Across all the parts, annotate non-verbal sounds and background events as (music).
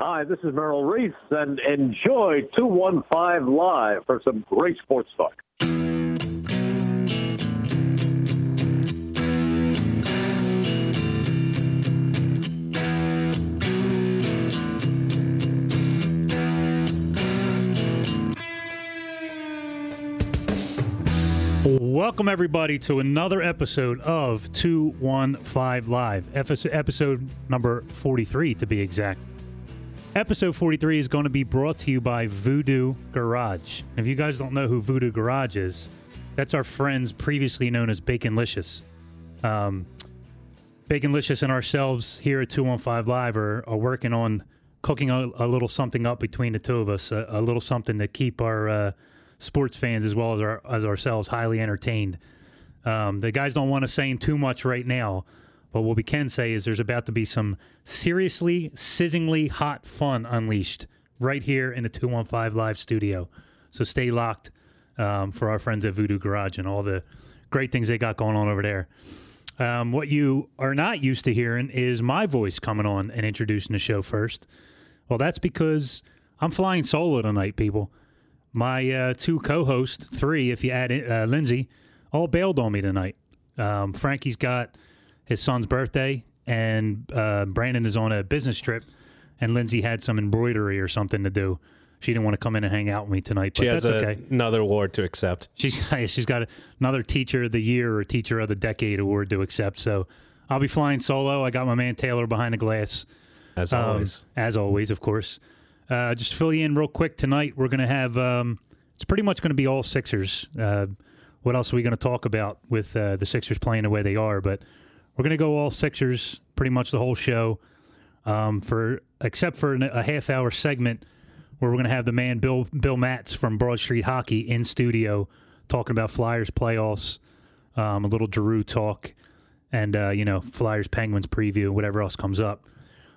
Hi, this is Merrill Reese, and enjoy 215 Live for some great sports talk. Welcome, everybody, to another episode of 215 Live, episode number 43 to be exact. Episode 43 is going to be brought to you by Voodoo Garage. If you guys don't know who Voodoo Garage is, that's our friends previously known as Baconlicious. Um, Baconlicious and ourselves here at 215 Live are, are working on cooking a, a, little something up between the two of us, a, a little something to keep our uh, sports fans as well as our as ourselves highly entertained. Um, the guys don't want to say too much right now, but what we can say is there's about to be some seriously, sizzlingly hot fun unleashed right here in the 215 Live studio. So stay locked um, for our friends at Voodoo Garage and all the great things they got going on over there. Um, what you are not used to hearing is my voice coming on and introducing the show first. Well, that's because I'm flying solo tonight, people. My uh, two co-hosts, three if you add uh, Lindsay, all bailed on me tonight. Um, Frankie's got his son's birthday, and uh, Brandon is on a business trip, and Lindsay had some embroidery or something to do. She didn't want to come in and hang out with me tonight, but she has that's okay. another award to accept. She's (laughs) she's got another Teacher of the Year or Teacher of the Decade award to accept. So I'll be flying solo. I got my man Taylor behind the glass, as um, always. As always, of course. Uh, just to fill you in real quick tonight, we're going to have um, it's pretty much going to be all Sixers. Uh, what else are we going to talk about with uh, the Sixers playing the way they are? But we're going to go all Sixers pretty much the whole show, um, for except for a half hour segment where we're going to have the man Bill Bill Matz from Broad Street Hockey in studio talking about Flyers playoffs, um, a little Giroux talk, and uh, you know Flyers Penguins preview, whatever else comes up.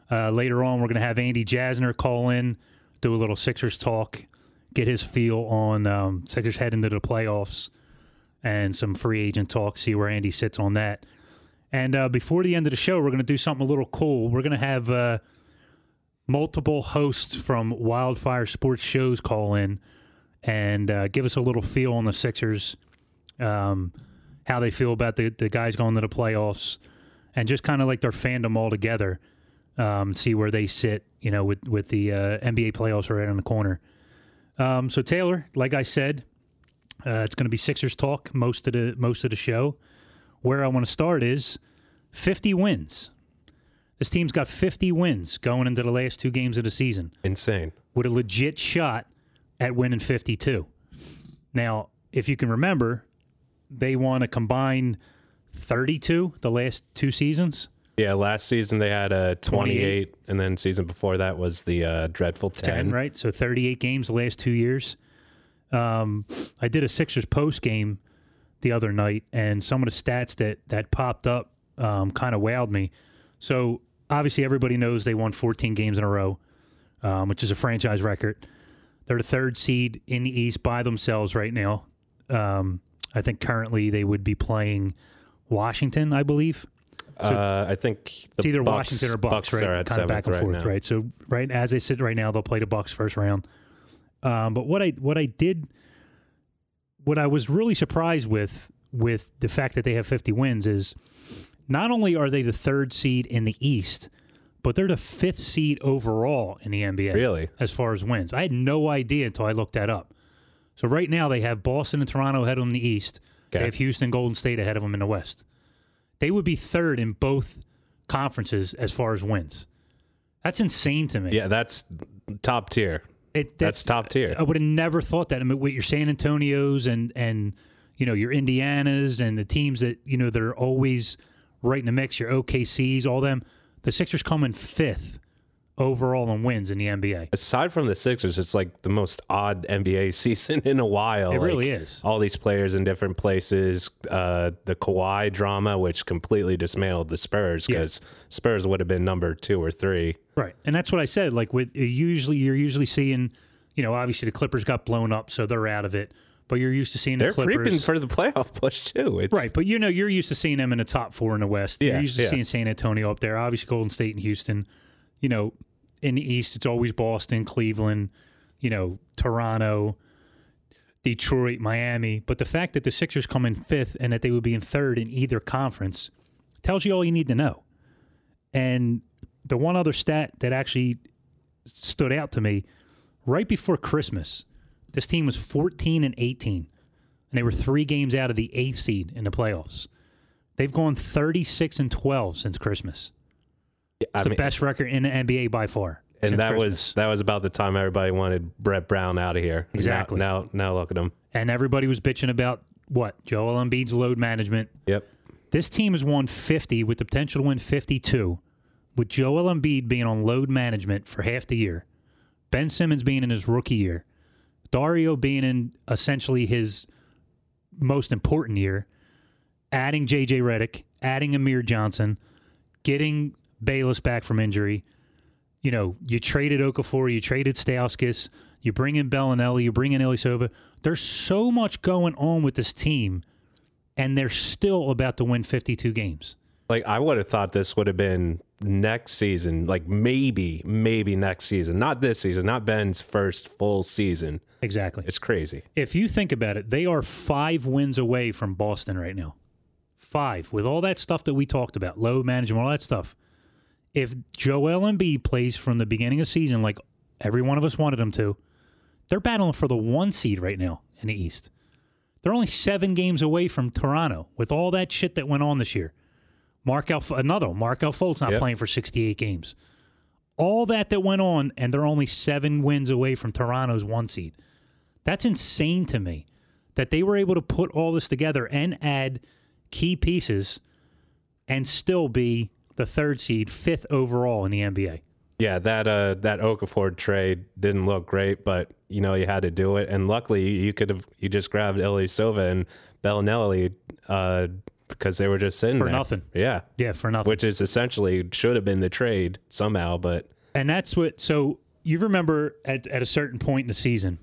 Uh, later on, we're going to have Andy Jasner call in, do a little Sixers talk, get his feel on um, Sixers heading into the playoffs, and some free agent talk, see where Andy sits on that. And uh, before the end of the show, we're going to do something a little cool. We're going to have uh, multiple hosts from Wildfire Sports shows call in and uh, give us a little feel on the Sixers, um, how they feel about the, the guys going to the playoffs, and just kind of like their fandom all together um, see where they sit, you know, with with the uh, NBA playoffs right on the corner. Um, so Taylor, like I said, uh, it's going to be Sixers talk most of the most of the show. Where I want to start is 50 wins. This team's got 50 wins going into the last two games of the season. Insane. With a legit shot at winning 52. Now, if you can remember, they won a combined 32 the last two seasons. Yeah, last season they had a 28, 28. and then season before that was the uh, dreadful 10. 10. Right, so 38 games the last two years. Um, I did a Sixers post game the other night, and some of the stats that that popped up um, kind of wowed me. So obviously everybody knows they won 14 games in a row, um, which is a franchise record. They're the third seed in the East by themselves right now. Um, I think currently they would be playing Washington, I believe. So uh, I think it's either Bucks, Washington or Bucks, Bucks right? kind of back and right forth, now. right? So right as they sit right now, they'll play the Bucks first round. Um, but what I what I did, what I was really surprised with with the fact that they have 50 wins is not only are they the third seed in the East, but they're the fifth seed overall in the NBA. Really, as far as wins, I had no idea until I looked that up. So right now they have Boston and Toronto ahead of them in the East. Okay. They have Houston, Golden State ahead of them in the West they would be third in both conferences as far as wins. That's insane to me. Yeah, that's top tier. It, that's, that's, top tier. I would have never thought that. I mean, with your San Antonios and and you know your Indianas and the teams that you know that are always right in the mix, your OKCs, all them. The Sixers come in fifth overall in wins in the NBA. Aside from the Sixers, it's like the most odd NBA (laughs) season in a while. It like, really is. All these players in different places. Uh, the Kawhi drama, which completely dismantled the Spurs because yeah. Spurs would have been number two or three. Right, and that's what I said. Like with usually, you're usually seeing, you know, obviously the Clippers got blown up, so they're out of it. But you're used to seeing they're the Clippers. creeping for the playoff push too. It's, right, but you know you're used to seeing them in the top four in the West. Yeah, you're used to yeah. seeing San Antonio up there. Obviously, Golden State and Houston. You know, in the East, it's always Boston, Cleveland, you know, Toronto, Detroit, Miami. But the fact that the Sixers come in fifth and that they would be in third in either conference tells you all you need to know. And the one other stat that actually stood out to me right before Christmas, this team was 14 and 18, and they were three games out of the eighth seed in the playoffs. They've gone 36 and 12 since Christmas. It's I the best record in the NBA by far. and that Christmas. was that was about the time everybody wanted Brett Brown out of here. Exactly. Now, now, now look at him. and everybody was bitching about what Joel Embiid's load management. Yep. This team has won 50 with the potential to win 52, with Joel Embiid being on load management for half the year, Ben Simmons being in his rookie year, Dario being in essentially his most important year, adding JJ Redick, adding Amir Johnson, getting Bayless back from injury. You know, you traded Okafor, you traded Stauskas, you bring in Belinelli, you bring in Ilyasova. There's so much going on with this team, and they're still about to win 52 games. Like I would have thought this would have been next season, like maybe, maybe next season, not this season, not Ben's first full season. Exactly. It's crazy. if you think about it, they are five wins away from Boston right now. Five, with all that stuff that we talked about, load management, all that stuff. If Joel Embiid plays from the beginning of season like every one of us wanted him to, they're battling for the one seed right now in the East. They're only seven games away from Toronto with all that shit that went on this year. Mark Al, another Markelle Fultz not Yep. playing for 68 games. All that that went on, and they're only seven wins away from Toronto's one seed. That's insane to me that they were able to put all this together and add key pieces and still be the third seed, fifth overall in the NBA. Yeah, that uh that Okafor trade didn't look great, but you know you had to do it, and luckily you could have you just grabbed Ilyasova and Belinelli uh, because they were just sitting For there. nothing. Yeah, Yeah, for nothing. which is essentially should have been the trade somehow, but And that's what. So you remember at at a certain point in the season,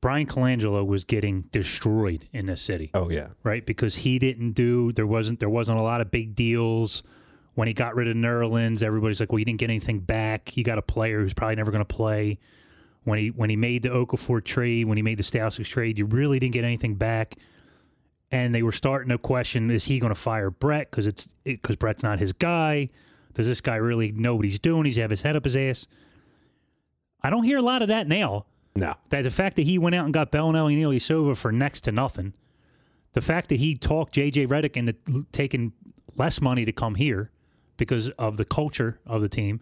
Bryan Colangelo was getting destroyed in this city, oh yeah, right? Because he didn't do there wasn't there wasn't a lot of big deals when he got rid of Nerlens. Everybody's like, well, you didn't get anything back. You got a player who's probably never going to play. When he when he made the Okafor trade, when he made the Stauskas trade, you really didn't get anything back. And they were starting to question: Is he going to fire Brett because it's because Brett's not his guy? Does this guy really know what he's doing? He's have his head up his ass. I don't hear a lot of that now. no, That the fact that he went out and got Belinelli and Ilyasova for next to nothing, the fact that he talked JJ Redick into taking less money to come here because of the culture of the team.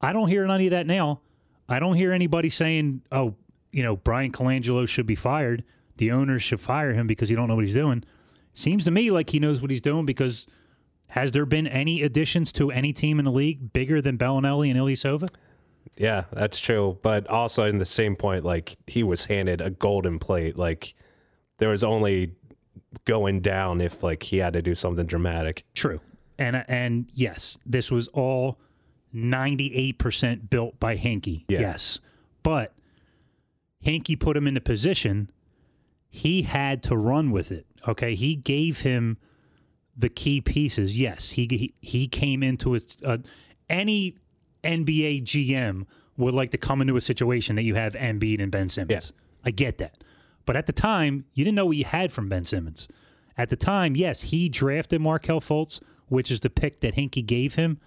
I don't hear any of that now. I don't hear anybody saying, "Oh, you know, Bryan Colangelo should be fired. The owners should fire him because you don't know what he's doing." Seems to me like he knows what he's doing because has there been any additions to any team in the league bigger than Belinelli and Ilyasova? yeah, that's true. But also in the same point, like he was handed a golden plate. Like there was only going down if like he had to do something dramatic. True. And and yes, this was all 98% built by Hinkie. Yeah. Yes. But Hinkie put him in a position he had to run with it. Okay? He gave him the key pieces. Yes, he he, he came into it uh, any NBA GM would like to come into a situation that you have Embiid and Ben Simmons. I get that. But at the time, you didn't know what you had from Ben Simmons. At the time, yes, he drafted Markelle Fultz, which is the pick that Hinkie gave him,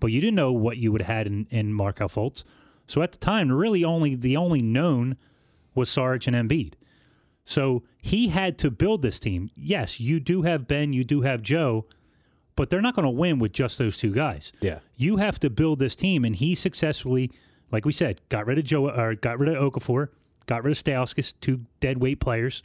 but you didn't know what you would have had in, in Markelle Fultz. So at the time, really only the only known was Sarge and Embiid. So he had to build this team. Yes, you do have Ben, you do have Joe, but they're not going to win with just those two guys. Yeah. You have to build this team, and he successfully, like we said, got rid of Joe or got rid of Okafor, got rid of Stauskas, two dead weight players,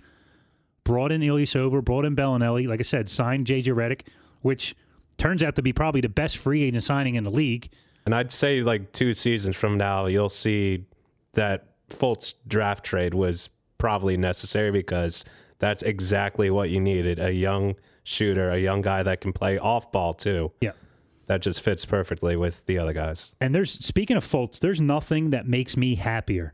brought in Ilyasova, brought in Belinelli. Like I said, signed JJ Redick, which turns out to be probably the best free agent signing in the league. And I'd say like two seasons from now, you'll see that Fultz draft trade was probably necessary because that's exactly what you needed a young shooter, a young guy that can play off ball too. Yeah. That just fits perfectly with the other guys. And there's speaking of Fultz, there's nothing that makes me happier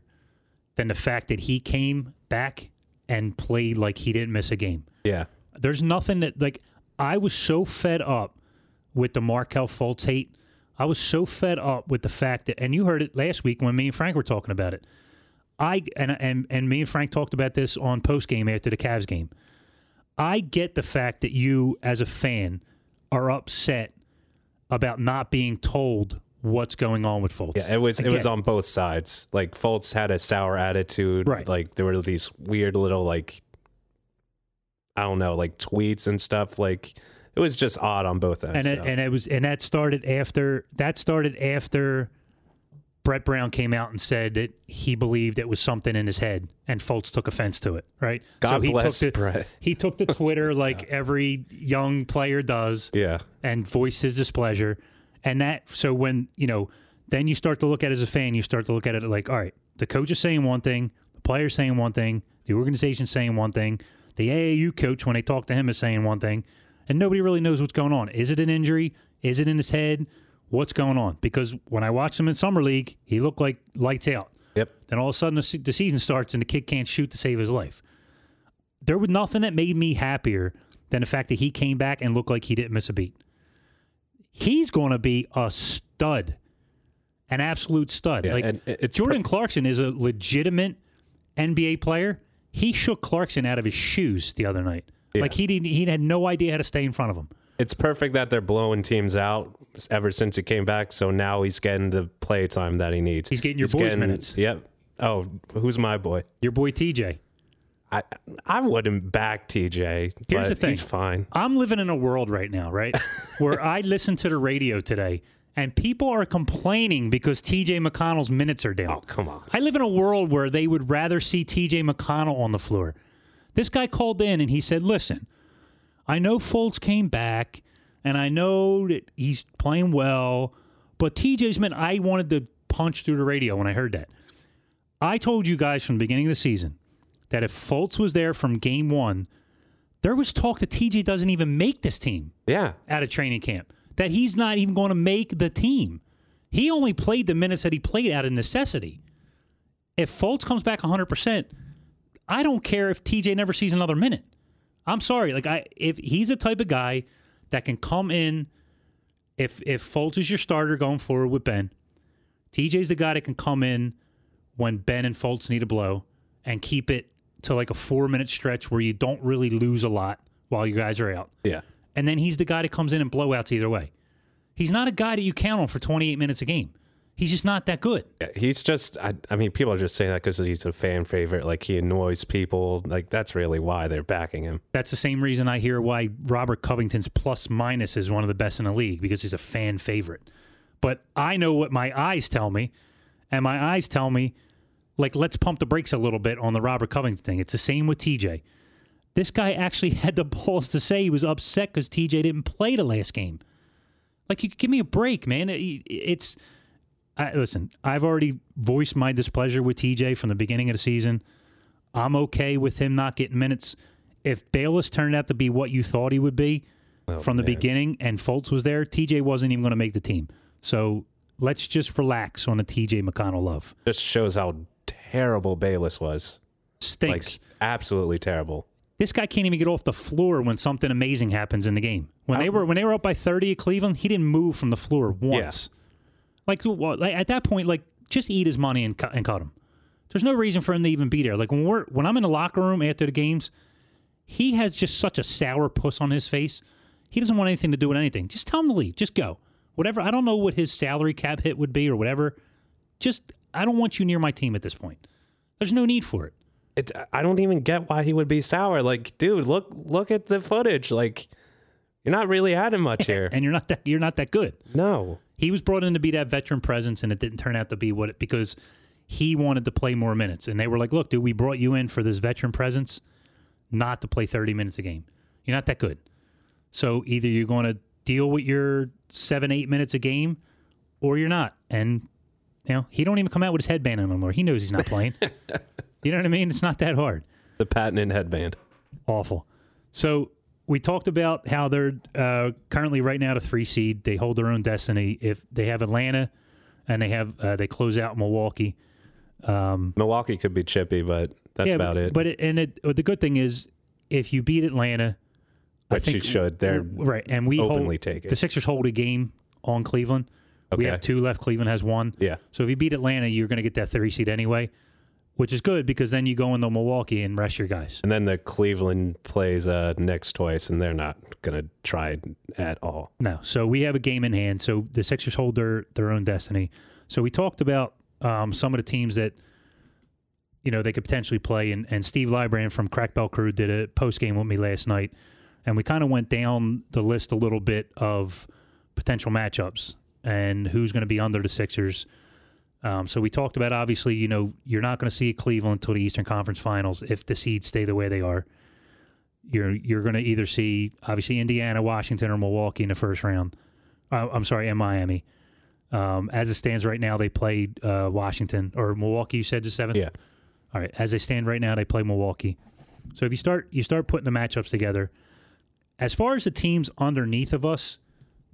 than the fact that he came back and played like he didn't miss a game. Yeah. There's nothing that like I was so fed up with the Markelle Fultz hate. I was so fed up with the fact that, and you heard it last week when me and Frank were talking about it. I and and and me and Frank talked about this on post game after the Cavs game. I get the fact that you, as a fan, are upset about not being told what's going on with Fultz. Yeah, it was it was on both sides. Like Fultz had a sour attitude. Right. Like there were these weird little like I don't know, like tweets and stuff. Like it was just odd on both ends. and it, so. and it was and that started after that started after Brett Brown came out and said that he believed it was something in his head, and Fultz took offense to it. Right? God he bless took the, Brett. He took to Twitter (laughs) like every young player does, yeah. and voiced his displeasure. And that so when you know, then you start to look at it as a fan, you start to look at it like, all right, the coach is saying one thing, the player's saying one thing, the organization's saying one thing, the AAU coach when they talk to him is saying one thing, and nobody really knows what's going on. Is it an injury? Is it in his head? What's going on? Because when I watched him in summer league, he looked like lights out. Yep. Then all of a sudden the, se- the season starts and the kid can't shoot to save his life. There was nothing that made me happier than the fact that he came back and looked like he didn't miss a beat. He's going to be a stud, an absolute stud. Yeah, like and it- it's Jordan Clarkson is a legitimate NBA player. He shook Clarkson out of his shoes the other night. Like he didn't. He had no idea how to stay in front of him. It's perfect that they're blowing teams out ever since he came back. So now he's getting the play time that he needs. He's getting your boys minutes. Yep. Oh, who's my boy? Your boy TJ. I I wouldn't back TJ. Here's but the thing. He's fine. I'm living in a world right now, right, (laughs) where I listen to the radio today, and people are complaining because T.J. McConnell's minutes are down. Oh, come on. I live in a world where they would rather see T.J. McConnell on the floor. This guy called in and he said, "Listen, I know Fultz came back, and I know that he's playing well, but TJ's meant I wanted to punch through the radio when I heard that. I told you guys from the beginning of the season that if Fultz was there from game one, there was talk that TJ doesn't even make this team Yeah. out of training camp, that he's not even going to make the team. He only played the minutes that he played out of necessity. If Fultz comes back 100%, I don't care if TJ never sees another minute. I'm sorry. Like I if he's a type of guy that can come in if if Fultz is your starter going forward with Ben, TJ's the guy that can come in when Ben and Fultz need a blow and keep it to like a 4-minute stretch where you don't really lose a lot while you guys are out Yeah. and then he's the guy that comes in and blowouts either way. He's not a guy that you count on for 28 minutes a game. He's just not that good. Yeah, He's just, I, I mean, people are just saying that because he's a fan favorite. Like he annoys people. Like that's really why they're backing him. That's the same reason I hear why Robert Covington's plus minus is one of the best in the league because he's a fan favorite. But I know what my eyes tell me, and my eyes tell me, like, let's pump the brakes a little bit on the Robert Covington thing. It's the same with TJ. This guy actually (laughs) had the balls to say he was upset because TJ didn't play the last game. Like, you give me a break, man. It- It's I, listen. I've already voiced my displeasure with TJ from the beginning of the season. I'm okay with him not getting minutes. If Bayless turned out to be what you thought he would be from the man. beginning, and Fultz was there, TJ wasn't even going to make the team. So let's just relax on the TJ McConnell love. Just shows how terrible Bayless was. Like Stinks. absolutely terrible. this guy can't even get off the floor when something amazing happens in the game. When they were when they were up by 30 at Cleveland, he didn't move from the floor once. Like, like at that point, like just eat his money and cut and cut him. There's no reason for him to even be there. Like when we're when I'm in the locker room after the games, he has just such a sour puss on his face. He doesn't want anything to do with anything. Just tell him to leave. Just go. Whatever. I don't know what his salary cap hit would be or whatever. Just I don't want you near my team at this point. There's no need for it. It, I don't even get why he would be sour. Like, dude, look look at the footage. Like, you're not really adding much (laughs) here. And you're not that you're not that good. no. He was brought in to be that veteran presence, and it didn't turn out to be what it because he wanted to play more minutes. And they were like, "Look, dude, we brought you in for this veteran presence, not to play 30 minutes a game. You're not that good. So either you're going to deal with your seven, eight minutes a game, or you're not." And you know, he don't even come out with his headband anymore. He knows he's not playing. (laughs) you know what I mean? It's not that hard The patented headband. awful. So we talked about how they're uh, currently right now the three seed. They hold their own destiny. If they have Atlanta and they have uh, they close out Milwaukee. Milwaukee could be chippy, but that's Yeah, about it. But it, and it, the good thing is if you beat Atlanta, I think you should. They're right, and we openly hold, take it. The Sixers hold a game on Cleveland. We have two left. Cleveland has one. Yeah. So if you beat Atlanta, you're going to get that three seed anyway, which is good because then you go into Milwaukee and rest your guys. And then the Cleveland plays uh, Knicks twice, and they're not going to try at all. No. So we have a game in hand. So the Sixers hold their their own destiny. So we talked about um, some of the teams that you know they could potentially play, and, and Steve Lybrand from Crack Bell Crew did a post game with me last night, and we kind of went down the list a little bit of potential matchups and who's going to be under the Sixers. Um, so we talked about obviously, you know, you're not going to see Cleveland until the Eastern Conference Finals if the seeds stay the way they are. You're you're going to either see obviously Indiana, Washington, or Milwaukee in the first round. Uh, I'm sorry, and Miami. Um, as it stands right now, they played uh, Washington or Milwaukee. You said the seventh. Yeah. All right. As they stand right now, they play Milwaukee. So if you start you start putting the matchups together, as far as the teams underneath of us,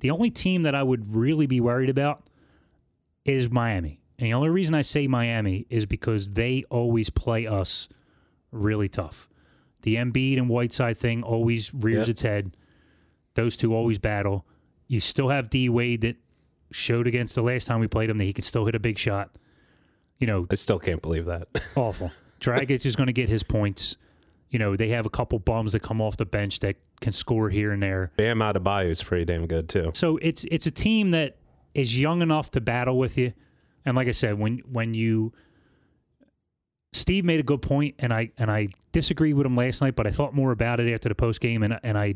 the only team that I would really be worried about is Miami. And the only reason I say Miami is because they always play us really tough. The Embiid and Whiteside thing always rears Yep. its head. Those two always battle. You still have D Wade that showed against the last time we played him that he could still hit a big shot. You know, I still can't believe that. (laughs) awful. Dragic is going to get his points. You know, they have a couple bums that come off the bench that can score here and there. Bam Adebayo is pretty damn good too. So it's it's a team that is young enough to battle with you. And like I said, when when you Steve made a good point, and I and I disagreed with him last night, but I thought more about it after the post game, and and I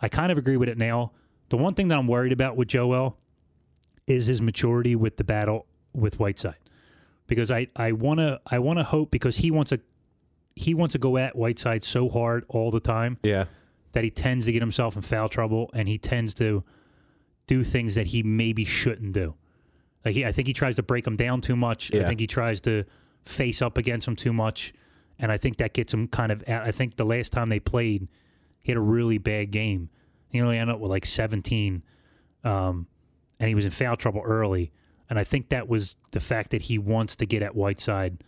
I kind of agree with it now. The one thing that I'm worried about with Joel is his maturity with the battle with Whiteside, because I I want to I want to hope because he wants to he wants to go at Whiteside so hard all the time Yeah. that he tends to get himself in foul trouble and he tends to do things that he maybe shouldn't do. Like he, I think he tries to break him down too much. I think he tries to face up against him too much, and I think that gets him kind of. I think the last time they played, he had a really bad game. He only ended up with like 17, um, and he was in foul trouble early. And I think that was the fact that he wants to get at Whiteside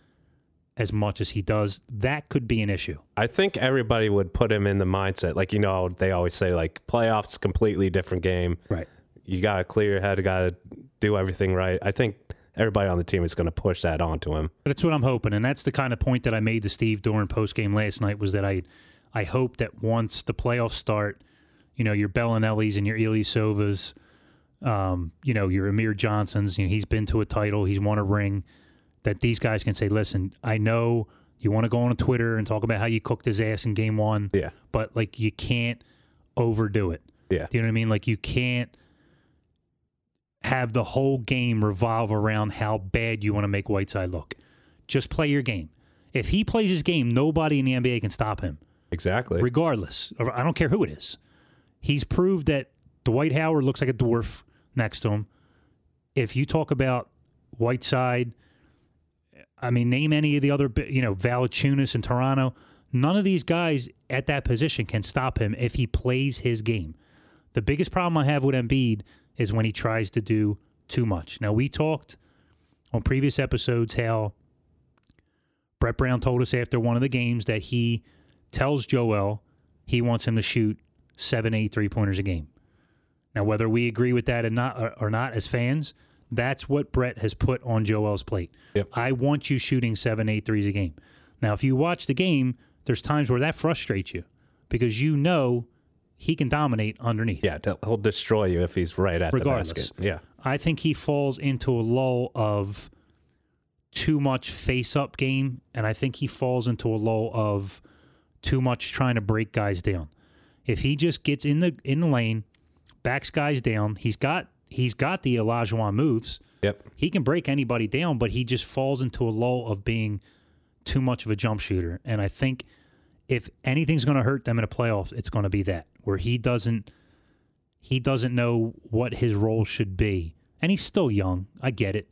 as much as he does. That could be an issue. I think everybody would put him in the mindset, like you know, they always say like playoffs, completely different game. Right. You got to clear your head, got to do everything right. I think everybody on the team is going to push that onto him. That's what I'm hoping, and that's the kind of point that I made to Steve during post game last night was that I, I hope that once the playoffs start, you know your Belinellis and your Ilyasovas, um, you know your Amir Johnsons, you know, he's been to a title, he's won a ring, that these guys can say, listen, I know you want to go on Twitter and talk about how you cooked his ass in game one, Yeah. but like you can't overdo it. Yeah. Do you know what I mean? Like you can't have the whole game revolve around how bad you want to make Whiteside look. Just play your game. If he plays his game, nobody in the NBA can stop him, Exactly. regardless. I don't care who it is. He's proved that Dwight Howard looks like a dwarf next to him. If you talk about Whiteside, I mean, name any of the other, you know, Valanciunas in Toronto. None of these guys at that position can stop him if he plays his game. The biggest problem I have with Embiid is when he tries to do too much. Now, we talked on previous episodes how Brett Brown told us after one of the games that he tells Joel he wants him to shoot seven, eight three pointers a game. Now, whether we agree with that or not, or, not as fans, that's what Brett has put on Joel's plate. Yep. I want you shooting seven, eight threes a game. Now, if you watch the game, there's times where that frustrates you because you know he can dominate underneath. yeah, he'll- destroy you if he's right at Regardless. the basket. Yeah. I think he falls into a lull of too much face up game, and I think he falls into a lull of too much trying to break guys down. If he just gets in the in the lane, backs guys down, he's got he's got the Olajuwon moves. Yep. He can break anybody down, but he just falls into a lull of being too much of a jump shooter. And I think if anything's going to hurt them in a playoff, it's going to be that where he doesn't he doesn't know what his role should be. And he's still young. I get it.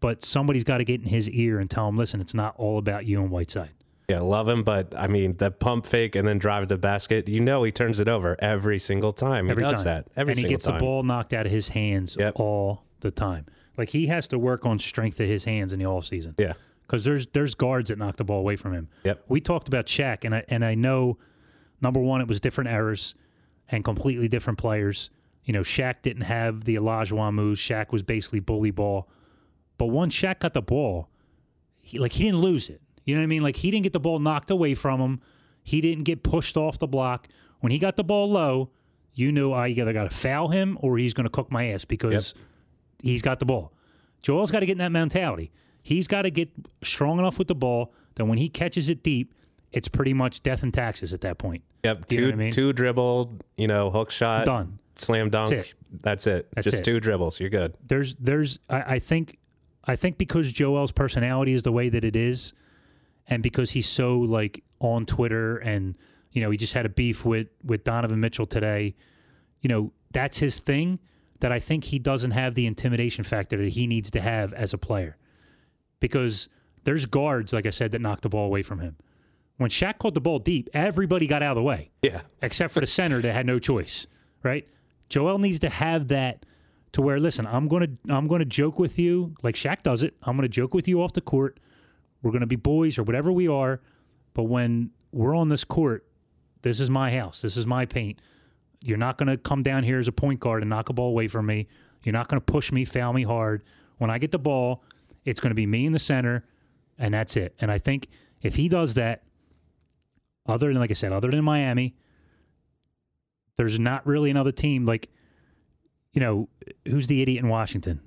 But somebody's got to get in his ear and tell him, listen, it's not all about you and Whiteside. Yeah, love him, but I mean, the pump fake and then drive to the basket, you know he turns it over every single time. He Every does time. that every and he gets time. the ball knocked out of his hands Yep. all the time. Like he has to work on strength of his hands in the offseason. Yeah. Because there's there's guards that knock the ball away from him. Yep. We talked about Shaq, and I and I know number one, it was different errors and completely different players. You know, Shaq didn't have the Olajuwon moves. Shaq was basically bully ball. But once Shaq got the ball, he like he didn't lose it. You know what I mean? Like he didn't get the ball knocked away from him. He didn't get pushed off the block. When he got the ball low, you knew I either got to foul him or he's going to cook my ass because he's got the ball. Joel's got to get in that mentality. He's got to get strong enough with the ball that when he catches it deep, it's pretty much death and taxes at that point. Yep, two I mean? two dribble, you know, hook shot, Done. slam dunk. That's it. That's it. That's Just it. two dribbles, you're good. there's there's I, I think I think because Joel's personality is the way that it is, and because he's so like on Twitter and you know he just had a beef with with Donovan Mitchell today, you know that's his thing. That I think he doesn't have the intimidation factor that he needs to have as a player, because there's guards like I said that knock the ball away from him. When Shaq caught the ball deep, everybody got out of the way Yeah, except for the center that had no choice, right? Joel needs to have that to where listen, I'm gonna I'm gonna joke with you like Shaq does it. I'm gonna joke with you off the court. We're gonna be boys or whatever we are, but when we're on this court, this is my house. This is my paint. You're not gonna come down here as a point guard and knock a ball away from me. You're not gonna push me, foul me hard. When I get the ball, it's gonna be me in the center, and that's it. And I think if he does that, other than like I said, other than Miami, there's not really another team like, you know, who's the idiot in Washington?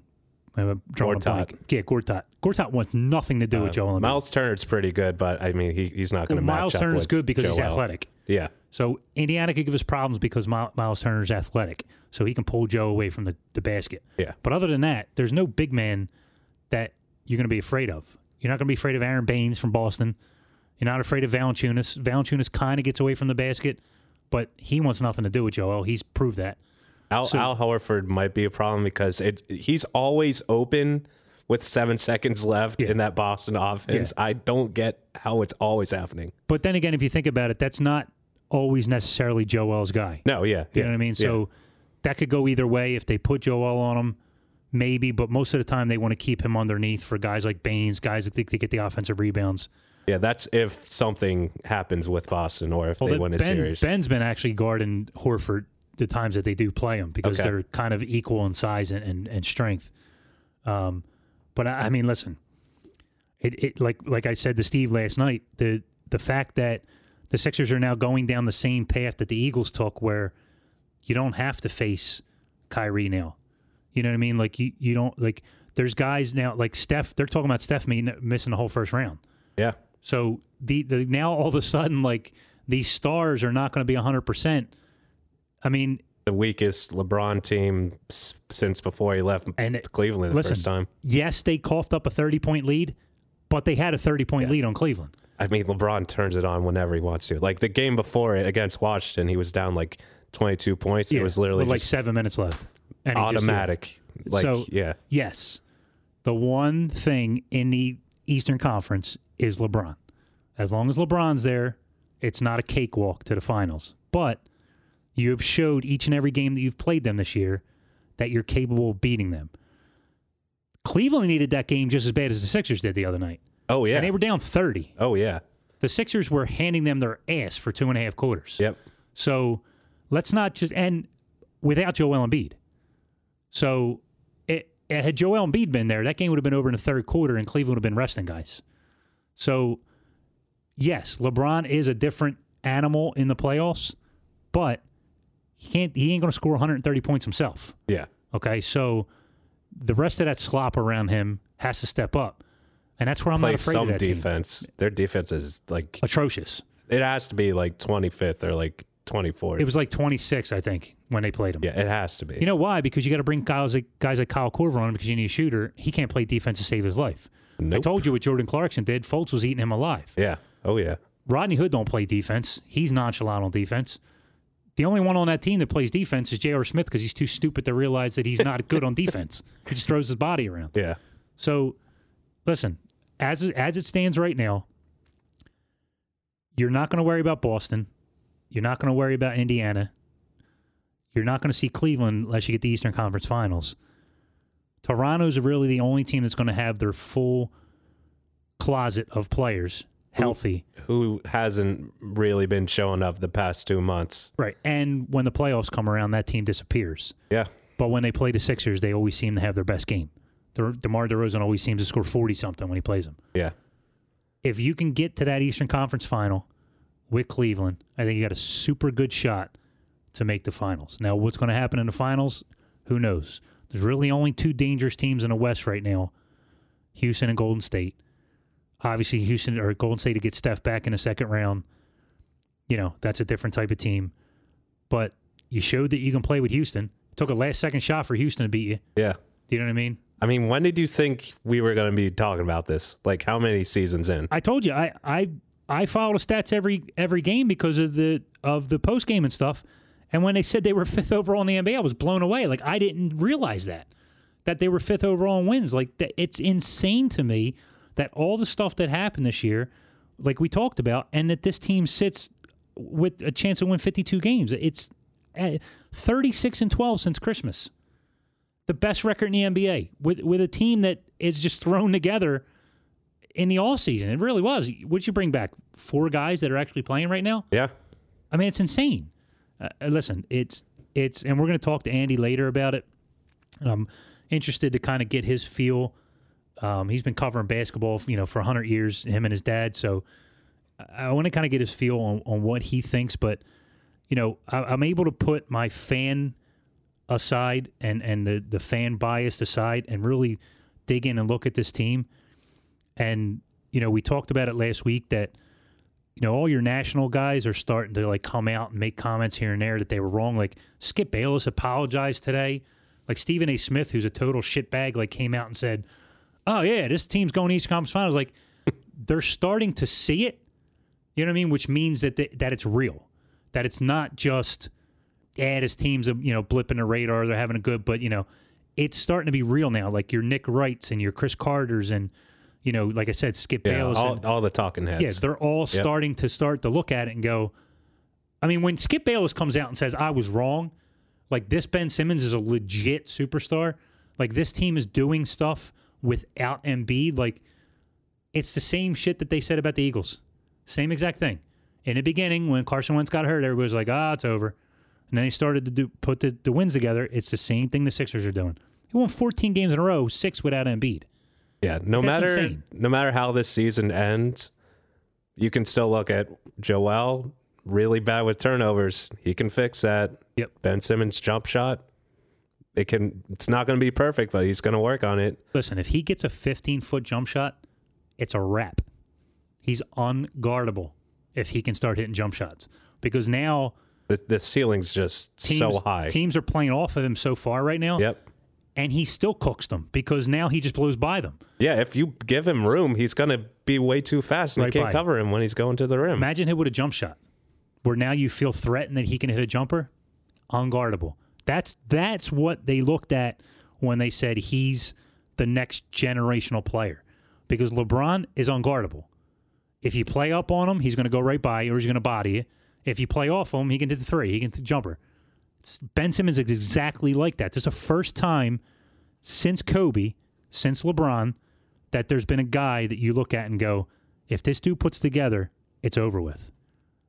I'm drawing Gortat. Yeah, Gortat. Gortat wants nothing to do with Joel Embiid. Uh, Miles Turner's pretty good, but I mean, he, he's not going Well, to match Miles up Turner's good because he's athletic. Yeah, So Indiana could give us problems because Mi- Miles Turner's athletic, so he can pull Joe away from the, the basket. Yeah. But other than that, there's no big man you're going to be afraid of. You're not going to be afraid of Aron Baynes from Boston. You're not afraid of Valanciunas. Valanciunas kind of gets away from the basket, but he wants nothing to do with Joel. He's proved that. Al, So- Al Horford might be a problem because it he's always open with seven seconds left Yeah. in that Boston offense. I don't get how it's always happening. But then again, if you think about it, that's not always necessarily Joel's guy. No, yeah, You know what I mean? So that could go either way. If they put Joel on him, maybe, but most of the time they want to keep him underneath for guys like Baynes, guys that think they get the offensive rebounds. yeah, that's if something happens with Boston or if they then win a ben, series. Ben's been actually guarding Horford the times that they do play him because Okay. they're kind of equal in size and, and, and strength. Um, but I, I mean, listen, it, it like like I said to Steve last night, the the fact that the Sixers are now going down the same path that the Eagles took, where you don't have to face Kyrie now. You know what I mean? Like you, you don't like. There's guys now like Steph. They're talking about Steph missing the whole first round. yeah, So the, the now all of a sudden like these stars are not going to be hundred percent. I mean, the weakest LeBron team since before he left And it- Cleveland the listen, first time. yes, they coughed up a thirty point lead, but they had a thirty point lead on Cleveland. I mean, LeBron turns it on whenever he wants to. Like the game before it against Washington, he was down like 22 points. it was literally like just seven minutes left. And just- automatic. like, So- yeah. yes, the one thing in the Eastern Conference is LeBron. As long as LeBron's there, it's not a cakewalk to the finals. But you have showed each and every game that you've played them this year that you're capable of beating them. Cleveland needed that game just as bad as the Sixers did the other night. Oh, yeah. And they were down 30. oh, yeah. The Sixers were handing them their ass for two and a half quarters. Yep. So let's not just and without Joel Embiid. So it, it- had Joel Embiid been there, that game would have been over in the third quarter, and Cleveland would have been resting guys. So yes, LeBron is a different animal in the playoffs, but he can't. He ain't going to score 130 points himself. Yeah. Okay, so the rest of that slop around him has to step up, and that's where I'm Play not afraid some of that team. defense. Their defense is like, Atrocious. it has to be like 25th or like 24th. It was like 26, I think, when they played him. yeah, it has to be. You know why? Because you got to bring guys like guys like Kyle Korver on him because you need a shooter. He can't play defense to save his life. I told you what Jordan Clarkson did. Fultz was eating him alive. yeah. Oh, yeah. Rodney Hood don't play defense. He's nonchalant on defense. The only one on that team that plays defense is J.R. Smith because he's too stupid to realize that he's not good on defense. (laughs) He just throws his body around. Yeah. So, listen, as it, as it stands right now, you're not going to worry about Boston. You're not going to worry about Indiana. You're not going to see Cleveland unless you get the Eastern Conference Finals. Toronto's really the only team that's going to have their full closet of players healthy. Who hasn't really been showing up the past two months? Right. And when the playoffs come around, that team disappears. Yeah. But when they play the Sixers, they always seem to have their best game. De- DeMar DeRozan always seems to score 40 something when he plays them. Yeah. If you can get to that Eastern Conference final with Cleveland, I think you got a super good shot to make the finals. Now, what's going to happen in the finals? Who knows? There's really only two dangerous teams in the West right now Houston and Golden State. Obviously, Houston or Golden State to get Steph back in the second round, you know, that's a different type of team. But you showed that you can play with Houston. It took a last second shot for Houston to beat you. Yeah. Do you know what I mean? I mean, when did you think we were going to be talking about this? Like, how many seasons in? I told you I I I follow the stats every every game because of the of the post game and stuff. And when they said they were fifth overall in the NBA, I was blown away. Like I didn't realize that that they were fifth overall in wins. Like that, it's insane to me that all the stuff that happened this year, like we talked about, and that this team sits with a chance to win 52 games. It's uh, 36 and 12 since Christmas. The best record in the NBA with with a team that is just thrown together in the off season. It really was. Would you bring back four guys that are actually playing right now? Yeah. I mean, it's insane. Uh, listen, it's it's, and we're going to talk to Andy later about it. I'm interested to kind of get his feel. Um, he's been covering basketball, you know, for 100 years, him and his dad. So I, want to kind of get his feel on, on what he thinks. But you know, I, I'm able to put my fan aside and and the the fan bias aside and really dig in and look at this team. And you know, we talked about it last week that you know all your national guys are starting to like come out and make comments here and there that they were wrong. Like Skip Bayless apologized today. Like Stephen A. Smith, who's a total shitbag, like came out and said, "Oh yeah, this team's going to East Conference Finals." Like they're starting to see it. You know what I mean? Which means that the, that it's real, that it's not just yeah, this team's a you know blipping in the radar. They're having a good, but you know, it's starting to be real now. Like your Nick Wrights and your Chris Carters and you know, like I said, Skip Yeah. Bayless. All, and, all the talking heads. yeah, they're all starting to start to look at it and go. I mean, when Skip Bayless comes out and says I was wrong, like this Ben Simmons is a legit superstar. Like this team is doing stuff without Embiid. Like it's the same shit that they said about the Eagles. Same exact thing. In the beginning, when Carson Wentz got hurt, everybody was like, "Ah, it's over." And then he started to do put the, the wins together. It's the same thing the Sixers are doing. He won 14 games in a row, six without Embiid. Yeah, no That's matter insane. no matter how this season ends, you can still look at Joel really bad with turnovers. He can fix that. Yep. Ben Simmons jump shot. It can. It's not going to be perfect, but he's going to work on it. Listen, if he gets a 15 foot jump shot, it's a wrap. He's unguardable if he can start hitting jump shots because now The, the ceiling's just teams, so high. teams are playing off of him so far right now, Yep. And he still cooks them because now he just blows by them. Yeah, if you give him room, he's going to be way too fast, and Right you can't cover him when he's going to the rim. Imagine him with a jump shot, where now you feel threatened that he can hit a jumper, unguardable. That's that's what they looked at when they said he's the next generational player, because LeBron is unguardable. If you play up on him, he's going to go right by you, or he's going to body you. If you play off him, he can hit the three, he can hit the jumper. Ben Simmons is exactly like that. This is the first time since Kobe, since LeBron, that there's been a guy that you look at and go, if this dude puts together, it's over with.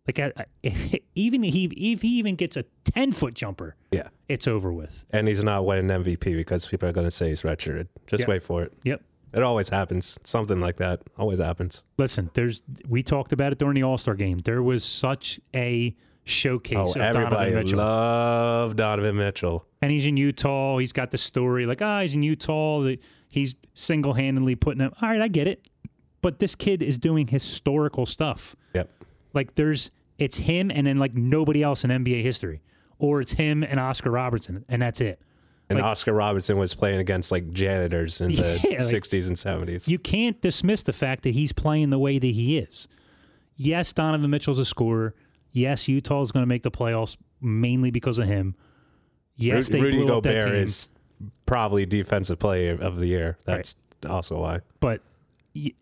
Like I, I, (laughs) even he, if he even gets a ten foot jumper, yeah, it's over with. and he's not winning MVP because people are going to say he's redshirted. Just Yeah. wait for it. Yep. It always happens. Something like that always happens. Listen, there's we talked about it during the All Star game. There was such a showcase Oh, of everybody Donovan Mitchell. love Donovan Mitchell. and he's in Utah. He's got the story like, ah, he's in Utah. He's single handedly putting him. All right, I get it. But this kid is doing historical stuff. Yep. Like there's it's him and then like nobody else in NBA history. Or it's him and Oscar Robertson, and that's it. And Like- Oscar Robertson was playing against like janitors in (laughs) the Yeah, like- 60s and 70s. You can't dismiss the fact that he's playing the way that he is. Yes, Donovan Mitchell's a scorer. Yes, Utah is going to make the playoffs mainly because of him. Yes, Ru- they Rudy blew up that Gobert team, is probably defensive player of the year. That's also why. but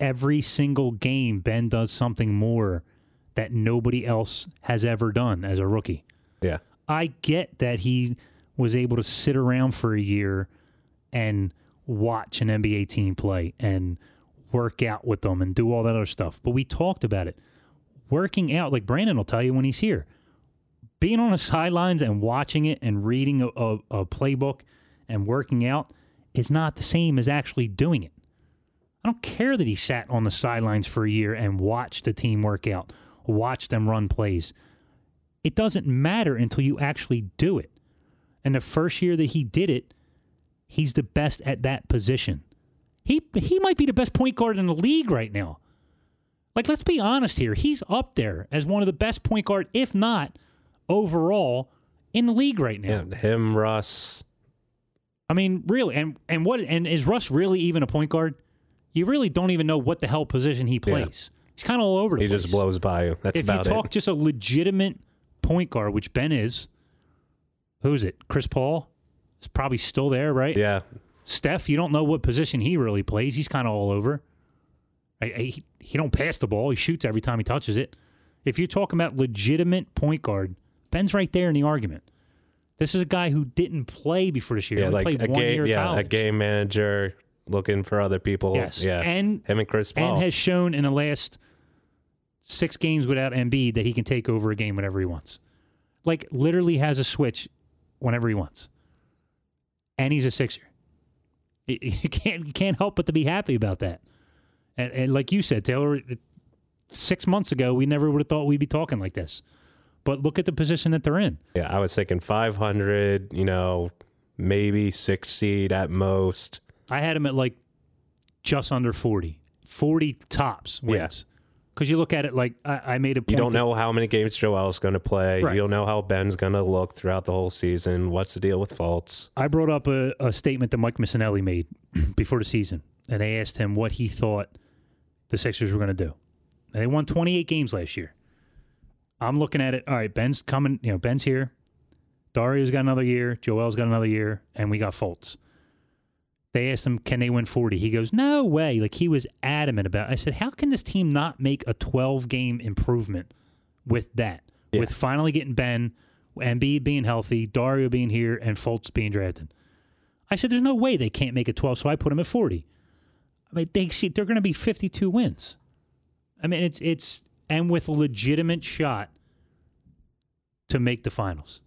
every single game, Ben does something more that nobody else has ever done as a rookie. Yeah. I get that he was able to sit around for a year and watch an NBA team play and work out with them and do all that other stuff. But we talked about it. Working out, like Brandon will tell you when he's here, being on the sidelines and watching it and reading a, a, a playbook and working out is not the same as actually doing it. I don't care that he sat on the sidelines for a year and watched the team work out, watched them run plays. It doesn't matter until you actually do it. And the first year that he did it, he's the best at that position. He he might be the best point guard in the league right now. Like let's be honest here, he's up there as one of the best point guard, if not overall, in the league right now. Yeah, him, Russ. I mean, really, and and what and is Russ really even a point guard? You really don't even know what the hell position he plays. He's kind of all over the He place. just blows by you. That's if you talk it. just a legitimate point guard, which Ben is, who is it? Chris Paul is probably still there, right? Yeah, Steph, you don't know what position he really plays. He's kind of all over. I- I- He, don't pass the ball. He shoots every time he touches it. If you're talking about legitimate point guard, Ben's right there in the argument. This is a guy who didn't play before this year. Yeah, like a one game. Yeah, a game manager looking for other people. Yes, yeah, and him and Chris Paul. and has shown in the last six games without Embiid that he can take over a game whenever he wants. Like literally has a switch whenever he wants, and he's a Sixer. (laughs) You can't you can't help but to be happy about that. And, and like you said, Taylor, six months ago we never would have thought we'd be talking like this. But look at the position that they're in. yeah, I was thinking 500. You know, maybe six seed at most. I had him at like just under 40. 40 tops wins. Because you look at it like I, I made a point. You don't know how many games Joel's going to play. Right. You don't know how Ben's going to look throughout the whole season. What's the deal with Fultz? I brought up a, a statement that Mike Missanelli made (clears throat) before the season, and I asked him what he thought the Sixers were going to do. And they won 28 games last year. I'm looking at it. All right, Ben's coming. You know, Ben's here. Dario's got another year. Joel's got another year, and we got Fultz. They asked him, "Can they win 40?" He goes, "No way!" Like he was adamant about. It. I said, "How can this team not make a 12 game improvement with that? Yeah. With finally getting Ben, Embiid being healthy, Dario being here, and Fultz being drafted." I said, "There's no way they can't make it 12." So I put them at 40. I mean, they see they're going to be 52 wins. I mean, it's it's and with a legitimate shot to make the finals.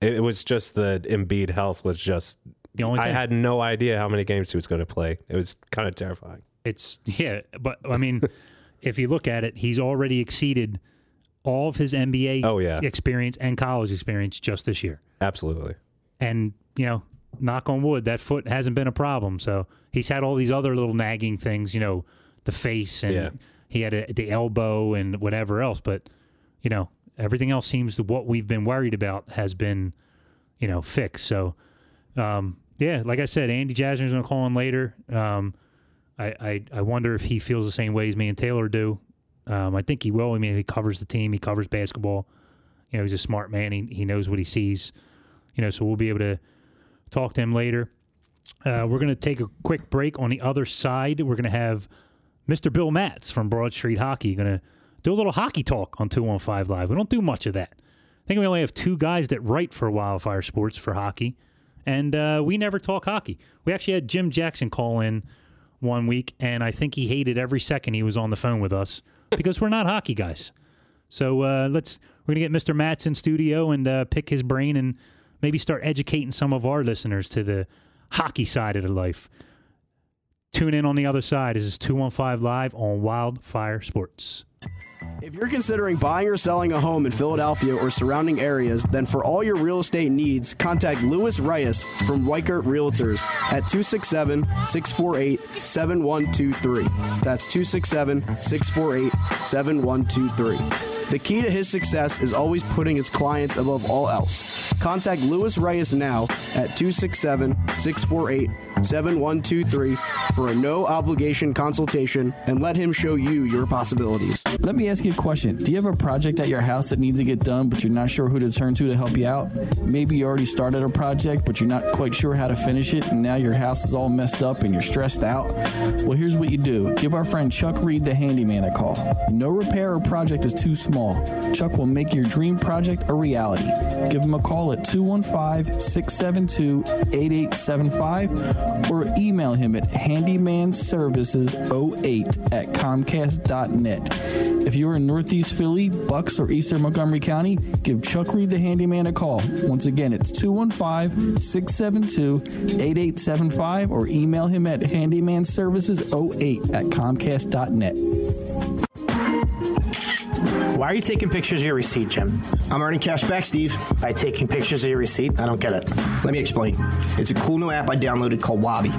It, was just the Embiid health was just. The only I had no idea how many games he was going to play. It was kind of terrifying. it's yeah, but I mean, (laughs) if you look at it, he's already exceeded all of his NBA Oh, yeah. experience and college experience just this year. Absolutely. And you know, knock on wood, that foot hasn't been a problem. So he's had all these other little nagging things, you know, the face and Yeah. he had a, the elbow and whatever else. But you know, everything else seems to what we've been worried about has been, you know, fixed. So, um, yeah, like I said, Andy Jasner's going to call in later. Um, I, I I wonder if he feels the same way as me and Taylor do. Um, I think he will. I mean, he covers the team. He covers basketball. You know, he's a smart man. He he knows what he sees. You know, so we'll be able to talk to him later. Uh, we're going to take a quick break. On the other side, we're going to have Mr. Bill Matz from Broad Street Hockey going to do a little hockey talk on 215 Live. We don't do much of that. I think we only have two guys that write for Wildfire Sports for hockey, and uh, we never talk hockey. We actually had Jim Jackson call in one week, and I think he hated every second he was on the phone with us because we're not hockey guys. So uh, let's we're gonna get Mr. Matz in studio and uh, pick his brain and maybe start educating some of our listeners to the hockey side of the life. Tune in on the other side. This is 215 Live on Wildfire Sports. If you're considering buying or selling a home in Philadelphia or surrounding areas, then for all your real estate needs, contact Louis Reyes from Weichert Realtors at 267 648 7123. That's 267 648 7123. The key to his success is always putting his clients above all else. Contact Louis Reyes now at 267 648 7123 for a no obligation consultation and let him show you your possibilities. Let me ask you a question. Do you have a project at your house that needs to get done, but you're not sure who to turn to to help you out? Maybe you already started a project, but you're not quite sure how to finish it, and now your house is all messed up and you're stressed out? Well, here's what you do give our friend Chuck Reed, the handyman, a call. No repair or project is too small Chuck will make your dream project a reality. Give him a call at 215 672 8875 or email him at handymanservices08 at comcast.net. If you're in Northeast Philly, Bucks, or Eastern Montgomery County, give Chuck Reed the handyman a call. Once again, it's 215 672 8875 or email him at handymanservices08 at comcast.net. Why are you taking pictures of your receipt, Jim? I'm earning cash back, Steve. By taking pictures of your receipt? I don't get it. Let me explain. It's a cool new app I downloaded called Wabi.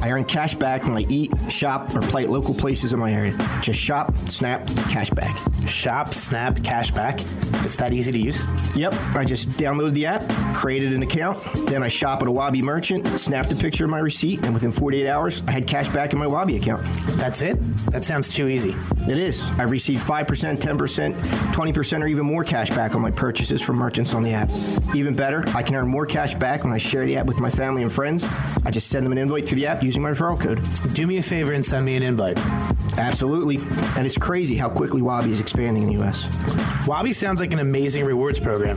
I earn cash back when I eat, shop, or play at local places in my area. Just shop, snap, cash back. Shop, snap, cash back. It's that easy to use? Yep. I just downloaded the app, created an account, then I shop at a Wabi merchant, snapped a picture of my receipt, and within 48 hours, I had cash back in my Wabi account. That's it? That sounds too easy. It is. I've received 5%, 10%, 20%, or even more cash back on my purchases from merchants on the app. Even better, I can earn more cash back when I share the app with my family and friends. I just send them an invite through the app using my referral code. Do me a favor and send me an invite. Absolutely. And it's crazy how quickly Wabi is expanding in the U.S. Wabi sounds like an amazing rewards program.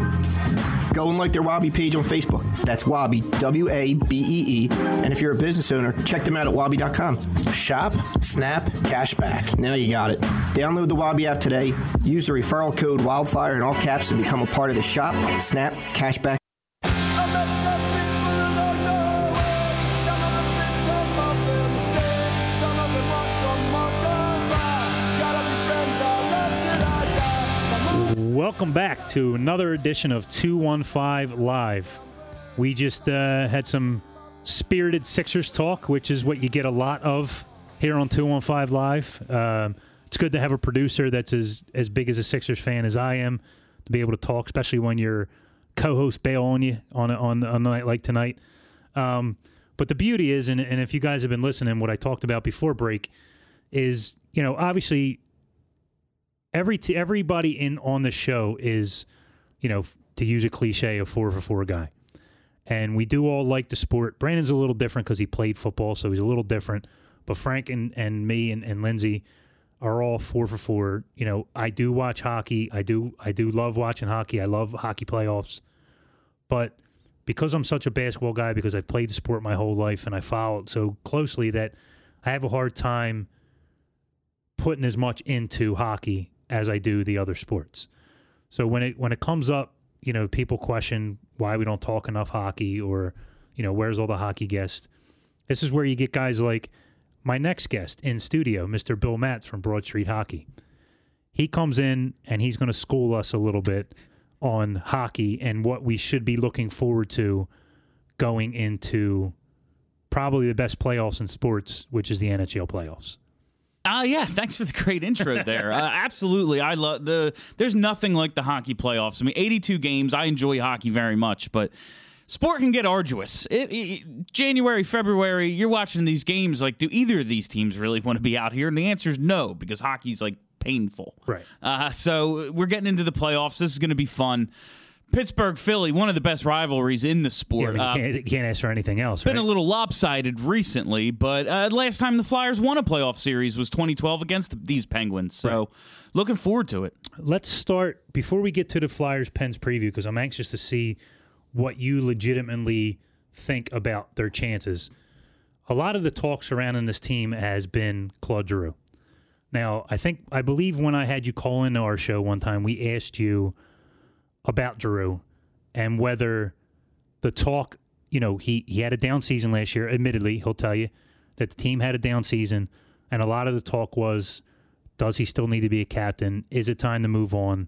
Go and like their Wabi page on Facebook. That's Wabi, W A B E E. And if you're a business owner, check them out at wabi.com. Shop, snap, cash back. Now you got it. Download the Wabi app today. Use the referral code Wildfire in all caps to become a part of the Shop, Snap, Cashback. Welcome back to another edition of 215 Live. We just uh, had some spirited Sixers talk, which is what you get a lot of here on 215 Live. Um, it's good to have a producer that's as, as big as a Sixers fan as I am to be able to talk, especially when your co host bail on you on on, on a night like tonight. Um, but the beauty is, and, and if you guys have been listening, what I talked about before break is, you know, obviously every t- everybody in on the show is, you know, to use a cliche, a four for four guy, and we do all like the sport. Brandon's a little different because he played football, so he's a little different. But Frank and, and me and, and Lindsay are all four for four. You know, I do watch hockey. I do I do love watching hockey. I love hockey playoffs, but because I'm such a basketball guy, because I've played the sport my whole life and I follow it so closely that I have a hard time putting as much into hockey as I do the other sports. So when it when it comes up, you know, people question why we don't talk enough hockey or, you know, where's all the hockey guests? This is where you get guys like my next guest in studio, Mr. Bill Matz from Broad Street Hockey. He comes in and he's going to school us a little bit on hockey and what we should be looking forward to going into probably the best playoffs in sports, which is the NHL playoffs. Uh, yeah, thanks for the great intro there. Uh, (laughs) absolutely, I love the. There's nothing like the hockey playoffs. I mean, 82 games. I enjoy hockey very much, but sport can get arduous. It, it, January, February, you're watching these games. Like, do either of these teams really want to be out here? And the answer is no, because hockey's like painful. Right. Uh, so we're getting into the playoffs. This is going to be fun. Pittsburgh Philly, one of the best rivalries in the Yeah, sport. but you, Uh, can't, you can't ask for anything else. been right? a little lopsided recently, but uh, last time the Flyers won a playoff series was 2012 against these Penguins. So looking forward to it. Let's start before we get to the Flyers Pens preview because I'm anxious to see what you legitimately think about their chances. A lot of the talk surrounding this team has been Claude Giroux. Now, I think I believe when I had you call into our show one time, we asked you about Giroux and whether the talk, you know, he he had a down season last year. Admittedly, he'll tell you that the team had a down season, and a lot of the talk was, does he still need to be a captain? Is it time to move on?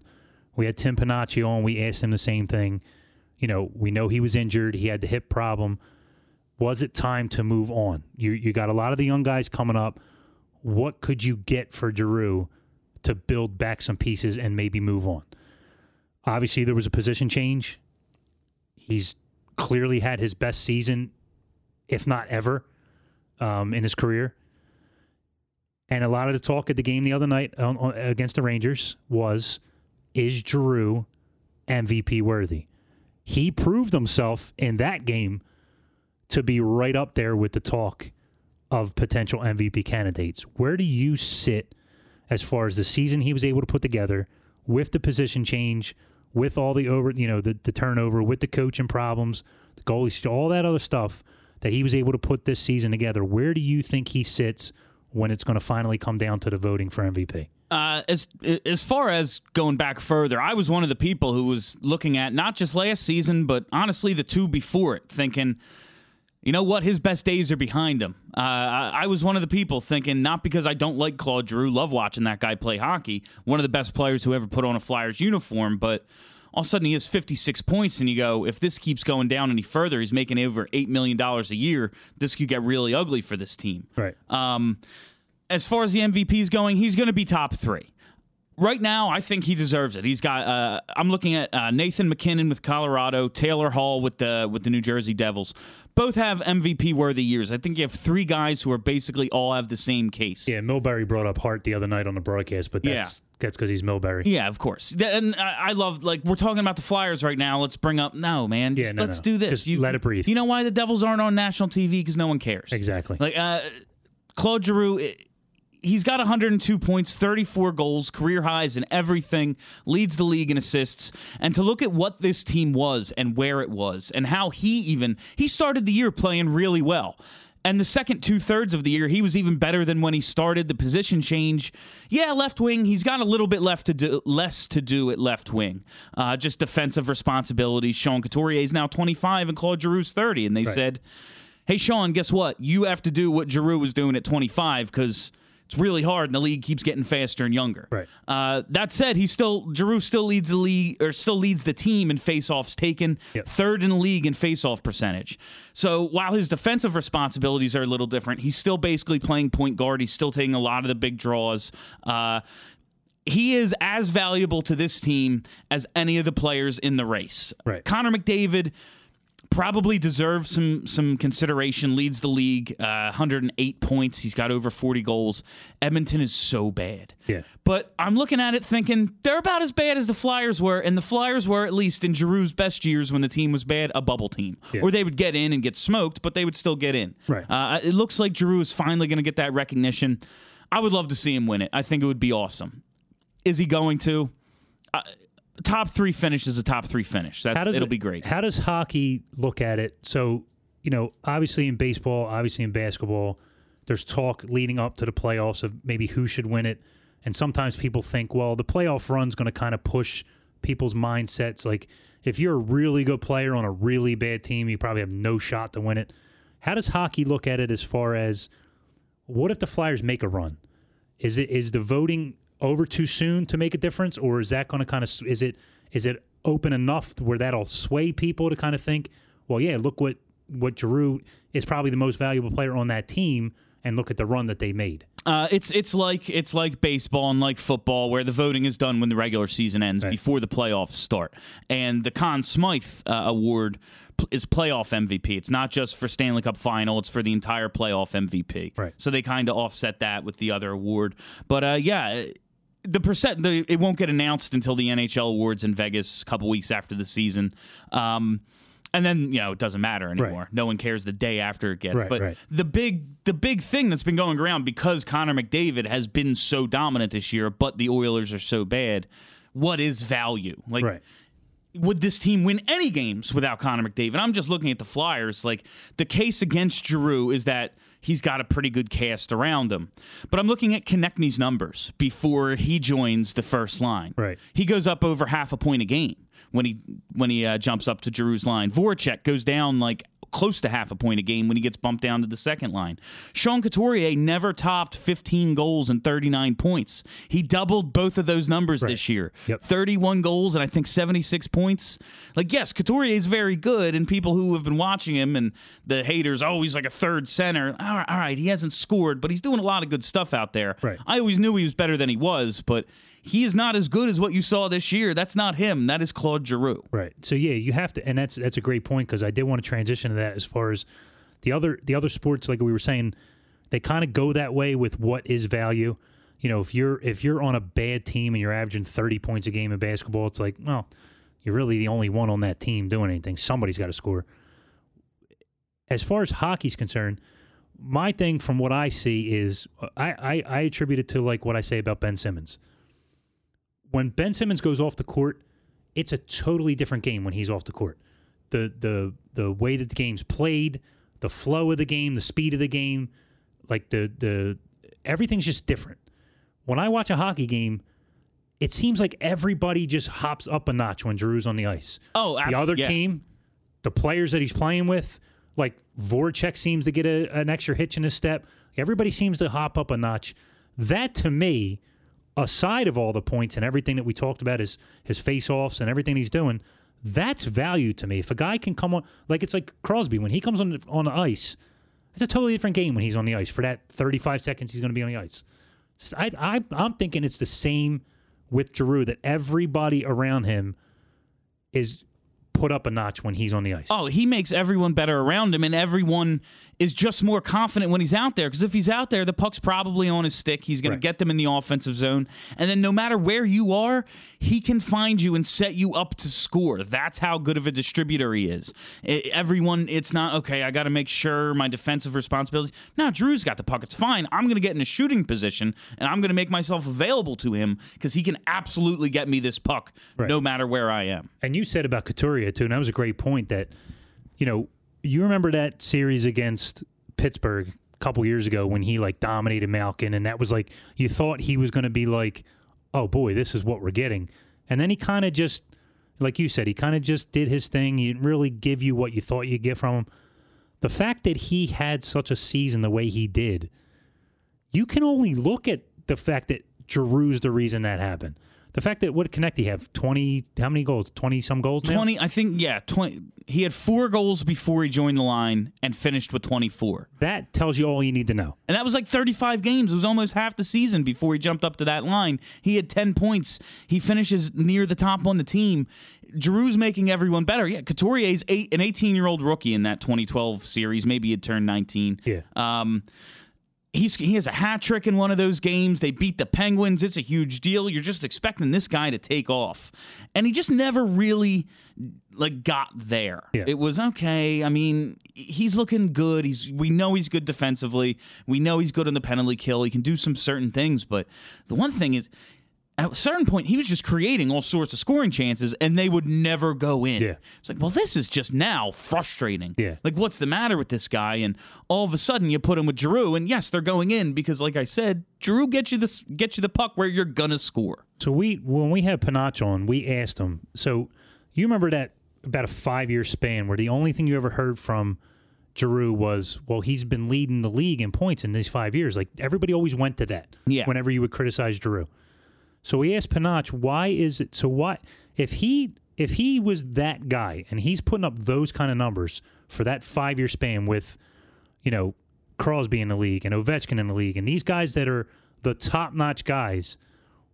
We had Tim Panaccio on. We asked him the same thing. You know, we know he was injured. He had the hip problem. Was it time to move on? You you got a lot of the young guys coming up. What could you get for Giroux to build back some pieces and maybe move on? Obviously, there was a position change. He's clearly had his best season, if not ever, um, in his career. And a lot of the talk at the game the other night um, uh, against the Rangers was, is Giroux MVP worthy? He proved himself in that game to be right up there with the talk of potential MVP candidates. Where do you sit as far as the season he was able to put together, with the position change, with all the over, you know, the, the turnover, with the coaching problems, the goalies, all that other stuff that he was able to put this season together. Where do you think he sits when it's going to finally come down to the voting for MVP? Uh, as as far as going back further, I was one of the people who was looking at not just last season, but honestly the two before it, thinking, you know what, his best days are behind him. Uh, I, I was one of the people thinking, not because I don't like Claude Giroux, love watching that guy play hockey, one of the best players who ever put on a Flyers uniform, but all of a sudden he has 56 points, and you go, if this keeps going down any further, he's making over $8 million a year. This could get really ugly for this team. Right. Um, as far as the MVP is going, he's going to be top three. Right now, I think he deserves it. He's got. Uh, I'm looking at uh, Nathan MacKinnon with Colorado, Taylor Hall with the with the New Jersey Devils. Both have MVP worthy years. I think you have three guys who are basically all have the same case. Yeah, Milbury brought up Hart the other night on the broadcast, but that's that's because he's Milbury. Yeah, of course. And I I love like we're talking about the Flyers right now. Let's bring up no man. Yeah, no, let's no. do this. Just let it breathe. You know why the Devils aren't on national TV? Because no one cares. Exactly. Like uh, Claude Giroux, eh, he's got 102 points, 34 goals, career highs in everything, leads the league in assists. And to look at what this team was and where it was, and how he even he started the year playing really well. And the second two thirds of the year, he was even better than when he started. The position change, yeah, left wing. He's got a little bit left to do, less to do at left wing, uh, just defensive responsibilities. Sean Couturier is now 25 and Claude Giroux's 30, and they said, hey, Sean, guess what? You have to do what Giroux was doing at 25 because it's really hard and the league keeps getting faster and younger. Right. Uh, that said, he still Giroux still leads the league or still leads the team in faceoffs taken, Yep. third in the league in faceoff percentage. So while his defensive responsibilities are a little different, he's still basically playing point guard. He's still taking a lot of the big draws. Uh, he is as valuable to this team as any of the players in the race. Right. Connor McDavid probably deserves some some consideration. Leads the league, uh, 108 points. He's got over 40 goals. Edmonton is so bad. Yeah. But I'm looking at it thinking they're about as bad as the Flyers were, and the Flyers were at least in Giroux's best years when the team was bad, a bubble team, Yeah. or they would get in and get smoked, but they would still get in. Right. Uh, it looks like Giroux is finally going to get that recognition. I would love to see him win it. I think it would be awesome. Is he going to? Uh, top three finish is a top three finish. That's, How does it'll it- be great. How does hockey look at it? So, you know, obviously in baseball, obviously in basketball, there's talk leading up to the playoffs of maybe who should win it. And sometimes people think, well, the playoff run's going to kind of push people's mindsets. Like, if you're a really good player on a really bad team, you probably have no shot to win it. How does hockey look at it as far as what if the Flyers make a run? Is it is the voting over too soon to make a difference, or is that going to kind of is it is it open enough to where that'll sway people to kind of think, well, yeah, look what what Giroux is probably the most valuable player on that team, and look at the run that they made. Uh, it's it's like it's like baseball and like football, where the voting is done when the regular season ends, Right. before the playoffs start. And the Conn Smythe uh, Award is playoff MVP. It's not just for Stanley Cup Final; it's for the entire playoff MVP. Right. So they kind of offset that with the other award. But uh, yeah. The percent the, it won't get announced until the NHL awards in Vegas a couple weeks after the season, um, and then you know it doesn't matter anymore. No one cares the day after it gets. Right, but right. the big the big thing that's been going around because Connor McDavid has been so dominant this year, but the Oilers are so bad. What is value? Like Right. would this team win any games without Connor McDavid? I'm just looking at the Flyers. Like the case against Giroux is that he's got a pretty good cast around him. But I'm looking at Konecny's numbers before he joins the first line. Right. He goes up over half a point a game when he when he uh, jumps up to Giroux's line. Voracek goes down like close to half a point a game when he gets bumped down to the second line. Sean Couturier never topped 15 goals and 39 points. He doubled both of those numbers this year. Yep. 31 goals and I think 76 points. Like, yes, Couturier is very good, and people who have been watching him and the haters, oh, he's like a third center. All right, all right, he hasn't scored, but he's doing a lot of good stuff out there. Right. I always knew he was better than he was, but he is not as good as what you saw this year. That's not him. That is Claude Giroux. Right. So yeah, you have to, and that's that's a great point because I did want to transition to that as far as the other the other sports, like we were saying, they kind of go that way with what is value. You know, if you're if you're on a bad team and you're averaging thirty points a game in basketball, it's like, well, you're really the only one on that team doing anything. Somebody's got to score. As far as hockey's concerned, my thing from what I see is uh, I, I I attribute it to like what I say about Ben Simmons when Ben Simmons goes off the court, it's a totally different game when he's off the court. The the the way that the game's played, the flow of the game, the speed of the game, like the the everything's just different. When I watch a hockey game, it seems like everybody just hops up a notch when Drew's on the ice. Oh, the other yeah. team, the players that he's playing with, like Voracek seems to get a, an extra hitch in his step. Everybody seems to hop up a notch. That to me, aside of all the points and everything that we talked about, his his face offs and everything he's doing, that's value to me. If a guy can come on, like it's like Crosby when he comes on the, on the ice, it's a totally different game when he's on the ice. For that 35 seconds, he's going to be on the ice. I, I, I'm thinking it's the same with Giroux that everybody around him is put up a notch when he's on the ice. Oh, he makes everyone better around him, and everyone is just more confident when he's out there. Because if he's out there, the puck's probably on his stick. He's going Right. to get them in the offensive zone, and then no matter where you are, he can find you and set you up to score. That's how good of a distributor he is. I- everyone, it's not okay. I got to make sure my defensive responsibilities. No, Drew's got the puck. It's fine. I'm going to get in a shooting position, and I'm going to make myself available to him because he can absolutely get me this puck Right. no matter where I am. And you said about Couturier too, and that was a great point. That you know, you remember that series against Pittsburgh a couple years ago when he like dominated Malkin, and that was like you thought he was going to be like, oh boy, this is what we're getting, and then he kind of just, like you said, he kind of just did his thing. He didn't really give you what you thought you'd get from him. The fact that he had such a season the way he did, you can only look at the fact that Giroux's the reason that happened. The fact that what Konecny have twenty how many goals twenty some goals now? 20 i think yeah 20 he had four goals before he joined the line and finished with 24 that tells you all you need to know. and that was like 35 games it was almost half the season before he jumped up to that line he had 10 points he finishes near the top on the team Giroux's making everyone better. Yeah, Couturier's eight, an 18 year old rookie in that 2012 series. Maybe he had turned 19. Yeah. Um, he's he has a hat trick in one of those games. They beat the Penguins. It's a huge deal. You're just expecting this guy to take off, and he just never really like got there. Yeah. It was okay. I mean, he's looking good. He's we know he's good defensively. We know he's good on the penalty kill. He can do some certain things, but the one thing is. At a certain point, he was just creating all sorts of scoring chances, and they would never go in. Yeah. It's like, well, this is just now frustrating. Yeah. Like, what's the matter with this guy? And all of a sudden, you put him with Giroux, and yes, they're going in because, like I said, Giroux gets you this, gets you the puck where you're gonna score. So we when we had Panach on, we asked him. So you remember that about a five year span where the only thing you ever heard from Giroux was, well, he's been leading the league in points in these five years. Like everybody always went to that. Yeah. Whenever you would criticize Giroux. So we asked Panach, why is it so what if he if he was that guy and he's putting up those kind of numbers for that five year span with, you know, Crosby in the league and Ovechkin in the league and these guys that are the top notch guys,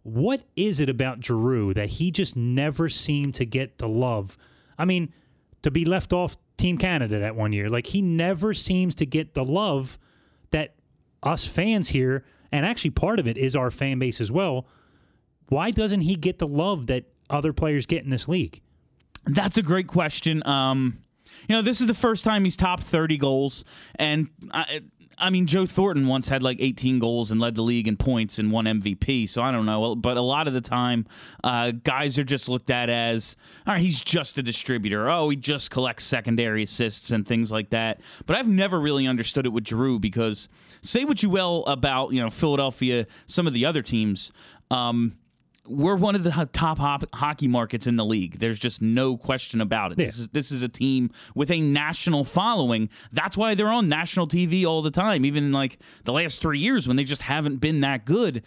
what is it about Giroux that he just never seemed to get the love? I mean, to be left off Team Canada that one year, like he never seems to get the love that us fans here, and actually part of it is our fan base as well. Why doesn't he get the love that other players get in this league? That's a great question. Um, you know, this is the first time he's topped 30 goals, and I, I mean, Joe Thornton once had like 18 goals and led the league in points and won MVP. So I don't know, but a lot of the time, uh, guys are just looked at as, all right, he's just a distributor. Oh, he just collects secondary assists and things like that. But I've never really understood it with Giroux because say what you will about you know Philadelphia, some of the other teams. Um, we're one of the top hop- hockey markets in the league. There's just no question about it. This is this is a team with a national following. That's why they're on national TV all the time. Even in like the last three years when they just haven't been that good.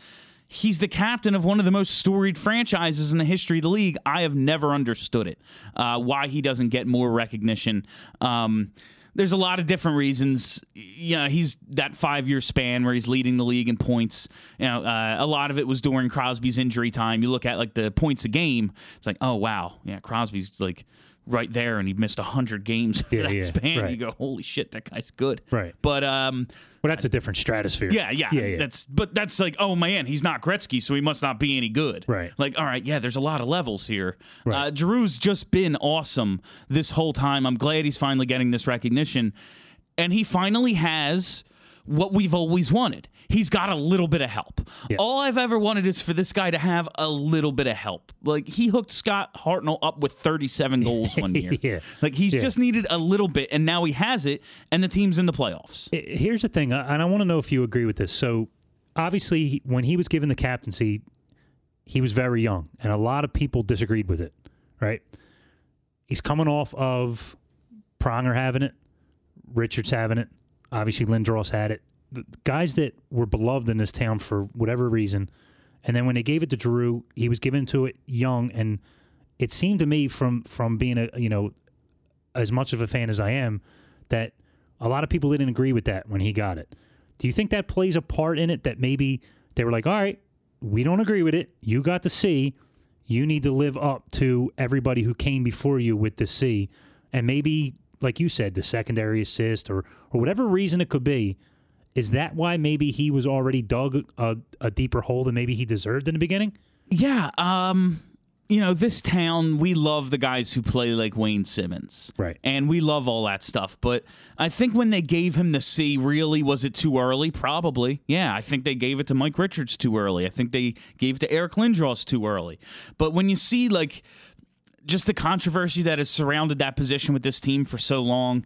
He's the captain of one of the most storied franchises in the history of the league. I have never understood it. Uh, why he doesn't get more recognition. Um, there's a lot of different reasons. You know, he's that five year span where he's leading the league in points. You know, uh, a lot of it was during Crosby's injury time. You look at like the points a game. It's like, oh wow, yeah, Crosby's like right there, and he missed hundred games (laughs) over Yeah, that yeah, span. right. You go, holy shit, that guy's good. Right. But um, Well, that's a different stratosphere. yeah, yeah, yeah, yeah. That's but that's like, oh man, he's not Gretzky, so he must not be any good. Right. Like, all right, yeah, there's a lot of levels here. Right. Uh, Drew's just been awesome this whole time. I'm glad he's finally getting this recognition, and he finally has what we've always wanted. He's got a little bit of help. Yeah. All I've ever wanted is for this guy to have a little bit of help. Like he hooked Scott Hartnell up with 37 goals one (laughs) year. Yeah. Like he's Yeah. just needed a little bit, and now he has it, and the team's in the playoffs. Here's the thing, and I want to know if you agree with this. So, obviously, when he was given the captaincy, he was very young, and a lot of people disagreed with it. Right? He's coming off of Pronger having it, Richards having it, obviously Lindros had it. The guys that were beloved in this town for whatever reason, and then when they gave it to Drew, he was given to it young, and it seemed to me from from being a you know as much of a fan as I am that a lot of people didn't agree with that when he got it. Do you think that plays a part in it that maybe they were like, all right, we don't agree with it. You got the C. You need to live up to everybody who came before you with the C. And maybe, like you said, the secondary assist or, or whatever reason it could be, is that why maybe he was already dug a, a deeper hole than maybe he deserved in the beginning? Yeah, um, you know, this town, we love the guys who play like Wayne Simmonds. Right. And we love all that stuff. But I think when they gave him the C, really, was it too early? Probably. Yeah, I think they gave it to Mike Richards too early. I think they gave it to Eric Lindros too early. But when you see, like, just the controversy that has surrounded that position with this team for so long.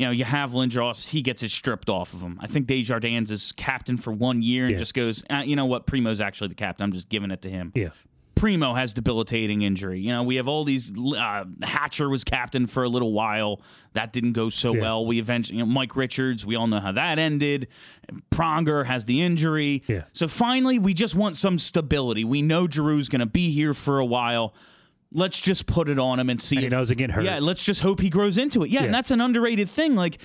You know, you have Lindros, he gets it stripped off of him. I think Desjardins is captain for one year and Yeah. just goes, uh, you know what, Primo's actually the captain. I'm just giving it to him. Yeah. Primo has debilitating injury. You know, we have all these. Uh, Hatcher was captain for a little while. That didn't go so Yeah. well. We eventually, you know, Mike Richards. We all know how that ended. Pronger has the injury. Yeah. So finally, we just want some stability. We know Giroux's going to be here for a while. Let's just put it on him and see. And he if- doesn't get hurt. Yeah, let's just hope he grows into it. Yeah, Yeah. and that's an underrated thing. Like.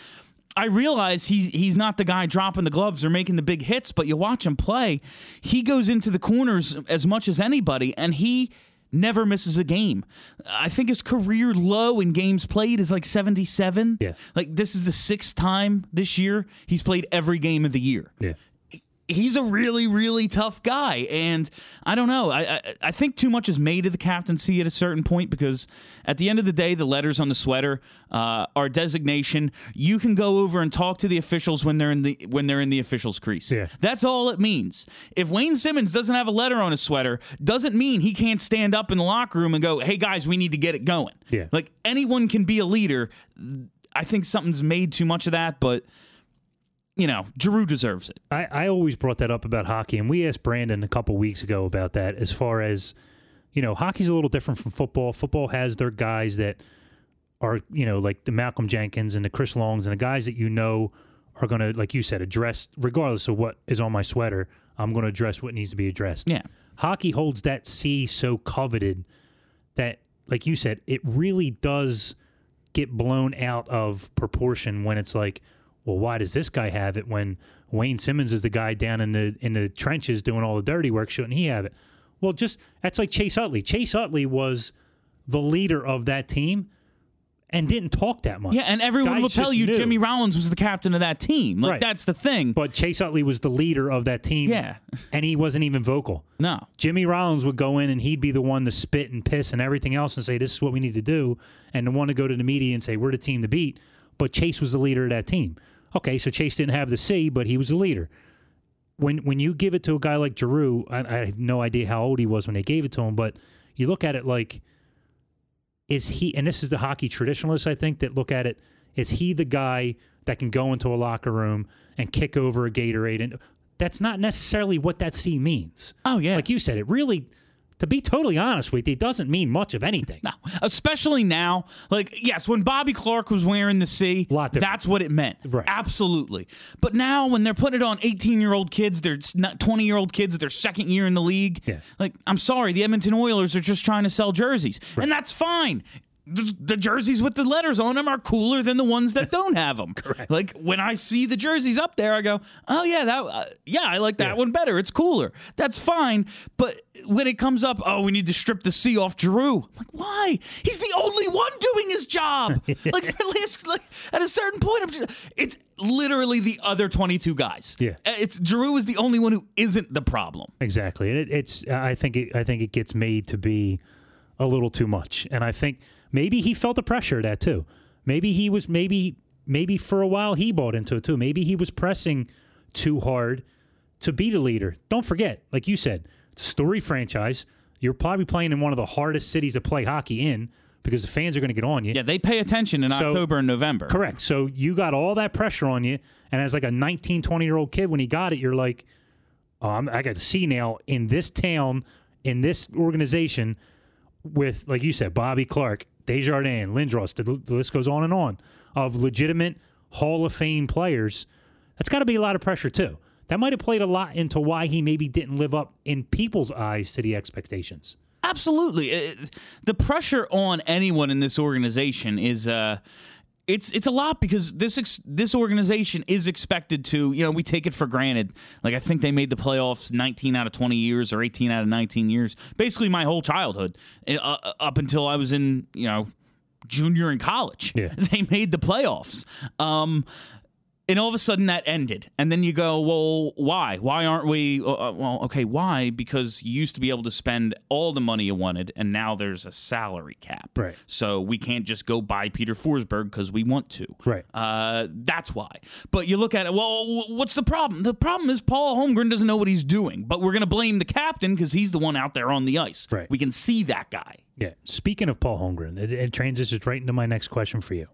I realize he's he's not the guy dropping the gloves or making the big hits, but you watch him play, he goes into the corners as much as anybody, and he never misses a game. I think his career low in games played is like 77. Yeah. Like this is the sixth time this year he's played every game of the year Yeah. He's a really really tough guy and i don't know. I, I i think too much is made of the captaincy at a certain point because at the end of the day the letters on the sweater uh, are designation. You can go over and talk to the officials when they're in the when they're in the officials crease. Yeah. that's all it means. If Wayne Simmonds doesn't have a letter on his sweater doesn't mean he can't stand up in the locker room and go hey guys we need to get it going. Yeah. like anyone can be a leader. I think something's made too much of that but you know, Giroux deserves it. I, I always brought that up about hockey, and we asked Brandon a couple weeks ago about that. As far as you know, hockey's a little different from football. Football has their guys that are you know like the Malcolm Jenkins and the Chris Longs and the guys that you know are going to, like you said, address regardless of what is on my sweater. I'm going to address what needs to be addressed. Yeah. hockey holds that C so coveted that, like you said, it really does get blown out of proportion when it's like, well, why does this guy have it when Wayne Simmonds is the guy down in the in the trenches doing all the dirty work? Shouldn't he have it? Well, just that's like Chase Utley. Chase Utley was the leader of that team and didn't talk that much. Yeah, and everyone Guys will tell you knew. Jimmy Rollins was the captain of that team. Like Right. that's the thing. But Chase Utley was the leader of that team. Yeah. and he wasn't even vocal. (laughs) no. Jimmy Rollins would go in and he'd be the one to spit and piss and everything else and say, This is what we need to do. And the one to go to the media and say, We're the team to beat. But Chase was the leader of that team. Okay, so Chase didn't have the C, but he was the leader. When when you give it to a guy like Giroux, I, I have no idea how old he was when they gave it to him, but you look at it like, is he, and this is the hockey traditionalists, I think, that look at it, is he the guy that can go into a locker room and kick over a Gatorade? And that's not necessarily what that C means. Oh yeah. Like you said, it really, to be totally honest with you, it doesn't mean much of anything. No, especially now. Like, yes, when Bobby Clarke was wearing the C, Lot that's what it meant. Right. Absolutely. But now, when they're putting it on 18 year old kids, they're 20 year old kids, their second year in the league. Yeah. Like, I'm sorry, the Edmonton Oilers are just trying to sell jerseys. And that's fine. The jerseys with the letters on them are cooler than the ones that don't have them. (laughs) Correct. Like when I see the jerseys up there, I go, "Oh yeah, that uh, yeah, I like that Yeah. one better. It's cooler. That's fine." But when it comes up, "Oh, we need to strip the C off Drew." I'm like, why? He's the only one doing his job. (laughs) like (laughs) at least, like at a certain point, I'm just, it's literally the other 22 guys. Yeah. Uh, it's Drew is the only one who isn't the problem. Exactly. And it, it's I think it, I think it gets made to be a little too much. And I think maybe he felt the pressure of that too. Maybe he was maybe maybe for a while he bought into it too. Maybe he was pressing too hard to be the leader. Don't forget, like you said, it's a story franchise. You're probably playing in one of the hardest cities to play hockey in because the fans are going to get on you. Yeah, they pay attention in So- October and November. Correct. So you got all that pressure on you. And as like a 19, 20 year old kid, when he got it, you're like, oh, I got to see now in this town, in this organization, with, like you said, Bobby Clarke, Desjardins, Lindros, the, the list goes on and on of legitimate Hall of Fame players. That's got to be a lot of pressure, too. That might have played a lot into why he maybe didn't live up in people's eyes to the expectations. Absolutely. The pressure on anyone in this organization is uh it's it's a lot because this ex- this organization is expected to, you know, we take it for granted. Like I think they made the playoffs 19 out of 20 years or 18 out of 19 years. Basically my whole childhood uh, uh, up until I was in, you know, junior in college. Yeah. (laughs) They made the playoffs. Um and all of a sudden that ended and then you go well why why aren't we uh, uh, well okay why because you used to be able to spend all the money you wanted and now there's a salary cap Right. so we can't just go buy peter forsberg because we want to Right. uh, that's why but you look at it well what's the problem the problem is paul holmgren doesn't know what he's doing but we're going to blame the captain because he's the one out there on the ice Right. we can see that guy Yeah. Speaking of Paul Holmgren, it, it transitions right into my next question for you.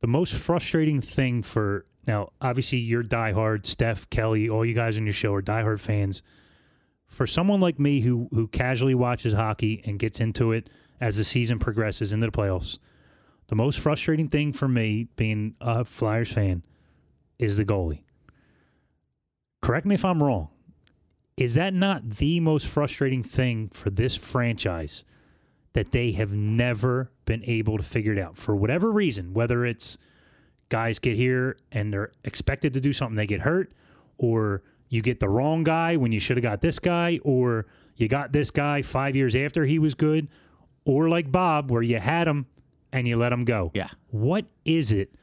The most frustrating thing for now, obviously, you're diehard. Steph, Kelly, all you guys on your show are diehard fans. For someone like me who who casually watches hockey and gets into it as the season progresses into the playoffs, the most frustrating thing for me, being a Flyers fan, is the goalie. Correct me if I'm wrong. Is that not the most frustrating thing for this franchise that they have never been able to figure it out for whatever reason? Whether it's guys get here and they're expected to do something, they get hurt, or you get the wrong guy when you should have got this guy, or you got this guy five years after he was good, or like Bob, where you had him and you let him go. Yeah. What is it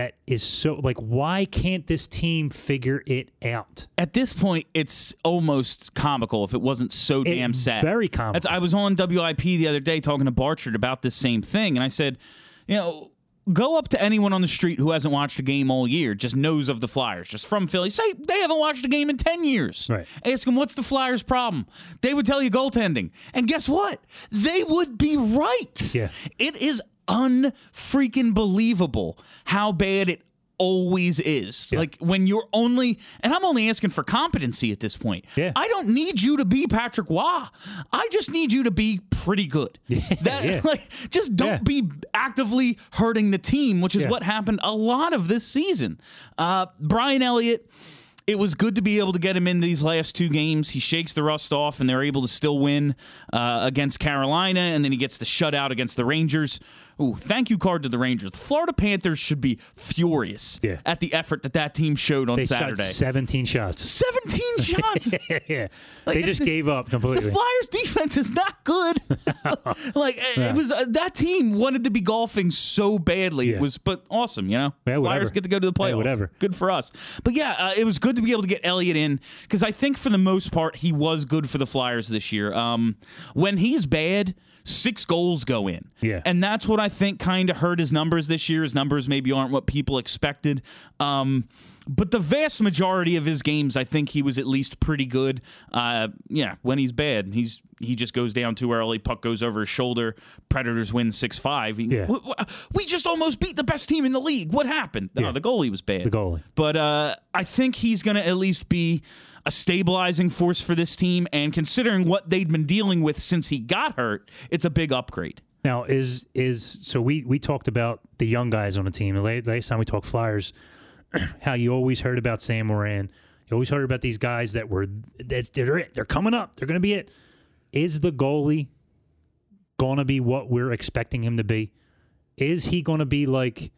that is so like? Why can't this team figure it out? at this point, it's almost comical if it wasn't so It- damn sad. very comical. That's, I was on WIP the other day talking to Barchard about this same thing, and I said, you know, go up to anyone on the street who hasn't watched a game all year, just knows of the Flyers, just from Philly. Say they haven't watched a game in 10 years. Right. Ask them, what's the Flyers' problem? They would tell you goaltending. And guess what? They would be right. Yeah. It is unfreaking believable how bad it always is. Like when you're only, and I'm only asking for competency at this point. Yeah. I don't need you to be Patrick Roy. I just need you to be pretty good. (laughs) that yeah. (laughs) like just don't Yeah. be actively hurting the team, which is Yeah. what happened a lot of this season. Uh, Brian Elliott. It was good to be able to get him in these last two games. He shakes the rust off, and they're able to still win uh, against Carolina, and then he gets the shutout against the Rangers. Ooh, thank you card to the Rangers. The Florida Panthers should be furious Yeah. at the effort that that team showed on They Saturday. shot 17 shots. 17 (laughs) shots. yeah. Like, they just gave up completely. The. Flyers defense is not good. (laughs) like it was uh, that team wanted to be golfing so badly. It was but awesome, you know. Yeah, Flyers whatever. get to go to the playoffs. Yeah, whatever. Good for us. But yeah, uh, it was good to be able to get Elliott in cuz I think for the most part he was good for the Flyers this year. Um when he's bad, six goals go in. Yeah. And that's what I think kind of hurt his numbers this year. His numbers maybe aren't what people expected. Um but the vast majority of his games, I think he was at least pretty good. Uh, yeah, when he's bad, he's he just goes down too early. Puck goes over his shoulder. Predators win six five. Yeah. We, we just almost beat the best team in the league. What happened? Yeah. Oh, the goalie was bad. The goalie. But uh, I think he's going to at least be a stabilizing force for this team. And considering what they'd been dealing with since he got hurt, it's a big upgrade. Now is is so we we talked about the young guys on the team. The last time we talked Flyers, (clears throat) how you always heard about Sam Morin. You always heard about these guys that were that they're it. They're coming up. They're going to be it. Is the goalie going to be what we're expecting him to be? Is he going to be like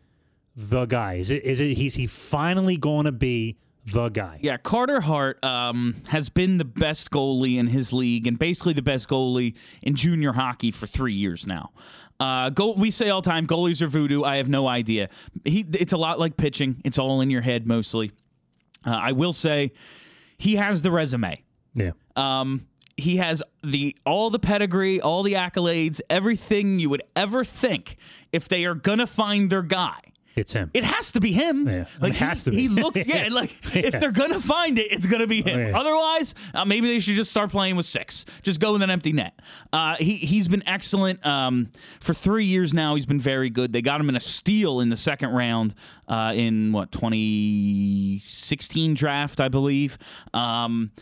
the guy? Is it is it is he finally going to be the guy? Yeah, Carter Hart um, has been the best goalie in his league and basically the best goalie in junior hockey for three years now. Uh, go, we say all the time, goalies are voodoo. I have no idea. He, it's a lot like pitching. It's all in your head mostly. Uh, I will say, he has the resume. Yeah. Um, he has the all the pedigree, all the accolades, everything you would ever think if they are gonna find their guy. It's him. It has to be him. Yeah. Like It has he, to be. he looks. Yeah, (laughs) like if they're gonna find it, it's gonna be him. Oh, yeah. Otherwise, uh, maybe they should just start playing with six. Just go with an empty net. Uh, he he's been excellent um, for three years now. He's been very good. They got him in a steal in the second round uh, in what 2016 draft, I believe. Um,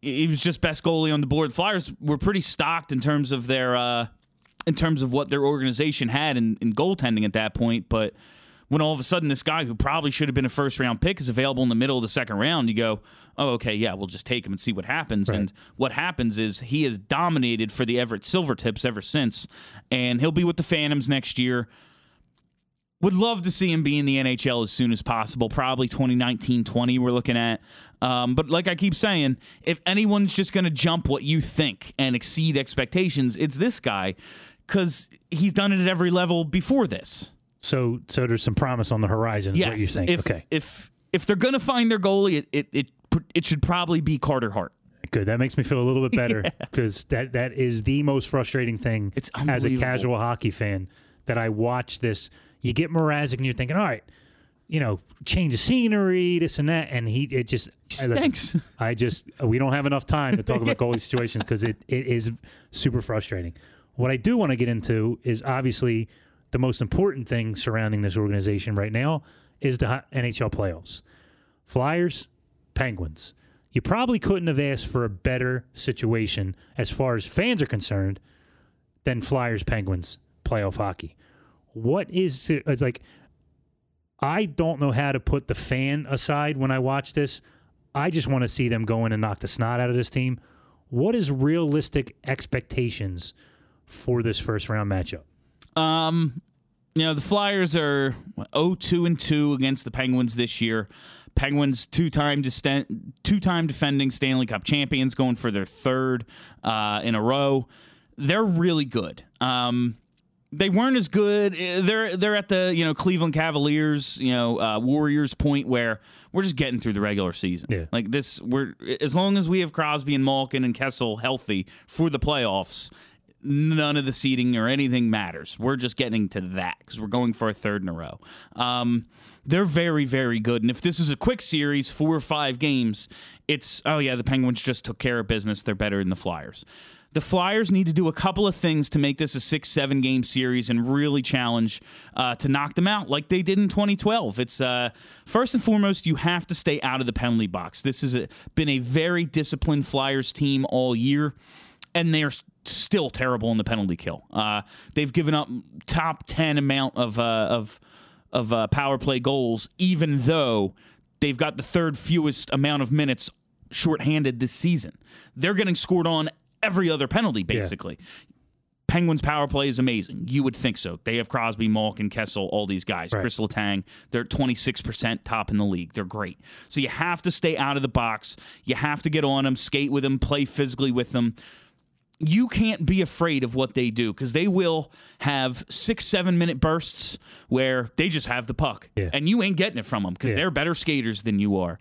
he was just best goalie on the board. The Flyers were pretty stocked in terms of their uh, in terms of what their organization had in, in goaltending at that point, but when all of a sudden this guy who probably should have been a first round pick is available in the middle of the second round, you go, oh, okay, yeah, we'll just take him and see what happens. Right. And what happens is he has dominated for the Everett Silvertips ever since, and he'll be with the Phantoms next year. Would love to see him be in the NHL as soon as possible. Probably 2019 20, we're looking at. Um, but like I keep saying, if anyone's just going to jump what you think and exceed expectations, it's this guy because he's done it at every level before this. So, so there's some promise on the horizon. Is Yes. what you think? If, okay, If if they're going to find their goalie, it, it it it should probably be Carter Hart. good. That makes me feel a little bit better (laughs) because that that is the most frustrating thing It's as a casual hockey fan that I watch this. You get Mrazek and you're thinking, all right, you know, change of scenery, this and that, and he it just I, Stinks. I just we don't have enough time to talk about (laughs) goalie situations because it, it is super frustrating. What I do want to get into is obviously the most important thing surrounding this organization right now is the NHL playoffs. Flyers, Penguins. You probably couldn't have asked for a better situation as far as fans are concerned than Flyers Penguins playoff hockey. What is it's like I don't know how to put the fan aside when I watch this. I just want to see them go in and knock the snot out of this team. What is realistic expectations for this first round matchup? Um, you know, the Flyers are what, 0-2 and 2 against the Penguins this year. Penguins two-time disten- two-time defending Stanley Cup champions going for their third uh, in a row. They're really good. Um, they weren't as good. eh, They're they're at the you know Cleveland Cavaliers, you know uh, Warriors point where we're just getting through the regular season. Yeah. Like this, we're as long as we have Crosby and Malkin and Kessel healthy for the playoffs, none of the seeding or anything matters. We're just getting to that because we're going for a third in a row. Um, they're very, very good. And if this is a quick series, four or five games, it's, oh, yeah, the Penguins just took care of business. They're better than the Flyers. The Flyers need to do a couple of things to make this a six, seven game series and really challenge uh, to knock them out like they did in 2012. It's uh, first and foremost, you have to stay out of the penalty box. This has been a very disciplined Flyers team all year and they're still terrible in the penalty kill. Uh, they've given up top ten amount of uh, of of uh, power play goals, even though they've got the third fewest amount of minutes shorthanded this season. They're getting scored on every other penalty, basically. Penguins power play is amazing. You would think so. They have Crosby, Malkin, Kessel, all these guys. Right. Chris Letang, they're 26% top in the league. They're great. So you have to stay out of the box. You have to get on them, skate with them, play physically with them. You can't be afraid of what they do because they will have six, seven minute bursts where they just have the puck Yeah. and you ain't getting it from them because Yeah. they're better skaters than you are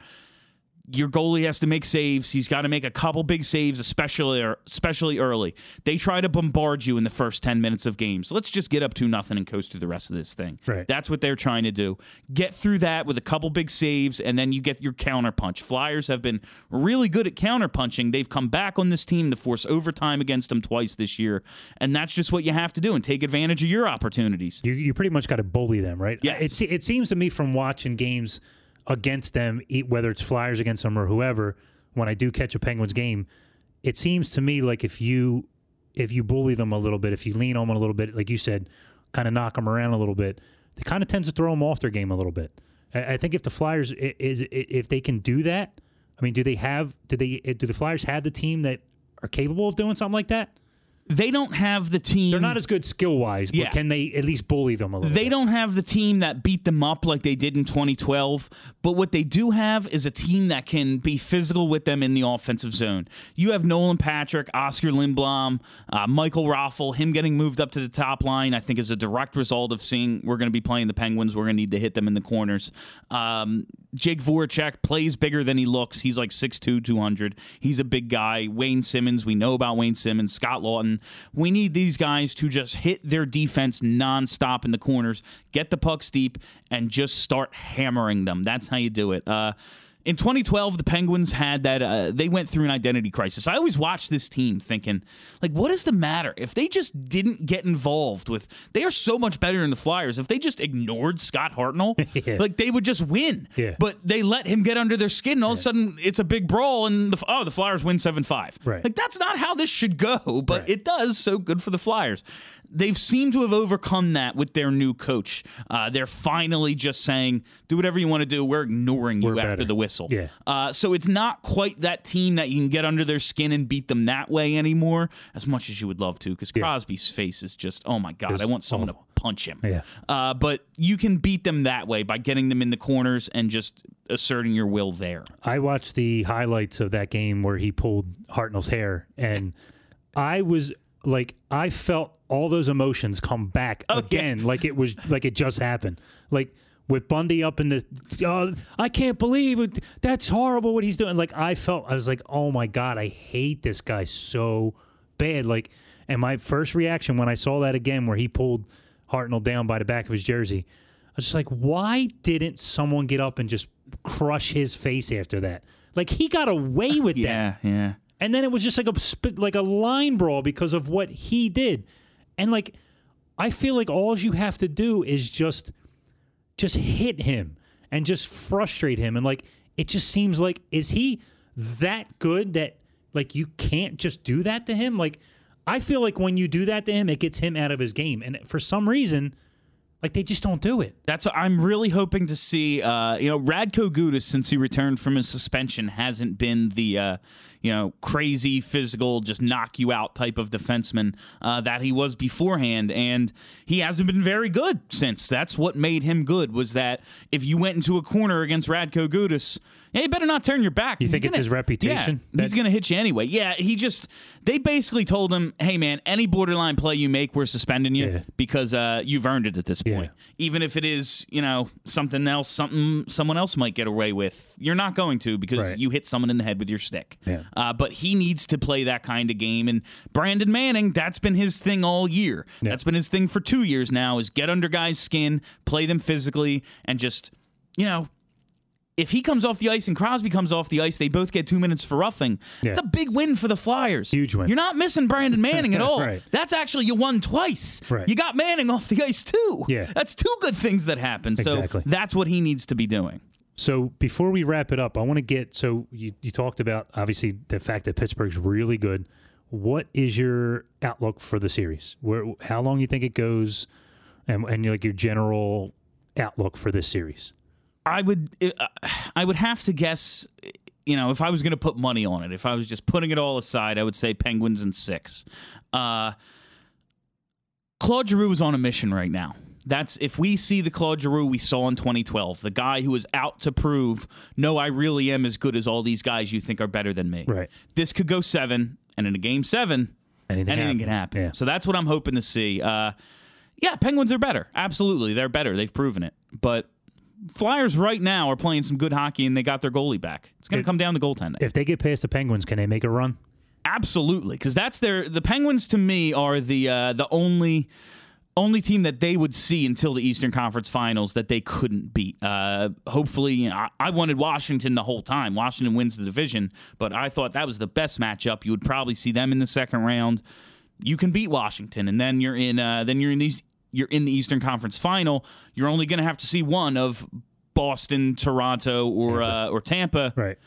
your goalie has to make saves. He's got to make a couple big saves, especially er, especially early. They try to bombard you in the first ten minutes of games. Let's just get up to nothing and coast through the rest of this thing. Right. That's what they're trying to do. Get through that with a couple big saves, and then you get your counterpunch. Flyers have been really good at counterpunching. They've come back on this team to force overtime against them twice this year, and that's just what you have to do and take advantage of your opportunities. You you pretty much got to bully them, right? Yes. It it seems to me from watching games against them, whether it's Flyers against them or whoever, when I do catch a Penguins game, it seems to me like if you if you bully them a little bit, if you lean on them a little bit, like you said, kind of knock them around a little bit, it kind of tends to throw them off their game a little bit. I, I think if the Flyers is if they can do that, I mean, do they have do they do the Flyers have the team that are capable of doing something like that? They don't have the team. They're not as good skill wise, but Yeah. can they at least bully them a little? They bit? don't have the team that beat them up like they did in 2012, but what they do have is a team that can be physical with them in the offensive zone. You have Nolan Patrick, Oskar Lindblom, uh, Michael Raffl. Him getting moved up to the top line, I think, is a direct result of seeing we're going to be playing the Penguins. We're going to need to hit them in the corners. Um, Jake Voracek plays bigger than he looks. He's like 6'2", 200. He's a big guy. Wayne Simmonds, we know about Wayne Simmonds. Scott Laughton, we need these guys to just hit their defense nonstop in the corners, get the pucks deep, and just start hammering them. That's how you do it. Uh, in 2012, the Penguins had that. Uh, they went through an identity crisis. I always watch this team thinking, like, what is the matter? If they just didn't get involved with, they are so much better than the Flyers. If they just ignored Scott Hartnell, (laughs) Yeah. like they would just win. Yeah. But they let him get under their skin, and all of a sudden it's a big brawl, and the oh, the Flyers win seven five. Right. Like that's not how this should go, but Right. it does. So good for the Flyers. They've seemed to have overcome that with their new coach. Uh, they're finally just saying, "Do whatever you want to do. We're ignoring you We're after better." the whistle." Yeah. Uh, so it's not quite that team that you can get under their skin and beat them that way anymore, as much as you would love to. Because Yeah. Crosby's face is just, oh my god, It's I want someone awful. to punch him. Yeah. Uh, but you can beat them that way by getting them in the corners and just asserting your will there. I watched the highlights of that game where he pulled Hartnell's hair, and (laughs) I was like, I felt all those emotions come back again, like it was like it just happened. Like with Bundy up in the, oh, I can't believe it. That's horrible what he's doing. Like I felt, I was like, oh my god, I hate this guy so bad. Like, and my first reaction when I saw that again, where he pulled Hartnell down by the back of his jersey, I was just like, why didn't someone get up and just crush his face after that? Like he got away with that, Yeah, yeah. and then it was just like a like a line brawl because of what he did, and like I feel like all you have to do is just just hit him and just frustrate him, and like it just seems like is he that good that like you can't just do that to him? Like I feel like when you do that to him, it gets him out of his game, and for some reason, like they just don't do it. That's what I'm really hoping to see. Uh, you know, Radko Gudas, since he returned from his suspension, hasn't been the uh, you know crazy physical, just knock you out type of defenseman uh, that he was beforehand, and he hasn't been very good since. That's what made him good. Was that if you went into a corner against Radko Gudas, yeah, you better not turn your back. You think it's gonna- his reputation? Yeah, he's going to hit you anyway. Yeah, he just they basically told him, "Hey, man, any borderline play you make, we're suspending you Yeah. because uh, you've earned it at this Yeah. point." even if it is you know something else something someone else might get away with you're not going to because Right. you hit someone in the head with your stick Yeah. Uh, but he needs to play that kind of game and brandon manning that's been his thing all year Yeah. that's been his thing for two years now is get under guys skin play them physically and just you know if he comes off the ice and Crosby comes off the ice, they both get two minutes for roughing. Yeah. It's a big win for the Flyers. Huge win. You're not missing Brandon Manning at (laughs) all. Right. That's actually you won twice. Right. You got Manning off the ice too. Yeah. That's two good things that happened. So that's what he needs to be doing. So before we wrap it up, I want to get so you, you talked about obviously the fact that Pittsburgh's really good. What is your outlook for the series? Where how long you think it goes, and and like your general outlook for this series? I would uh, I would have to guess you know if I was going to put money on it if I was just putting it all aside I would say Penguins in 6. Uh Claude Giroux is on a mission right now. That's if we see the Claude Giroux we saw in 2012, the guy who was out to prove, no, I really am as good as all these guys you think are better than me. Right. This could go seven, and in a game seven, Anything, anything can happen. Yeah. So that's what I'm hoping to see. Uh, yeah, Penguins are better. Absolutely, they're better. They've proven it. But Flyers right now are playing some good hockey, and they got their goalie back. It's going to come down to goaltending. If they get past the Penguins, can they make a run? Absolutely, because that's their the Penguins to me are the uh, the only only team that they would see until the Eastern Conference Finals that they couldn't beat. Uh, hopefully, you know, I, I wanted Washington the whole time. Washington wins the division, but I thought that was the best matchup. You would probably see them in the second round. You can beat Washington, and then you're in uh, then you're in these you're in the Eastern Conference Final. You're only going to have to see one of Boston, Toronto, or uh, or Tampa Right.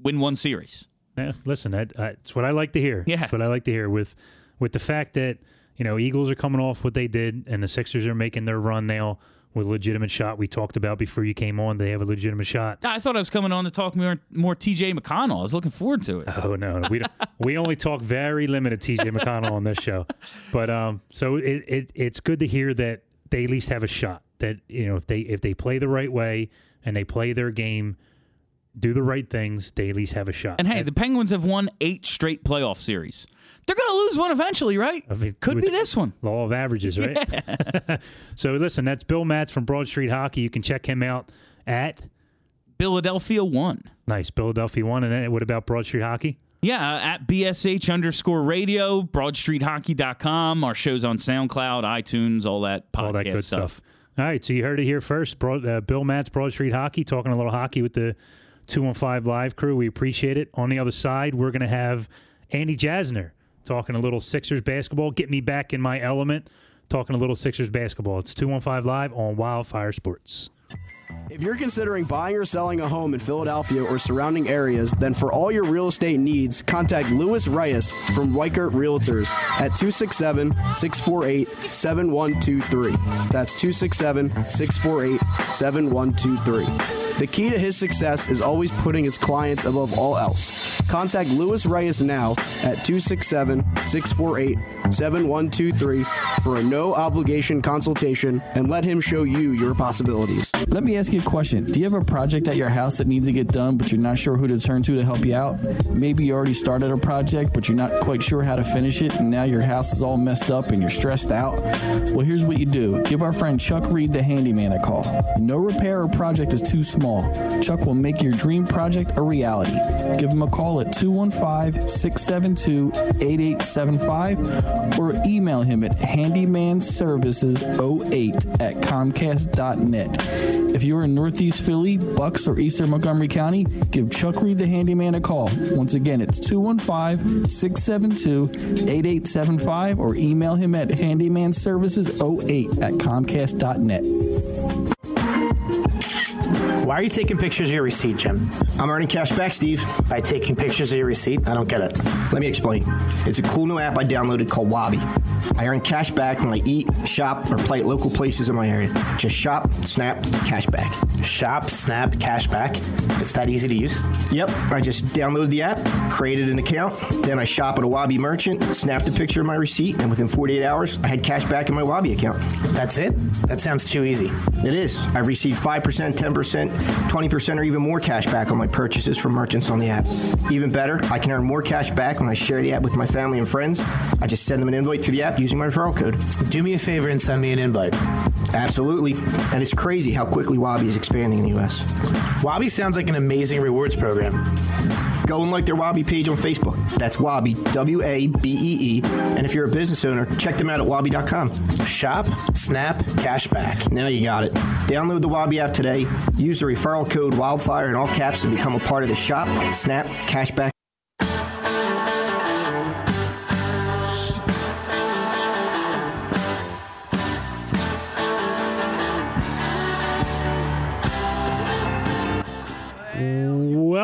win one series. Yeah, listen, that, that's what I like to hear. Yeah. What I like to hear with with the fact that you know Eagles are coming off what they did, and the Sixers are making their run now with a legitimate shot. We talked about before you came on. They have a legitimate shot. I thought I was coming on to talk more more TJ McConnell. I was looking forward to it. (laughs) Oh no, we don't, we only talk very limited TJ McConnell on this show, but um, so it, it it's good to hear that they at least have a shot. That you know if they if they play the right way and they play their game, do the right things, they at least have a shot. And hey, the Penguins have won eight straight playoff series. They're going to lose one eventually, right? I mean, Could be this one. Law of averages, right? (laughs) (laughs) so listen, that's Bill Matz from Broad Street Hockey. You can check him out at Philadelphia One. nice Philadelphia one. And then what about Broad Street Hockey? Yeah, at BSH underscore radio, broadstreethockey.com. Our show's on SoundCloud, iTunes, all that podcast all that good stuff. stuff. All right, so you heard it here first. Broad, uh, Bill Matz, Broad Street Hockey, talking a little hockey with the 215 Live crew. We appreciate it. On the other side, we're going to have Andy Jasner talking a little Sixers basketball. Get me back in my element, talking a little Sixers basketball. It's 215 Live on Wildfire Sports. If you're considering buying or selling a home in Philadelphia or surrounding areas, then for all your real estate needs, contact Louis Reyes from Weichert Realtors at 267 648 7123. That's 267 648 7123. The key to his success is always putting his clients above all else. Contact Louis Reyes now at 267 648 7123 for a no obligation consultation and let him show you your possibilities. Let me ask you a question. Do you have a project at your house that needs to get done, but you're not sure who to turn to to help you out? Maybe you already started a project, but you're not quite sure how to finish it, and now your house is all messed up and you're stressed out? Well, here's what you do give our friend Chuck Reed, the handyman, a call. No repair or project is too small. Chuck will make your dream project a reality. Give him a call at 215 672 8875 or email him at handymanservices08 at comcast.net. If you're in Northeast Philly, Bucks, or Eastern Montgomery County, give Chuck Reed the handyman a call. Once again, it's 215 672 8875 or email him at handymanservices08 at comcast.net. Why are you taking pictures of your receipt, Jim? I'm earning cash back, Steve. By taking pictures of your receipt? I don't get it. Let me explain. It's a cool new app I downloaded called Wabee. I earn cash back when I eat, shop, or play at local places in my area. Just shop, snap, cash back. Shop, snap, cash back. It's that easy to use? Yep. I just downloaded the app, created an account, then I shop at a Wabee merchant, snapped a picture of my receipt, and within 48 hours, I had cash back in my Wabee account. That's it? That sounds too easy. It is. I've received 5%, 10%, 20%, or even more cash back on my purchases from merchants on the app. Even better, I can earn more cash back when I share the app with my family and friends. I just send them an invite through the app using my referral code. Do me a favor and send me an invite. Absolutely. And it's crazy how quickly Wabee is expanding in the U.S. Wabee sounds like an amazing rewards program. Go and like their Wabee page on Facebook. That's Wabee, W A B E E. And if you're a business owner, check them out at wabee.com. Shop, snap, cash back. Now you got it. Download the Wabee app today. Use the referral code Wildfire in all caps to become a part of the Shop, Snap, Cashback.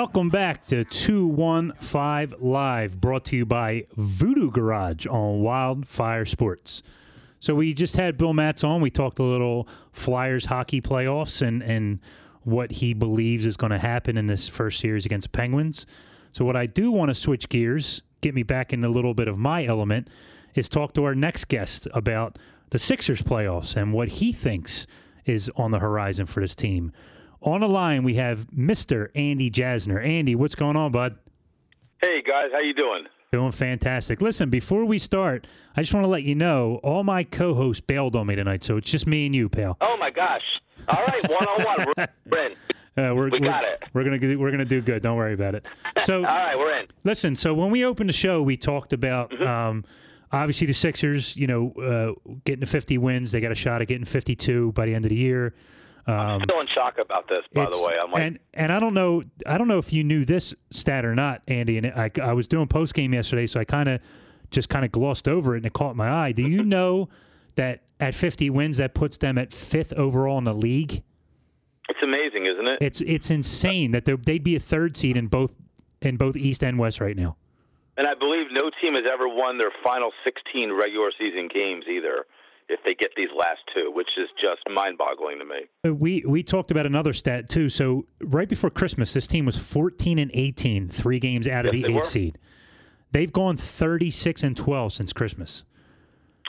Welcome back to 215 Live, brought to you by Voodoo Garage on Wildfire Sports. So we just had Bill Matz on. We talked a little Flyers hockey playoffs and, and what he believes is going to happen in this first series against the Penguins. So what I do want to switch gears, get me back in a little bit of my element, is talk to our next guest about the Sixers playoffs and what he thinks is on the horizon for this team. On the line, we have Mr. Andy Jasner. Andy, what's going on, bud? Hey guys, how you doing? Doing fantastic. Listen, before we start, I just want to let you know all my co-hosts bailed on me tonight, so it's just me and you, pal. Oh my gosh! All right, one on one, we're (laughs) in. Uh, we're, We got we're, it. We're gonna do- we're gonna do good. Don't worry about it. So, (laughs) All right, we're in. listen. So when we opened the show, we talked about Mm-hmm. um, obviously the Sixers. You know, uh, getting to 50 wins. They got a shot at getting 52 by the end of the year. Um, I'm Still in shock about this, by the way. I'm like, and and I don't know, I don't know if you knew this stat or not, Andy. And I, I was doing post game yesterday, so I kind of just kind of glossed over it, and it caught my eye. Do you (laughs) know that at 50 wins, that puts them at fifth overall in the league? it's amazing, isn't it? It's it's insane that they'd be a third seed in both in both East and West right now. And I believe no team has ever won their final 16 regular season games either. If they get these last two, which is just mind-boggling to me. We we talked about another stat too. So right before Christmas, this team was 14 and 18, three games out of Yes, the they eighth were. seed. They've gone 36 and 12 since Christmas.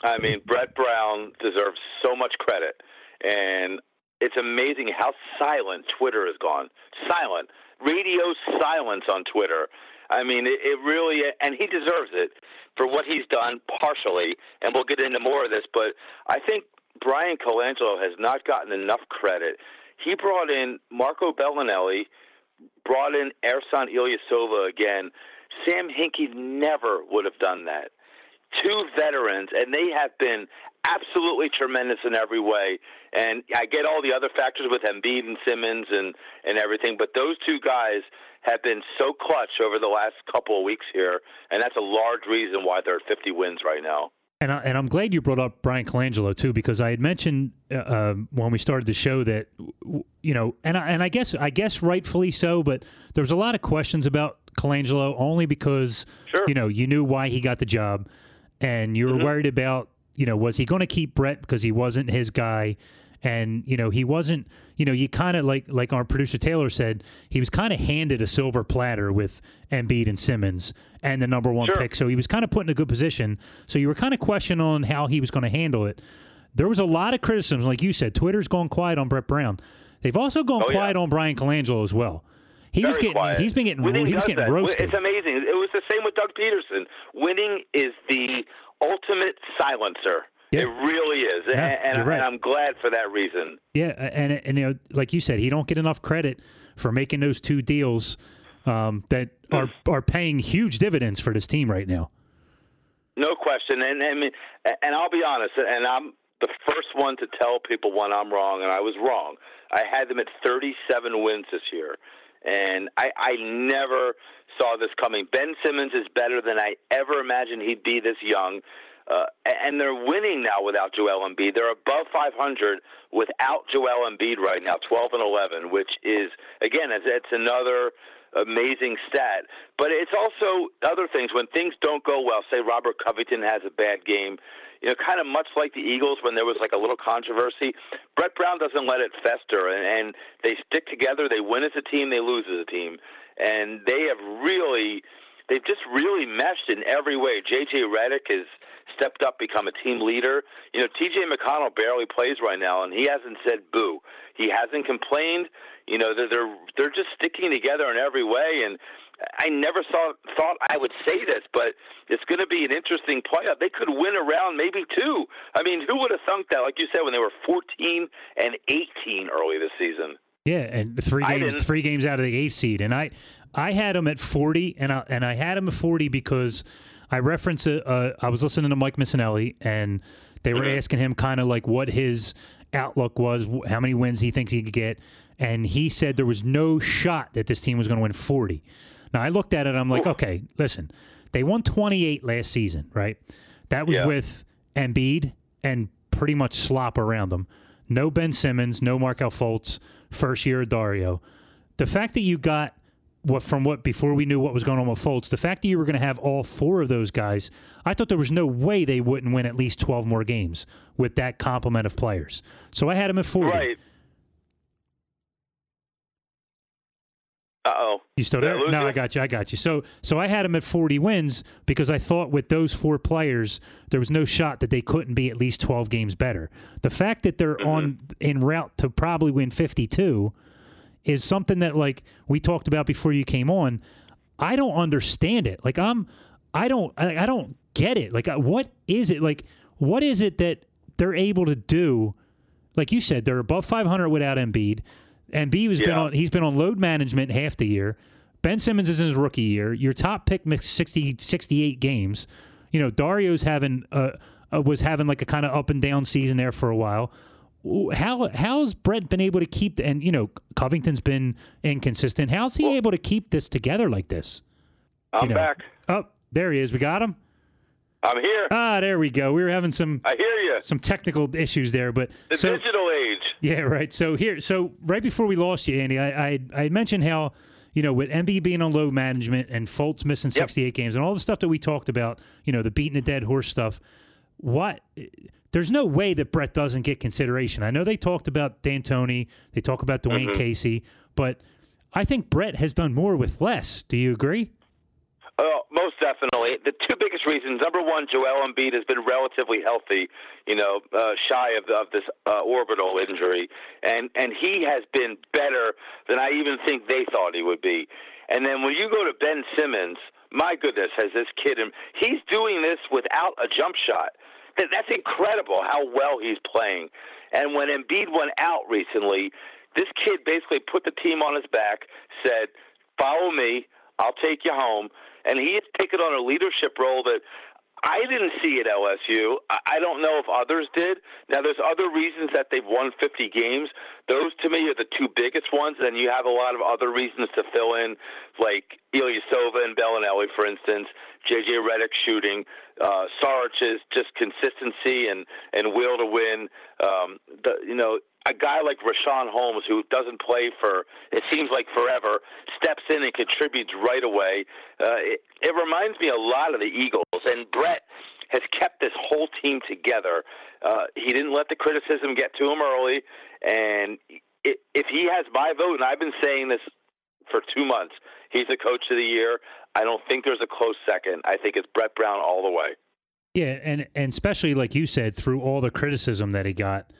I mean, Brett Brown deserves so much credit, and it's amazing how silent Twitter has gone. Silent, radio silence on Twitter. I mean, it, it really, and he deserves it for what he's done partially. And we'll get into more of this, but I think Bryan Colangelo has not gotten enough credit. He brought in Marco Belinelli, brought in Ersan Ilyasova again. Sam Hinkie never would have done that. Two veterans, and they have been absolutely tremendous in every way. And I get all the other factors with Embiid and Simmons and and everything, but those two guys have been so clutch over the last couple of weeks here, and that's a large reason why they're at 50 wins right now. And, I, and I'm glad you brought up Bryan Colangelo too, because I had mentioned uh, uh, when we started the show that you know, and I, and I guess I guess rightfully so, but there was a lot of questions about Colangelo only because sure. you know you knew why he got the job, and you were mm-hmm. worried about you know was he going to keep Brett because he wasn't his guy, and you know he wasn't you know you kind of like like our producer Taylor said he was kind of handed a silver platter with Embiid and Simmons and the number one sure. pick so he was kind of put in a good position so you were kind of questioning on how he was going to handle it there was a lot of criticism like you said Twitter's gone quiet on Brett Brown they've also gone oh, quiet yeah. on Bryan Colangelo as well he Very was getting quiet. he's been getting Winning he was getting that. roasted It's amazing. It was the same with Doug Pederson. Winning is the ultimate silencer. Yeah. It really is, Yeah, and, you're right. and I'm glad for that reason. Yeah, and and you know, like you said, he don't get enough credit for making those two deals um, that are are paying huge dividends for this team right now. No question, and and and I'll be honest, and I'm the first one to tell people when I'm wrong, and I was wrong. I had them at 37 wins this year, and I I never saw this coming. Ben Simmons is better than I ever imagined he'd be this young. Uh, and they're winning now without Joel Embiid. They're above 500 without Joel Embiid right now, 12 and 11, which is again, it's, another amazing stat. But it's also other things when things don't go well. Say Robert Covington has a bad game. You know, kind of much like the Eagles when there was like a little controversy. Brett Brown doesn't let it fester, and, and they stick together. They win as a team, they lose as a team, and they have really, they've just really meshed in every way. JJ Redick has stepped up, become a team leader. You know, TJ McConnell barely plays right now, and he hasn't said boo. He hasn't complained. You know, they're they're, they're just sticking together in every way, and I never saw thought I would say this, but it's going to be an interesting playoff. They could win around maybe two. I mean, who would have thunk that? Like you said, when they were 14 and 18 early this season. Yeah, and three games three games out of the eighth seed, and I I had him at forty, and I and I had him at forty because I referenced a, uh, I was listening to Mike Missanelli, and they were Mhm. asking him kind of like what his outlook was, how many wins he thinks he could get, and he said there was no shot that this team was going to win forty. Now I looked at it, I'm like, okay, listen, they won 28 last season, right? That was Yeah. with Embiid and pretty much slop around them. No Ben Simmons, no Markelle Fultz, first year of Dario. The fact that you got what from what before we knew what was going on with Fultz, the fact that you were going to have all four of those guys, I thought there was no way they wouldn't win at least 12 more games with that complement of players. So I had them at 40. Right. Uh oh. You still there? No? I got you. I got you. So, so I had them at 40 wins because I thought with those four players, there was no shot that they couldn't be at least 12 games better. The fact that they're Mm-hmm. on en route to probably win 52 is something that like we talked about before you came on. I don't understand it. Like I'm, I don't, I, I don't get it. Like uh, what is it? Like what is it that they're able to do? Like you said, they're above 500 without Embiid. Embiid has been on. He's been on load management half the year. Ben Simmons is in his rookie year. Your top pick missed 60, 68 games. You know, Dario's having uh, uh, was having like a kind of up and down season there for a while. How how's Brett been able to keep the, and you know Covington's been inconsistent. How's he able to keep this together like this? I'm You know. back. Oh, there he is. We got him. I'm here. Ah, there we go. We were having some I hear you. some technical issues there, but The so digital age. yeah, right. So here, so right before we lost you, Andy, I I, I mentioned how you know with Embiid being on load management and Fultz missing Yep. 68 games and all the stuff that we talked about, you know, the beating a dead horse stuff. What? There's no way that Brett doesn't get consideration. I know they talked about D'Antoni, they talk about Dwane Mhm. Casey, but I think Brett has done more with less. Do you agree? Uh, most definitely. The two biggest reasons: number one, Joel Embiid has been relatively healthy, you know, uh, shy of, of this uh, orbital injury, and and he has been better than I even think they thought he would be. And then when you go to Ben Simmons, my goodness, has this kid? And he's doing this without a jump shot. That, that's incredible how well he's playing. And when Embiid went out recently, this kid basically put the team on his back, said, "Follow me." I'll take you home. And he has taken on a leadership role that I didn't see at LSU. I don't know if others did. Now, there's other reasons that they've won 50 games. Those, to me, are the two biggest ones. And you have a lot of other reasons to fill in, like Ilyasova and Belinelli, for instance, J.J. Redick shooting, uh, Saric's just consistency and, and will to win. Um, the, you know, a guy like Richaun Holmes, who doesn't play for it seems like forever, steps in and contributes right away. Uh, it, it reminds me a lot of the Eagles, and Brett has kept this whole team together. Uh, he didn't let the criticism get to him early, and it, if he has my vote, and I've been saying this for two months, he's the coach of the year. I don't think there's a close second. I think it's Brett Brown all the way. Yeah, and and especially like you said, through all the criticism that he got.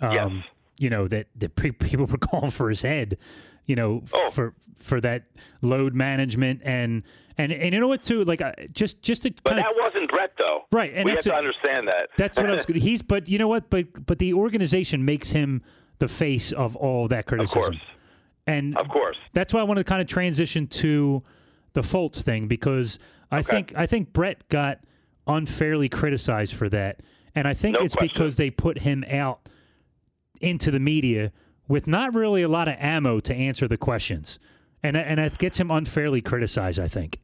Um, yes you know that that people (laughs) were calling for his head, you know, oh. for for that load management and and and you know what too, like uh, just just to. But that wasn't Brett though, right? And we have to understand that. That's what I was. (laughs) He's, but you know what? But but the organization makes him the face of all that criticism. Of course. And of course, that's why I wanted to kind of transition to the Fultz thing because I okay. think I think Brett got unfairly criticized for that, and I think no it's question. because they put him out into the media with not really a lot of ammo to answer the questions, and and it gets him unfairly criticized. I think.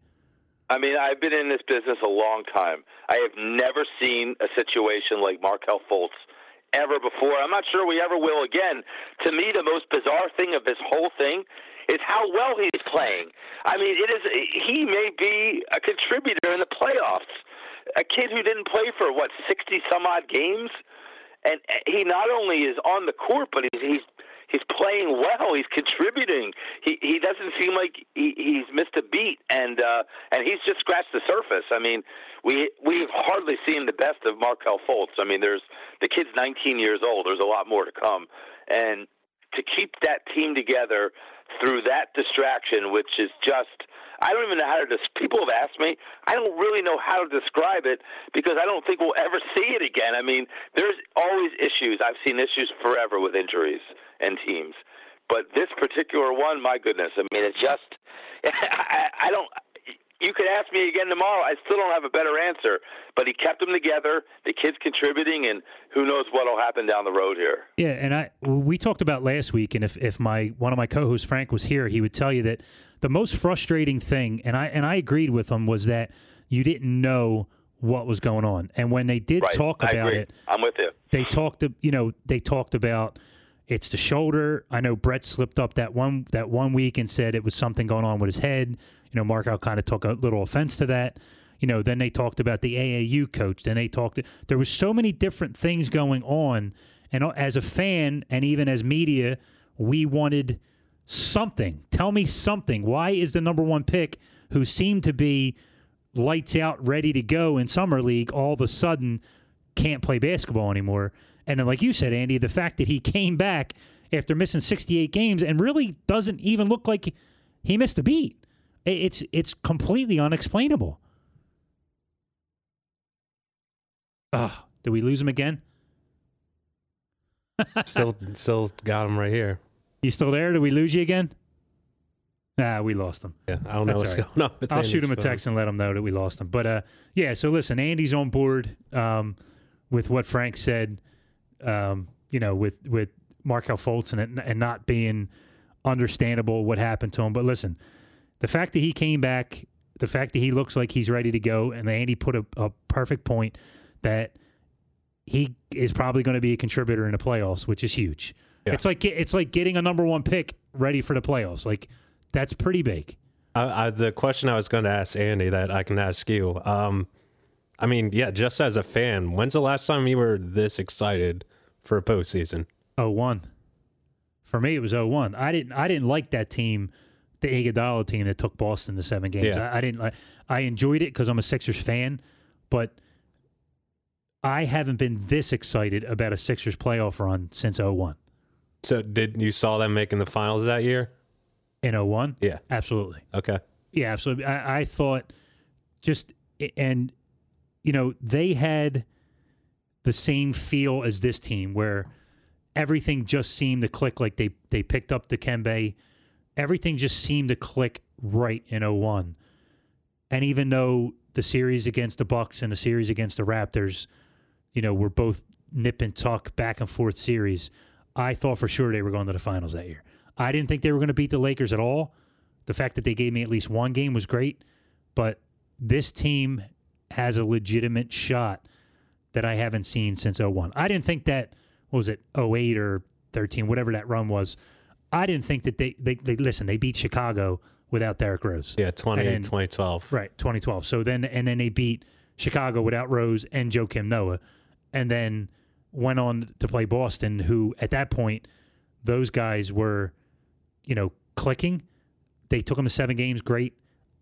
I mean, I've been in this business a long time. I have never seen a situation like Markelle Fultz ever before. I'm not sure we ever will again. To me, the most bizarre thing of this whole thing is how well he's playing. I mean, it is he may be a contributor in the playoffs. A kid who didn't play for what 60 some odd games and he not only is on the court, but he's he's he's playing well. He's contributing. He he doesn't seem like he, he's missed a beat, and uh, and he's just scratched the surface. I mean, we we've hardly seen the best of Markelle Fultz. I mean, there's the kid's 19 years old. There's a lot more to come, and to keep that team together through that distraction, which is just I don't even know how to. Des- People have asked me. I don't really know how to describe it because I don't think we'll ever see it again. I mean, there's always issues. I've seen issues forever with injuries and teams, but this particular one, my goodness. I mean, it's just. (laughs) I, I don't you could ask me again tomorrow. I still don't have a better answer. But he kept them together. The kids contributing, and who knows what'll happen down the road here. Yeah, and I we talked about last week, and if if my one of my co-hosts Frank was here, he would tell you that the most frustrating thing, and I and I agreed with him, was that you didn't know what was going on, and when they did right. talk about it, I'm with you. They talked, you know, they talked about it's the shoulder. I know Brett slipped up that one that one week and said it was something going on with his head. You know, Markelle kind of took a little offense to that. You know, then they talked about the AAU coach. Then they talked. There was so many different things going on, and uh, as a fan and even as media, we wanted something. Tell me something. Why is the number one pick, who seemed to be lights out, ready to go in summer league, all of a sudden can't play basketball anymore? And then, like you said, Andy, the fact that he came back after missing 68 games and really doesn't even look like he missed a beat. It's it's completely unexplainable. Oh, did we lose him again? (laughs) still, still got him right here. You still there? Did we lose you again? Nah, we lost him. Yeah, I don't know That's what's all going on. With I'll Andy's shoot him a text and let him know that we lost him. But uh, yeah, so listen, Andy's on board um, with what Frank said. Um, you know, with with Markelle Fultz and it, and not being understandable what happened to him. But listen, the fact that he came back, the fact that he looks like he's ready to go, and Andy put a, a perfect point that he is probably going to be a contributor in the playoffs, which is huge. Yeah. It's like it's like getting a number one pick ready for the playoffs. Like that's pretty big. I, I, the question I was going to ask Andy that I can ask you. Um, I mean, yeah, just as a fan, when's the last time you were this excited for a postseason? Oh one. For me, it was 0-1. I didn't. I didn't like that team, the Iguodala team that took Boston to seven games. Yeah. I, I didn't. like I enjoyed it because I'm a Sixers fan, but I haven't been this excited about a Sixers playoff run since 0-1. So, did you saw them making the finals that year? In 0-1? Yeah. absolutely. Okay. Yeah, absolutely. I, I thought just and you know they had the same feel as this team where everything just seemed to click like they they picked up the Kembe. Everything just seemed to click right in 01. And even though the series against the Bucks and the series against the Raptors, you know, were both nip and tuck back and forth series, I thought for sure they were going to the finals that year. I didn't think they were going to beat the Lakers at all. The fact that they gave me at least one game was great, but this team has a legitimate shot that I haven't seen since 01. I didn't think that what was it 08 or 13 whatever that run was. I didn't think that they they, they listen, they beat Chicago without Derrick Rose. Yeah, 20, then- 2012. Right, 2012. So then and then they beat Chicago without Rose and Joakim Noah and then went on to play Boston who at that point those guys were you know clicking. They took them to 7 games, great.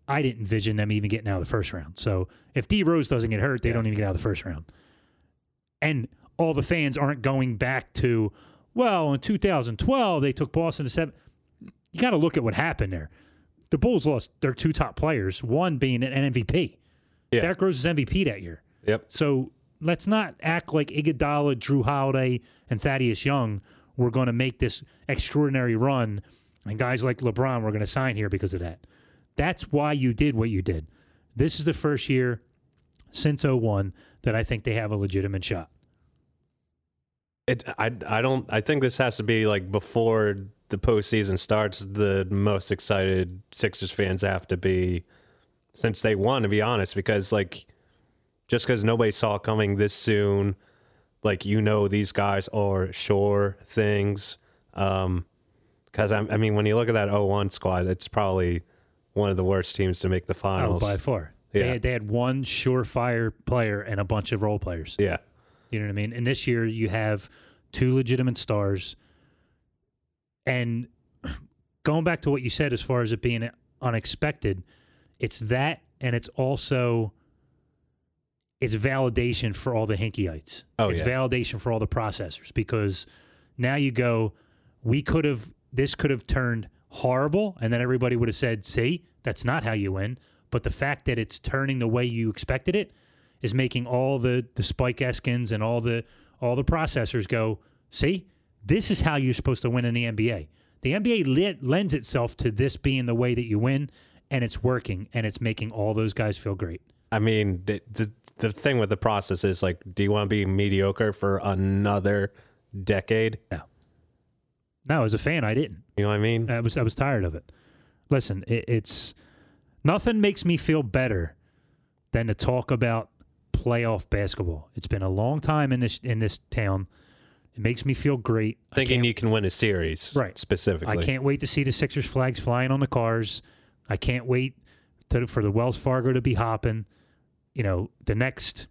I didn't envision them even getting out of the first round. So if D Rose doesn't get hurt, they don't even get out of the first round. And all the fans aren't going back to, well, in 2012 they took Boston to seven. You got to look at what happened there. The Bulls lost their two top players, one being an MVP. Yeah. Derrick Rose is MVP that year. Yep. So let's not act like Iguodala, Jrue Holiday, and Thaddeus Young were going to make this extraordinary run, and guys like LeBron were going to sign here because of that. That's why you did what you did. This is the first year since 01 that I think they have a legitimate shot. It, I, I don't. I think this has to be like before the postseason starts. The most excited Sixers fans have to be since they won. To be honest, because like just because nobody saw coming this soon, like you know these guys are sure things. Um, because I, I mean, when you look at that 01 squad, it's probably one of the worst teams to make the Oh, finals. by far. They, Yeah. had, they had one surefire player and a bunch of role players. Yeah. You know what I mean? And this year you have two legitimate stars. And (clears throat) going back to what you said as far as it being unexpected, it's that and it's also it's validation for all the Hinkyites. Oh, it's yeah. validation for all the processors because now you go, we could have this could have turned horrible and then everybody would have said, see, that's not how you win. But the fact that it's turning the way you expected it is making all the the Spike Eskins and all the all the processors go, see, this is how you're supposed to win in the NBA. The NBA li- lends itself to this being the way that you win, and it's working, and it's making all those guys feel great. I mean, the, the the thing with the process is like, do you want to be mediocre for another decade? No. No, as a fan, I didn't. You know what I mean? I was I was tired of it. Listen, it, it's nothing makes me feel better than to talk about playoff basketball. It's been a long time in this in this town. It makes me feel great. Thinking you can win a series, Right. Specifically, I can't wait to see the Sixers flags flying on the cars. I can't wait to, for the Wells Fargo to be hopping. You know, the next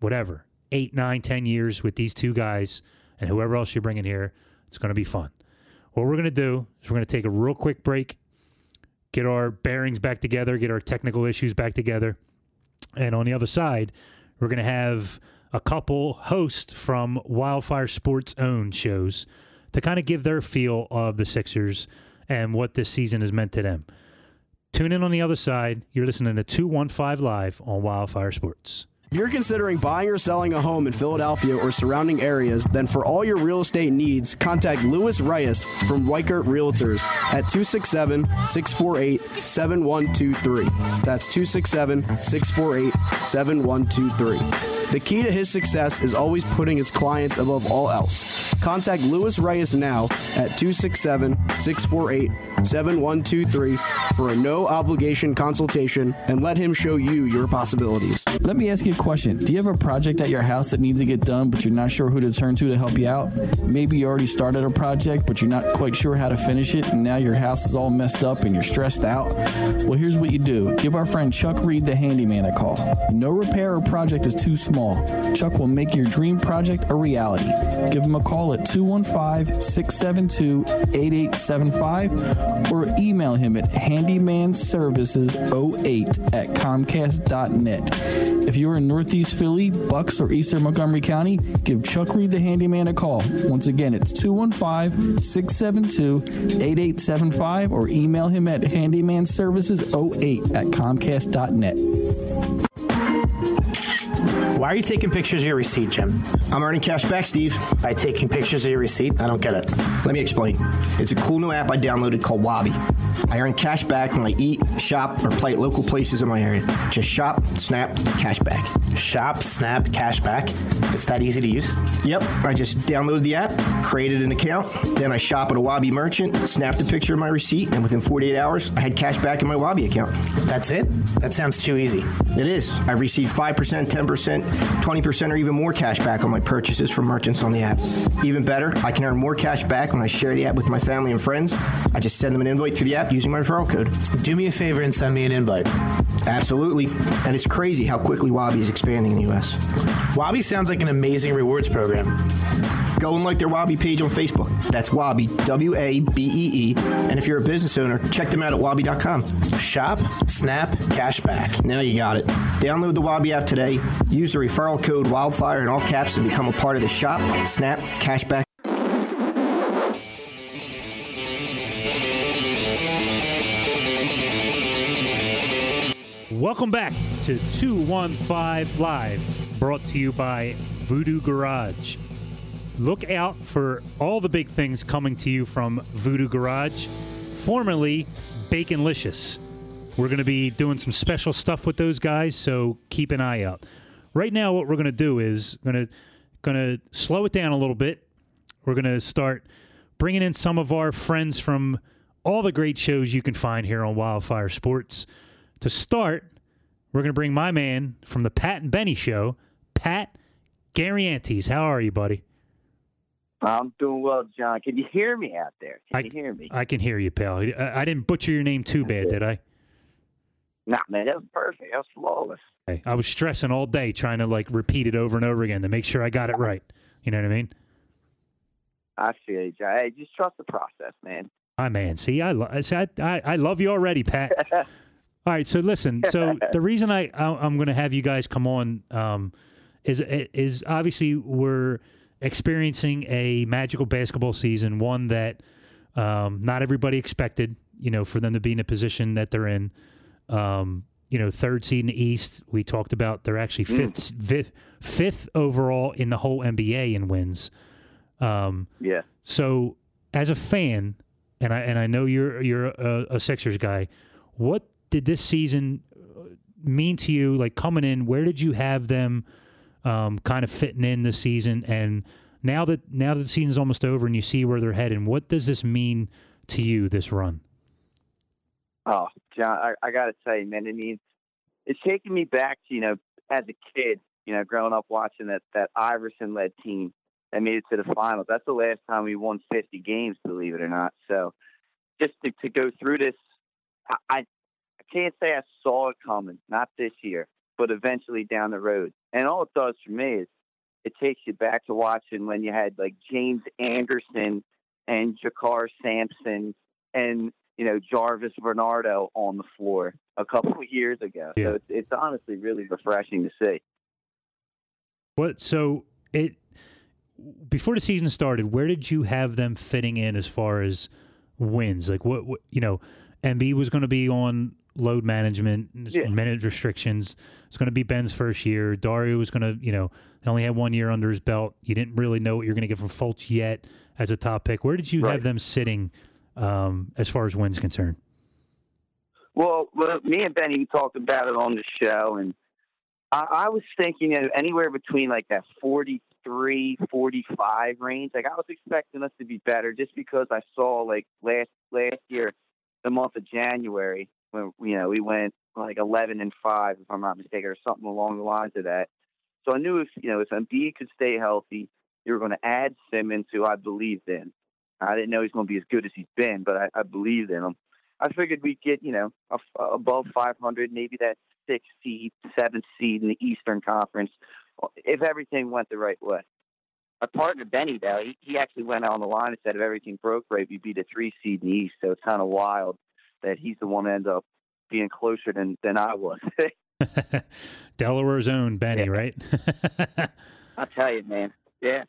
whatever eight, nine, ten years with these two guys and whoever else you bring in here, it's going to be fun. What we're going to do is we're going to take a real quick break, get our bearings back together, get our technical issues back together, and on the other side, we're going to have a couple hosts from Wildfire Sports own shows to kind of give their feel of the Sixers and what this season has meant to them. Tune in on the other side. You're listening to 215 Live on Wildfire Sports. If you're considering buying or selling a home in Philadelphia or surrounding areas, then for all your real estate needs, contact Louis Reyes from Weichert Realtors at 267 648 7123. That's 267 648 7123. The key to his success is always putting his clients above all else. Contact Louis Reyes now at 267 648 7123 for a no obligation consultation and let him show you your possibilities. Let me ask you a question. Do you have a project at your house that needs to get done, but you're not sure who to turn to to help you out? Maybe you already started a project, but you're not quite sure how to finish it, and now your house is all messed up and you're stressed out? Well, here's what you do give our friend Chuck Reed, the handyman, a call. No repair or project is too small. Chuck will make your dream project a reality. Give him a call at 215 672 8875 or email him at handymanservices08 at comcast.net. If you're Northeast Philly, Bucks, or Eastern Montgomery County, give Chuck Reed the handyman a call. Once again, it's 215 672 8875 or email him at handymanservices08 at comcast.net. Why are you taking pictures of your receipt, Jim? I'm earning cash back, Steve. By taking pictures of your receipt? I don't get it. Let me explain. It's a cool new app I downloaded called Wabee. I earn cash back when I eat, shop, or play at local places in my area. Just shop, snap, cash back. Shop, snap, cash back. It's that easy to use? Yep, I just downloaded the app, created an account, then I shop at a Wabee merchant, snapped a picture of my receipt, and within 48 hours, I had cash back in my Wabee account. That's it? That sounds too easy. It is. I've received 5%, 10%, 20%, or even more cash back on my purchases from merchants on the app. Even better, I can earn more cash back when I share the app with my family and friends. I just send them an invite through the app using my referral code. Do me a favor and send me an invite. Absolutely. And it's crazy how quickly Wabee is expanding in the U.S. Wabee sounds like an amazing rewards program. Go and like their Wabee page on Facebook. That's Wabee, W A B E E. And if you're a business owner, check them out at wabee.com. Shop, snap, cash back. Now you got it. Download the Wabee app today. Use the referral code Wildfire in all caps and become a part of the Shop, Snap, Cashback. Welcome back to 215 Live, brought to you by Voodoo Garage. Look out for all the big things coming to you from Voodoo Garage, formerly Baconlicious. We're going to be doing some special stuff with those guys, so keep an eye out. Right now, what we're going to do is going to going to slow it down a little bit. We're going to start bringing in some of our friends from all the great shows you can find here on Wildfire Sports. To start, we're going to bring my man from the Pat and Benny show, Pat Garantes. How are you, buddy? I'm doing well, John. Can you hear me out there? Can I, you hear me? I can hear you, pal. I, I didn't butcher your name too bad, did I? Nah, man, that was perfect. That was flawless. Hey, I was stressing all day trying to like repeat it over and over again to make sure I got it right. You know what I mean? I feel you, John. Hey, just trust the process, man. My man. See, I, lo- see, I, I, I love you already, Pat. (laughs) All right, so listen. So (laughs) the reason I, I am going to have you guys come on um, is is obviously we're experiencing a magical basketball season, one that um, not everybody expected. You know, for them to be in a position that they're in. Um, you know, third seed in the East. We talked about they're actually fifth fifth fifth overall in the whole NBA in wins. Um, Yeah. so, as a fan, and I and I know you're you're a, a Sixers guy, what did this season uh, mean to you? Like coming in, where did you have them um, kind of fitting in this season? And now that now that the season's almost over and you see where they're heading, what does this mean to you? This run? Oh, John, I, I got to tell you, man. it means it's taking me back to you know, as a kid, you know, growing up watching that that Iverson led team that made it to the finals. That's the last time we won 50 games, believe it or not. So, just to, to go through this, I, I I can't say I saw it coming, not this year, but eventually down the road. And all it does for me is it takes you back to watching when you had like James Anderson and JaKarr Sampson and you know Jarvis Varnado on the floor a couple of years ago. Yeah. So it's, it's honestly really refreshing to see. What? So it before the season started, where did you have them fitting in as far as wins? Like what? what you know, Embiid was going to be on load management, Yeah. minute restrictions. It's going to be Ben's first year. Dario was going to, you know, only had one year under his belt. You didn't really know what you're going to get from Fultz yet as a top pick. Where did you have them sitting um, as far as wins concerned? Well, well, me and Benny talked about it on the show, and I, I was thinking of anywhere between like that 43, 45 range. Like I was expecting us to be better just because I saw like last last year, the month of January, when you know we went like 11 and five, if I'm not mistaken, or something along the lines of that. So I knew if you know if Embiid could stay healthy, you were going to add Simmons, who I believed in. I didn't know he's going to be as good as he's been, but I, I believed in him. I figured we'd get, you know, a, above 500, maybe that sixth seed, seventh seed in the Eastern Conference, if everything went the right way. My partner Benny, though, he, he actually went on the line and said if everything broke right, we'd be the three seed in the East. So it's kind of wild that he's the one that ended up being closer than than I was. (laughs) (laughs) Delaware's own Benny, right? (laughs) I tell you, man. Yeah.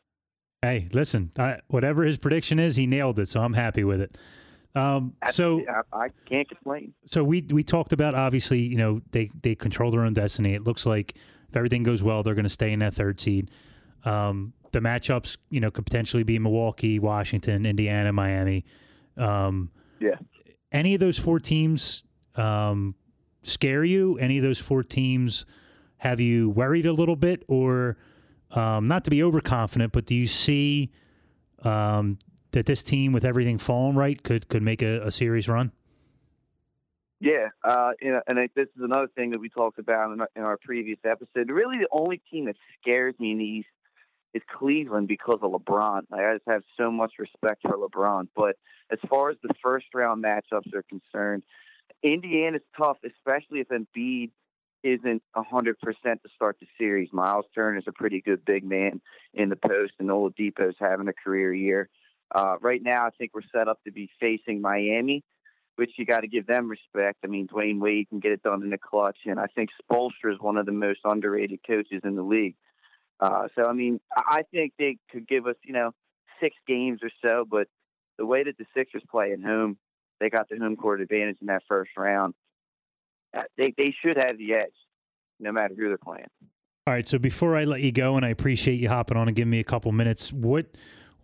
hey, listen, I, whatever his prediction is, he nailed it, so I'm happy with it. Um, so I, I can't complain. so we we talked about obviously you know they they control their own destiny. It looks like If everything goes well, they're going to stay in that third seed. Um, the matchups, you know, could potentially be Milwaukee, Washington, Indiana, Miami. Um, yeah. Any of those four teams um, scare you? Any of those four teams have you worried a little bit, or um, not to be overconfident, but do you see um, that this team, with everything falling right, could could make a, a series run? Yeah, uh, and this is another thing that we talked about in our, in our previous episode. Really, the only team that scares me in the East is Cleveland because of LeBron. I just have so much respect for LeBron. But as far as the first round matchups are concerned, Indiana's tough, especially if Embiid isn't 100% to start the series. Miles Turner is a pretty good big man in the post, and Oladipo's having a career year. Uh, right now, I think we're set up to be facing Miami, which you got to give them respect. I mean, Dwyane Wade can get it done in the clutch, and I think Spoelstra is one of the most underrated coaches in the league. Uh, so, I mean, I think they could give us, you know, six games or so, but the way that the Sixers play at home, they got the home court advantage in that first round. Uh, they they should have the edge, no matter who they're playing. All right. So before I let you go, and I appreciate you hopping on and giving me a couple minutes, what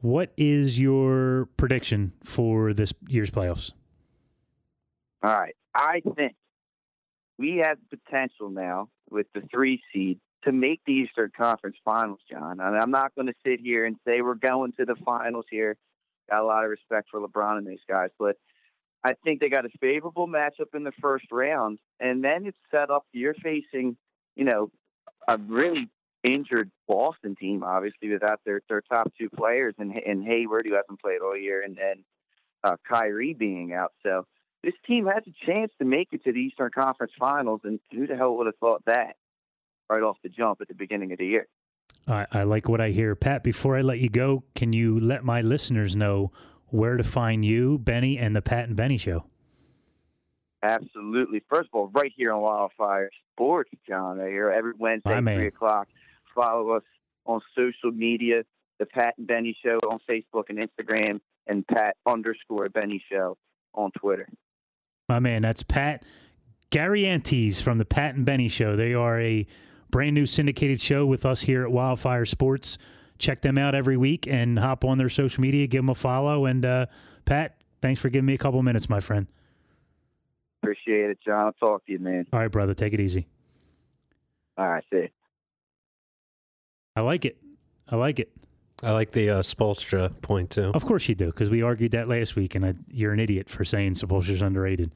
what is your prediction for this year's playoffs? All right. I think we have potential now with the three seed to make the Eastern Conference Finals, John. And I'm not going to sit here and say we're going to the finals here. Got a lot of respect for LeBron and these guys, but I think they got a favorable matchup in the first round, and then it's set up. You're facing, you know, a really injured Boston team, obviously without their their top two players, and and Hayward who hasn't played all year, and then uh, Kyrie being out. So this team has a chance to make it to the Eastern Conference Finals, and who the hell would have thought that right off the jump at the beginning of the year? I, I like what I hear, Pat. Before I let you go, can you let my listeners know where to find you, Benny, and the Pat and Benny Show. Absolutely. First of all, right here on Wildfire Sports, John, right here every Wednesday, at 3 o'clock. Follow us on social media, the Pat and Benny Show on Facebook and Instagram, and Pat underscore Benny Show on Twitter. My man, that's Pat Gariantes from the Pat and Benny Show. They are a brand new syndicated show with us here at Wildfire Sports check them out every week and hop on their social media, give them a follow. And uh, Pat, thanks for giving me a couple minutes, my friend. Appreciate it, John. I'll talk to you, man. All right, brother. Take it easy. All right, see. I like it. I like it. I like the uh, Spoelstra point too. Of course you do, because we argued that last week, and I, you're an idiot for saying Spoelstra's underrated.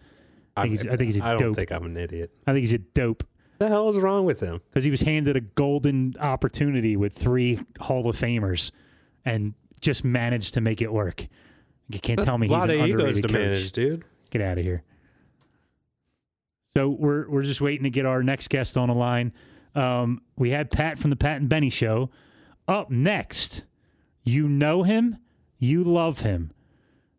I think, he's, I think he's a I dope. don't think I'm an idiot. I think he's a dope. The hell is wrong with him? Because he was handed a golden opportunity with three Hall of Famers, and just managed to make it work. You can't tell me he's an underrated to coach. manage, dude. Get out of here. So we're we're just waiting to get our next guest on the line. Um, we had Pat from the Pat and Benny Show. Up next, you know him, you love him,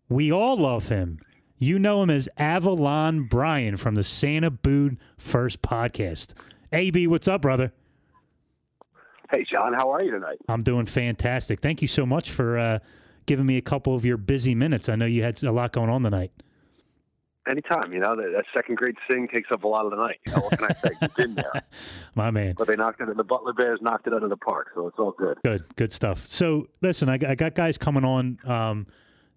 we all love him. You know him as Avalon Bryan from the Santa Boone First Podcast. AB, what's up, brother? Hey, John, how are you tonight? I'm doing fantastic. Thank you so much for uh, giving me a couple of your busy minutes. I know you had a lot going on tonight. Anytime, you know that, that second grade sing takes up a lot of the night. You know what can I say? You've been there, (laughs) My man. but they knocked it. The Butler Bears knocked it out of the park, so it's all good. Good, good stuff. So, listen, I, I got guys coming on, um,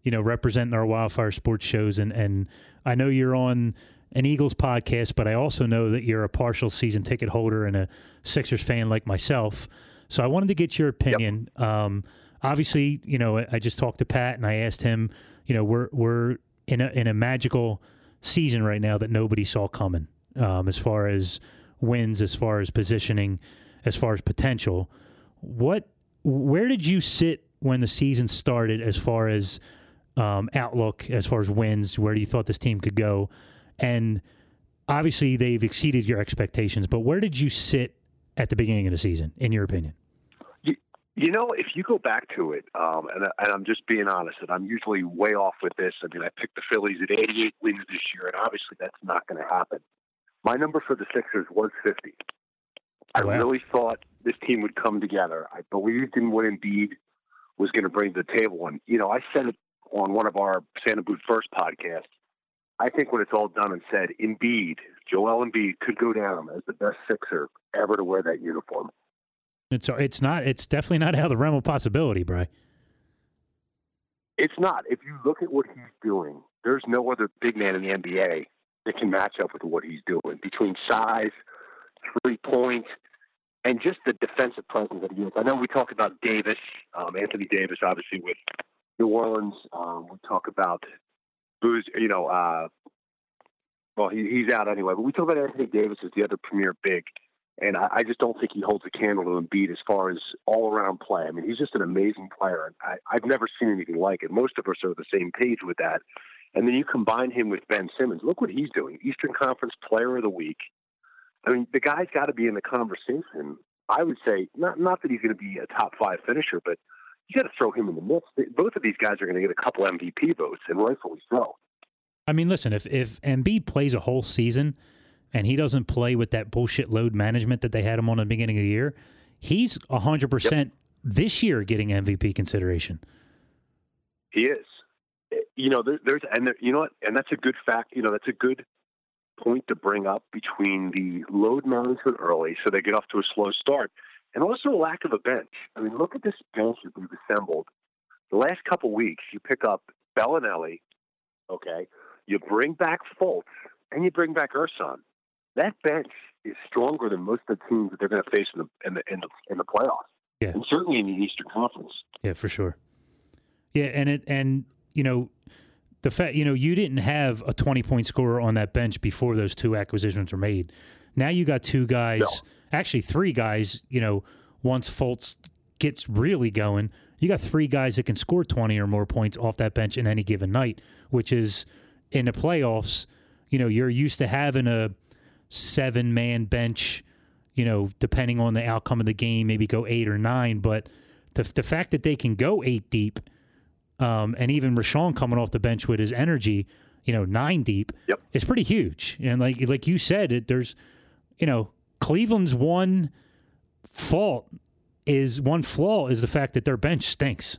you know, representing our Wildfire Sports shows, and and I know you're on an Eagles podcast, but I also know that you're a partial season ticket holder and a Sixers fan like myself. So, I wanted to get your opinion. Um, obviously, you know, I just talked to Pat and I asked him, you know, we're we're in a in a magical season right now that nobody saw coming, um, as far as wins, as far as positioning, as far as potential. What, where did you sit when the season started, as far as um, outlook, as far as wins? Where do you thought this team could go? And obviously, they've exceeded your expectations. But where did you sit at the beginning of the season, in your opinion? You know, if you go back to it, um, and, and I'm just being honest, and I'm usually way off with this. I mean, I picked the Phillies at 88 wins this year, and obviously that's not going to happen. My number for the Sixers was 50. I Wow. really thought this team would come together. I believed in what Embiid was going to bring to the table. And, you know, I said it on one of our Santa Boot First podcasts. I think when it's all done and said, Embiid, Joel Embiid could go down as the best Sixer ever to wear that uniform. It's it's not. It's definitely not out of the realm of possibility, Bry. It's not. If you look at what he's doing, there's no other big man in the NBA that can match up with what he's doing between size, three points, point, and just the defensive presence that he has. I know we talked about Davis, um, Anthony Davis, obviously with New Orleans. Um, we talk about Boogie, you know, uh, well, he, he's out anyway. But we talk about Anthony Davis as the other premier big, and I, I just don't think he holds a candle to Embiid as far as all around play. I mean, he's just an amazing player, and I, I've never seen anything like it. Most of us are on the same page with that. And then you combine him with Ben Simmons. Look what he's doing. Eastern Conference Player of the Week. I mean, the guy's got to be in the conversation. I would say not not that he's going to be a top five finisher, but you got to throw him in the mix. Both of these guys are going to get a couple MVP votes, and rightfully so. I mean, listen, if if Embiid plays a whole season and he doesn't play with that bullshit load management that they had him on at the beginning of the year, he's hundred yep. percent this year getting MVP consideration. He is. Eh, you know, there, there's and there, you know what, and that's a good fact. You know, that's a good point to bring up between the load management early, so they get off to a slow start, and also a lack of a bench. I mean, look at this bench that we've assembled. The last couple weeks, you pick up Belinelli, okay, you bring back Fultz, and you bring back Ersan. That bench is stronger than most of the teams that they're going to face in the in the in the, in the playoffs. Yeah, and certainly in the Eastern Conference. Yeah, for sure. Yeah, and it and you know the fact you know you didn't have a 20 point scorer on that bench before those two acquisitions were made. Now you got two guys, no. Actually three guys. You know, once Fultz gets really going, you got three guys that can score 20 or more points off that bench in any given night, which is in the playoffs. You know, you're used to having a seven man bench. You know, depending on the outcome of the game, maybe go eight or nine. But the the fact that they can go eight deep um, and even Richaun coming off the bench with his energy, you know, nine deep, yep. is pretty huge. And like like you said, it, there's, you know, Cleveland's one fault is one flaw is the fact that their bench stinks.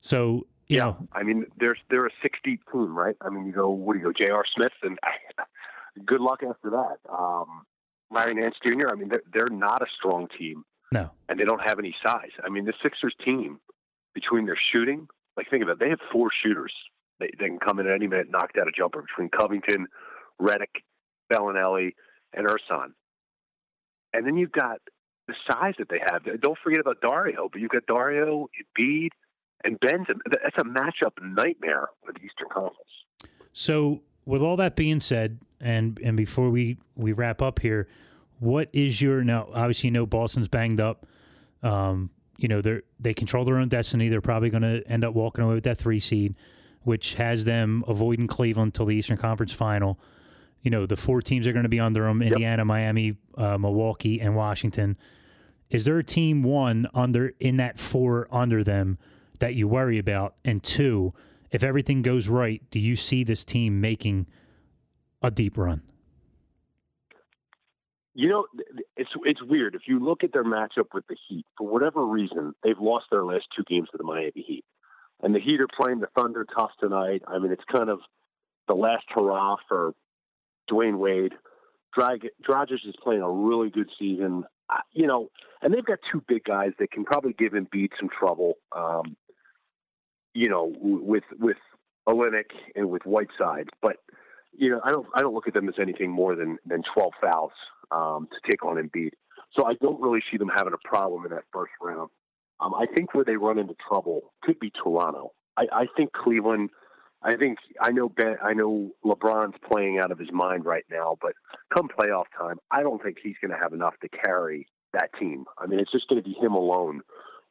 So you yeah, know, I mean, there's they're a six deep team, right? I mean, you go, what do you go, J.R. Smith, and (laughs) good luck after that. Um, Larry Nance Jr. I mean, they're, they're not a strong team. No, and they don't have any size. I mean, the Sixers team between their shooting, like think about it, they have four shooters. They, they can come in at any minute, knock down a jumper between Covington, Redick, Belinelli, and Ersan. And then you've got the size that they have. Don't forget about Dario, but you've got Dario, Embiid, and Ben's. That's a matchup nightmare with the Eastern Conference. So, with all that being said, and and before we we wrap up here, what is your now? Obviously, you know Boston's banged up. Um, you know they they control their own destiny. They're probably going to end up walking away with that three seed, which has them avoiding Cleveland until the Eastern Conference Final. You know the four teams are going to be under them: Indiana, yep. Miami, uh, Milwaukee, and Washington. Is there a team one under in that four under them that you worry about? And two, if everything goes right, do you see this team making a deep run? You know, it's it's weird. If you look at their matchup with the Heat, for whatever reason, they've lost their last two games to the Miami Heat, and the Heat are playing the Thunder tough tonight. I mean, it's kind of the last hurrah for Dwyane Wade. Dragic is playing a really good season. You know, and they've got two big guys that can probably give Embiid some trouble. Um, you know, with with Olynyk and with Whiteside, but you know, I don't I don't look at them as anything more than than 12 fouls um, to take on Embiid. So I don't really see them having a problem in that first round. Um, I think where they run into trouble could be Toronto. I, I think Cleveland. I think I know Ben. I know LeBron's playing out of his mind right now, but come playoff time, I don't think he's going to have enough to carry that team. I mean, it's just going to be him alone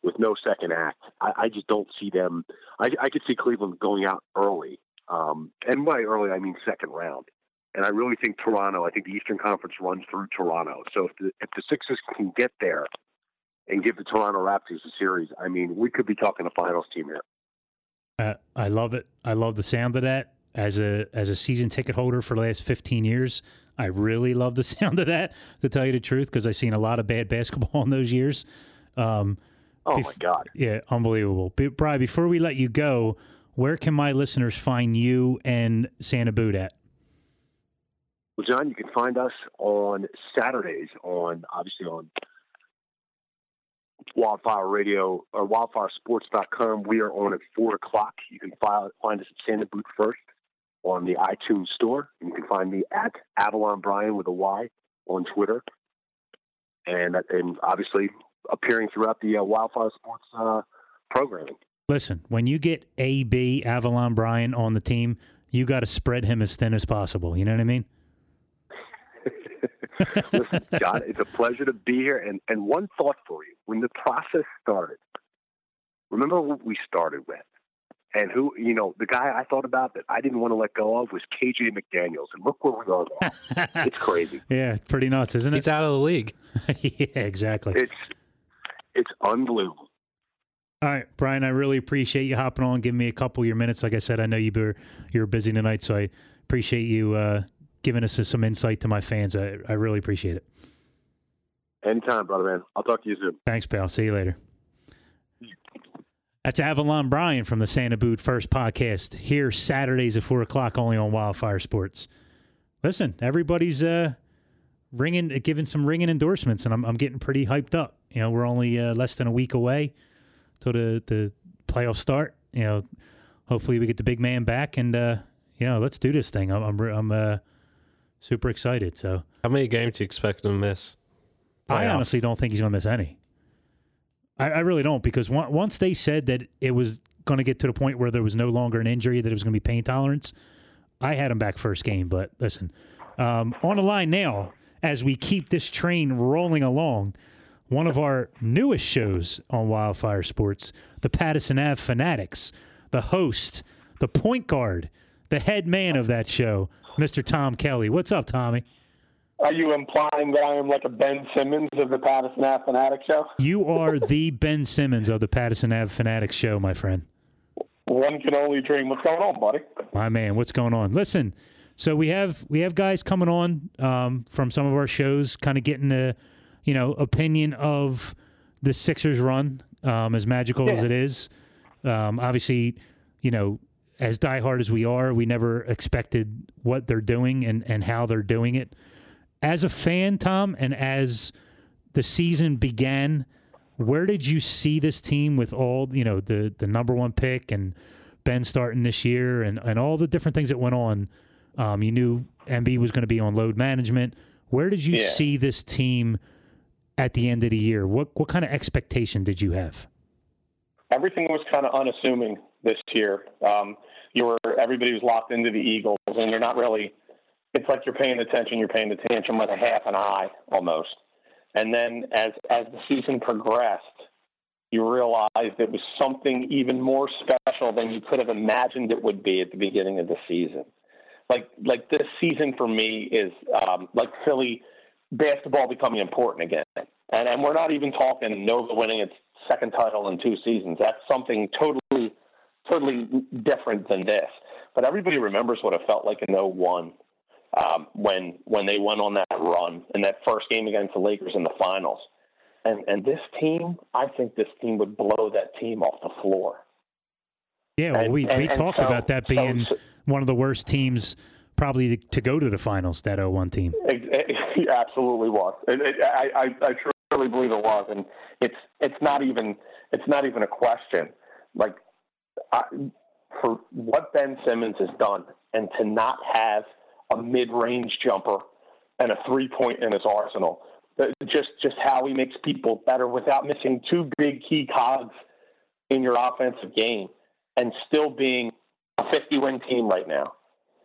with no second act. I, I just don't see them. I, I could see Cleveland going out early, um, and by early I mean second round. And I really think Toronto. I think the Eastern Conference runs through Toronto. So if the if the Sixers can get there and give the Toronto Raptors a series, I mean, we could be talking a finals team here. Uh, I love it. I love the sound of that. As a as a season ticket holder for the last fifteen years, I really love the (laughs) sound of that. To tell you the truth, because I've seen a lot of bad basketball (laughs) in those years. Um, oh bef- my god! Yeah, unbelievable. Bryan, before we let you go, where can my listeners find you and Santa Boot at? Well, John, you can find us on Saturdays on obviously on Wildfire Radio or WildfireSports.com. We are on at four o'clock. You can find, us at Santa Boot First on the iTunes Store. And you can find me at Avalon Bryan with a Y on Twitter, and and obviously appearing throughout the uh, Wildfire Sports uh, programming. Listen, when you get AB Avalon Bryan on the team, you got to spread him as thin as possible. You know what I mean? (laughs) Listen, John, it's a pleasure to be here. And, and one thought for you when the process started, remember what we started with? And who, you know, the guy I thought about that I didn't want to let go of was KJ McDaniels. And look where we are now. it's crazy. Yeah, pretty nuts, isn't it? It's out of the league. (laughs) yeah, exactly. It's it's unbelievable. All right, Bryan, I really appreciate you hopping on, giving me a couple of your minutes. Like I said, I know you were you're busy tonight, so I appreciate you uh, giving us some insight to my fans. I, I really appreciate it. Anytime, brother man. I'll talk to you soon. Thanks, pal. See you later. That's Avalon Bryan from the Santa Boot First podcast here Saturdays at four o'clock, only on Wildfire Sports. Listen, everybody's uh, ringing, giving some ringing endorsements, and I'm I'm getting pretty hyped up. You know, we're only uh, less than a week away till the the playoffs start. You know, hopefully we get the big man back, and uh, you know, let's do this thing. I'm I'm, I'm uh, super excited. So, how many games do you expect him to miss? I honestly don't think he's going to miss any. I, I really don't because one, once they said that it was going to get to the point where there was no longer an injury, that it was going to be pain tolerance, I had him back first game. But listen, um, on the line now as we keep this train rolling along. One of our newest shows on Wildfire Sports, the Pattison Ave Fanatics, the host, the point guard, the head man of that show, Mr. Tom Kelly. What's up, Tommy? Are you implying that I am like a Ben Simmons of the Pattison Ave Fanatic show? You are the Ben Simmons of the Pattison Ave Fanatic show, my friend. One can only dream. What's going on, buddy? My man, what's going on? Listen, so we have we have guys coming on um, from some of our shows, kind of getting a you know opinion of the Sixers run, um, as magical as it is. Um, obviously, you know, as diehard as we are, we never expected what they're doing and and how they're doing it. As a fan, Tom, and as the season began, where did you see this team with all you know the the number one pick and Ben starting this year and and all the different things that went on? Um, you knew Embiid was going to be on load management. Where did you Yeah. see this team at the end of the year? What what kind of expectation did you have? Everything was kind of unassuming this year. Um, you were everybody was locked into the Eagles, and you're not really. It's like you're paying attention. You're paying attention with a half an eye almost. And then as as the season progressed, you realized it was something even more special than you could have imagined it would be at the beginning of the season. Like like this season for me is um, like Philly basketball becoming important again. And and we're not even talking Nova winning its second title in two seasons. That's something totally totally different than this. But everybody remembers what it felt like in 01 um, when when they went on that run in that first game against the Lakers in the finals. And and this team, I think this team would blow that team off the floor. Yeah, well, And- we and- we and talked so- about that being so- one of the worst teams probably to, to go to the finals. That 01 team. It, it, (laughs) it absolutely was. It, I, I, I truly believe it was, and it's it's not even it's not even a question. Like I, for what Ben Simmons has done, and to not have a mid-range jumper and a three-point in his arsenal, just just how he makes people better without missing two big key cogs in your offensive game, and still being a 50-win team right now.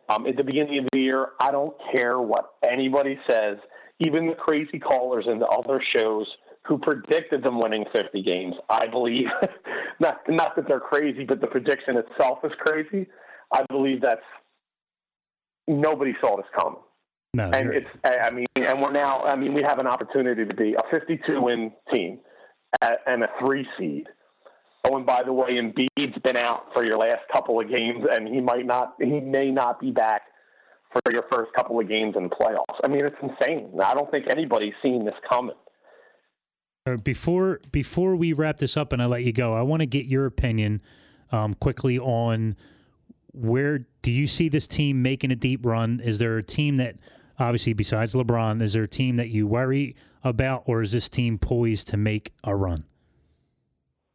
Um, at the beginning of the year, I don't care what anybody says, even the crazy callers in the other shows who predicted them winning 50 games. I believe, (laughs) not not that they're crazy, but the prediction itself is crazy. I believe that's nobody saw this coming. No, and it's I mean, and we're now. I mean, we have an opportunity to be a 52 win team and a three seed. Oh, and by the way, Embiid's been out for your last couple of games, and he might not. He may not be back for your first couple of games in the playoffs. I mean, it's insane. I don't think anybody's seen this coming. Before before we wrap this up and I let you go, I want to get your opinion um, quickly on where do you see this team making a deep run? Is there a team that obviously besides LeBron, is there a team that you worry about, or is this team poised to make a run?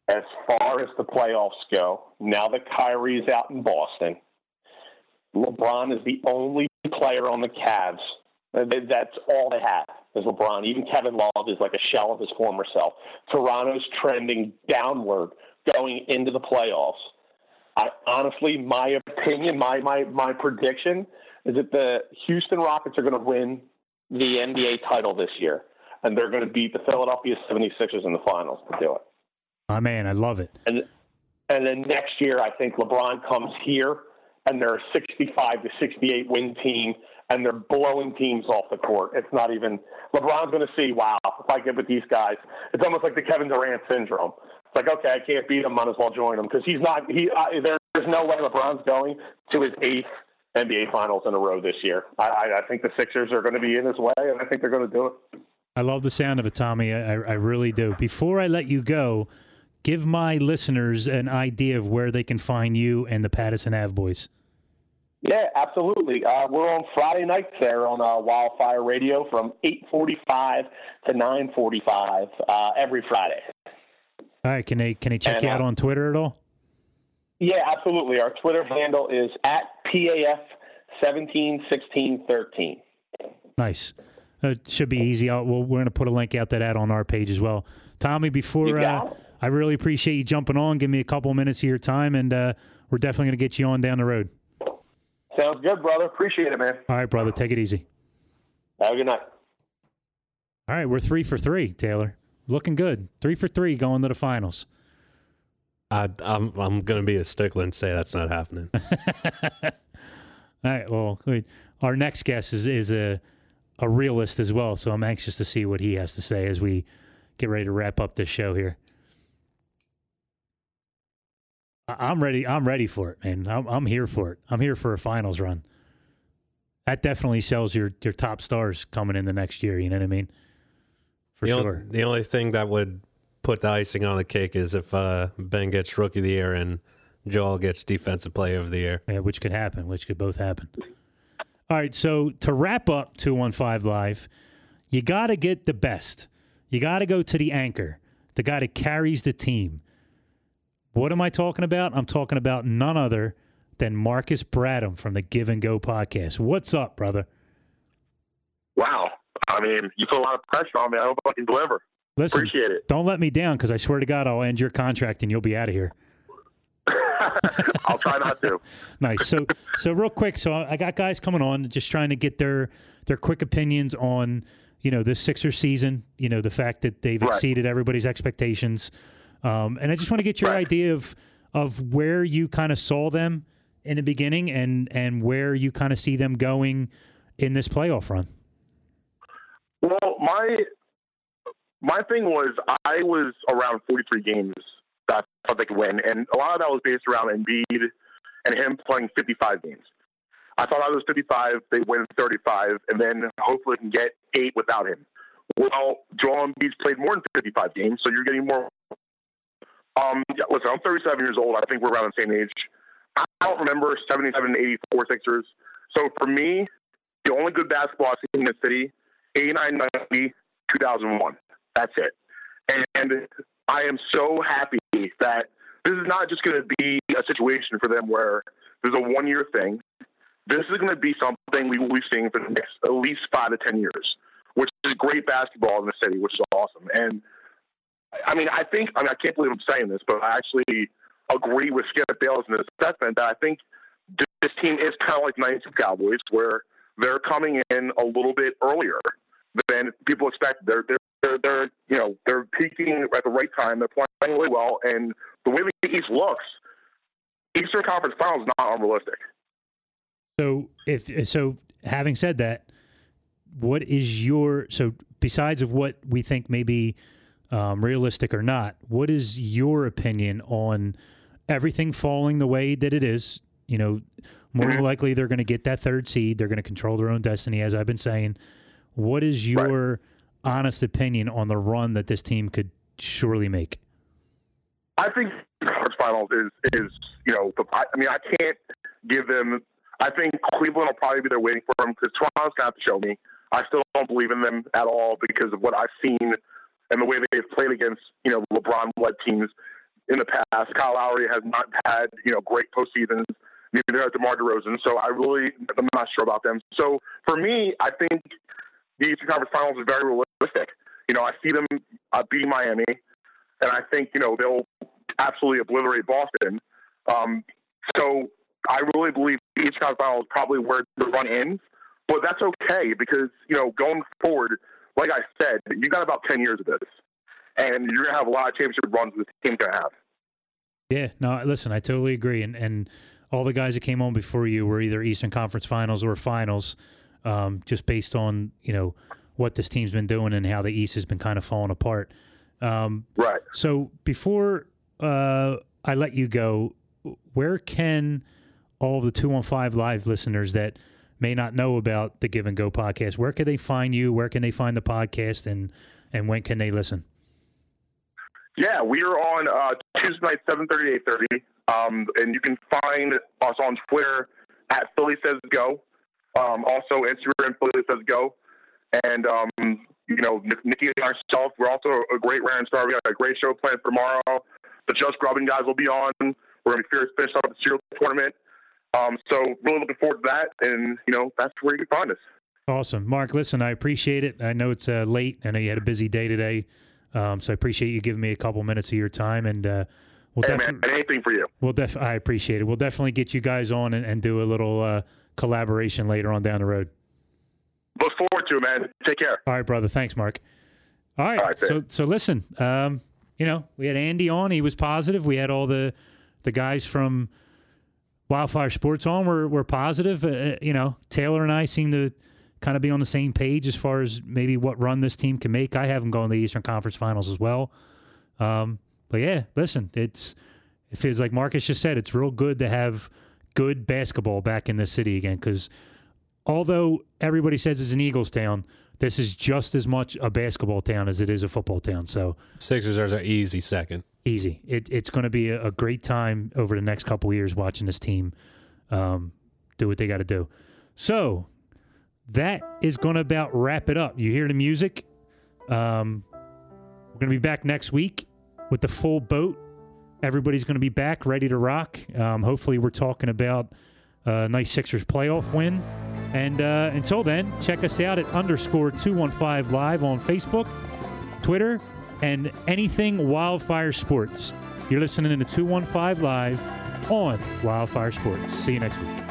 As far as the playoffs go, now that Kyrie's out in Boston, LeBron is the only player on the Cavs. That's all they have is LeBron. Even Kevin Love is like a shell of his former self. Toronto's trending downward going into the playoffs. I honestly, my opinion, my my my prediction is that the Houston Rockets are going to win the NBA title this year, and they're going to beat the Philadelphia 76ers in the finals to do it. My man, I love it. And and then next year, I think LeBron comes here, and they're a 65 to 68 win team, and they're blowing teams off the court. It's not even LeBron's going to see, wow, if I get with these guys, it's almost like the Kevin Durant syndrome. It's like, okay, I can't beat him, might as well join him because he's not. He there's no way LeBron's going to his eighth NBA Finals in a row this year. I, I think the Sixers are going to be in his way, and I think they're going to do it. I love the sound of it, Tommy. I, I really do. Before I let you go, give my listeners an idea of where they can find you and the Pattison Ave Boys. Yeah, absolutely. Uh, we're on Friday nights there on uh, Wildfire Radio from 8:45 to 9:45 uh, every Friday. All right, can they can they check And, you out uh, on Twitter at all? Yeah, absolutely. Our Twitter handle is at PAF seventeen sixteen thirteen. Nice. It should be easy. I'll, well, we're going to put a link out to that on our page as well. Tommy, before uh. I really appreciate you jumping on. Give me a couple minutes of your time, and uh, we're definitely going to get you on down the road. Sounds good, brother. Appreciate it, man. All right, brother. Take it easy. Have a good night. All right, we're three for three, Taylor. Looking good. Three for three going to the finals. I, I'm I'm gonna be a stickler and say that's not happening. (laughs) All right. Well, wait. our next guest is is a a realist as well, so I'm anxious to see what he has to say as we get ready to wrap up this show here. I- I'm ready. I'm ready for it, man. I'm, I'm here for it. I'm here for a finals run. That definitely sells your your top stars coming in the next year. You know what I mean? For the sure. Only, the only thing that would put the icing on the cake is if uh, Ben gets Rookie of the Year and Joel gets Defensive Player of the Year. Yeah, which could happen, which could both happen. All right, so to wrap up 215 Live, you got to get the best. You got to go to the anchor, the guy that carries the team. What am I talking about? I'm talking about none other than Marcus Bradham from the Give and Go podcast. What's up, brother? Wow. I mean, you put a lot of pressure on me. I hope I can deliver. Listen, Appreciate it. don't let me down because I swear to God, I'll end your contract and you'll be out of here. (laughs) I'll try not to. (laughs) nice. So, so real quick. So I got guys coming on, just trying to get their their quick opinions on you know this Sixer season. You know the fact that they've Right. exceeded everybody's expectations, um, and I just want to get your idea of of where you kind of saw them in the beginning and and where you kind of see them going in this playoff run. Well, my my thing was I was around 43 games that I thought they could win, and a lot of that was based around Embiid and him playing 55 games. I thought I was those 55, they win 35, and then hopefully can get eight without him. Well, Joel Embiid's played more than 55 games, so you're getting more. Um, yeah, listen, I'm 37 years old. I think we're around the same age. I don't remember 77 84 Sixers. So for me, the only good basketball I've seen in the city, 89 90, 2001. That's it. And I am so happy that this is not just going to be a situation for them where there's a one year thing. This is going to be something we will be seeing for the next at least five to 10 years, which is great basketball in the city, which is awesome. And I mean, I think, I mean, I can't believe I'm saying this, but I actually agree with Skip Bayless in this assessment that I think this team is kind of like the 92 Cowboys, where they're coming in a little bit earlier than people expect. They're, they're, they're, they're, you know, they're peaking at the right time. They're playing really well. And the way the East looks, Eastern Conference Finals is not unrealistic. So if so, having said that, what is your so besides of what we think may be um, realistic or not? What is your opinion on everything falling the way that it is? You know, more than likely they're going to get that third seed. They're going to control their own destiny, as I've been saying. What is your honest opinion on the run that this team could surely make? I think the conference finals is is you know the, I I mean I can't give them I think Cleveland will probably be there waiting for them because Toronto's going to have to show me. I still don't believe in them at all because of what I've seen and the way they've played against, you know, LeBron-led teams in the past. Kyle Lowry has not had, you know, great postseasons. Neither has DeMar DeRozan. So I really, I'm not sure about them. So for me, I think the Eastern Conference Finals is very realistic. You know, I see them uh, beating Miami, and I think you know they'll absolutely obliterate Boston. Um, so I really believe the Eastern Conference Finals is probably where the run ends, but that's okay because you know going forward, like I said, you got about ten years of this, and you're gonna have a lot of championship runs this team's gonna have. Yeah, no, listen, I totally agree, and and all the guys that came on before you were either Eastern Conference Finals or Finals, um, just based on you know what this team's been doing and how the East has been kind of falling apart. Um, right. So before uh, I let you go, where can all the 215 live listeners that may not know about the Give and Go podcast, where can they find you? Where can they find the podcast and, and when can they listen? Yeah, we are on uh, Tuesday night, 7.30 8.30. Um, and you can find us on Twitter at Philly Says Go. Um, also Instagram, Philly Says Go. And, um, you know, Nikki and myself, we're also a great round Star. We got a great show planned for tomorrow. The Just Grubbing guys will be on. We're going to be fierce finish up the cereal tournament. Um, so really looking forward to that. And, you know, that's where you can find us. Awesome. Mark, listen, I appreciate it. I know it's uh, late. I know you had a busy day today. Um, so I appreciate you giving me a couple minutes of your time. And uh, we'll hey, man, anything for you. We'll def- I appreciate it. We'll definitely get you guys on and, and do a little uh, collaboration later on down the road. Look forward to it, man. Take care. All right, brother. Thanks, Mark. All right. All right so so listen, um, you know, we had Andy on. He was positive. We had all the the guys from Wildfire Sports on. We're we're positive. Uh, uh, you know, Taylor and I seem to kind of be on the same page as far as maybe what run this team can make. I have them going to the Eastern Conference Finals as well. Um, but yeah, listen, it's it feels like Marcus just said. It's real good to have good basketball back in the city again because although everybody says it's an Eagles town, this is just as much a basketball town as it is a football town. So Sixers are an easy second. Easy. It, it's going to be a, great time over the next couple years watching this team um, do what they got to do. So that is going to about wrap it up. You hear the music. Um, we're going to be back next week with the full boat. Everybody's going to be back, ready to rock. Um, hopefully, we're talking about a nice Sixers playoff win. And uh, until then, check us out at underscore 215 live on Facebook, Twitter, and anything Wildfire Sports. You're listening to 215 Live on Wildfire Sports. See you next week.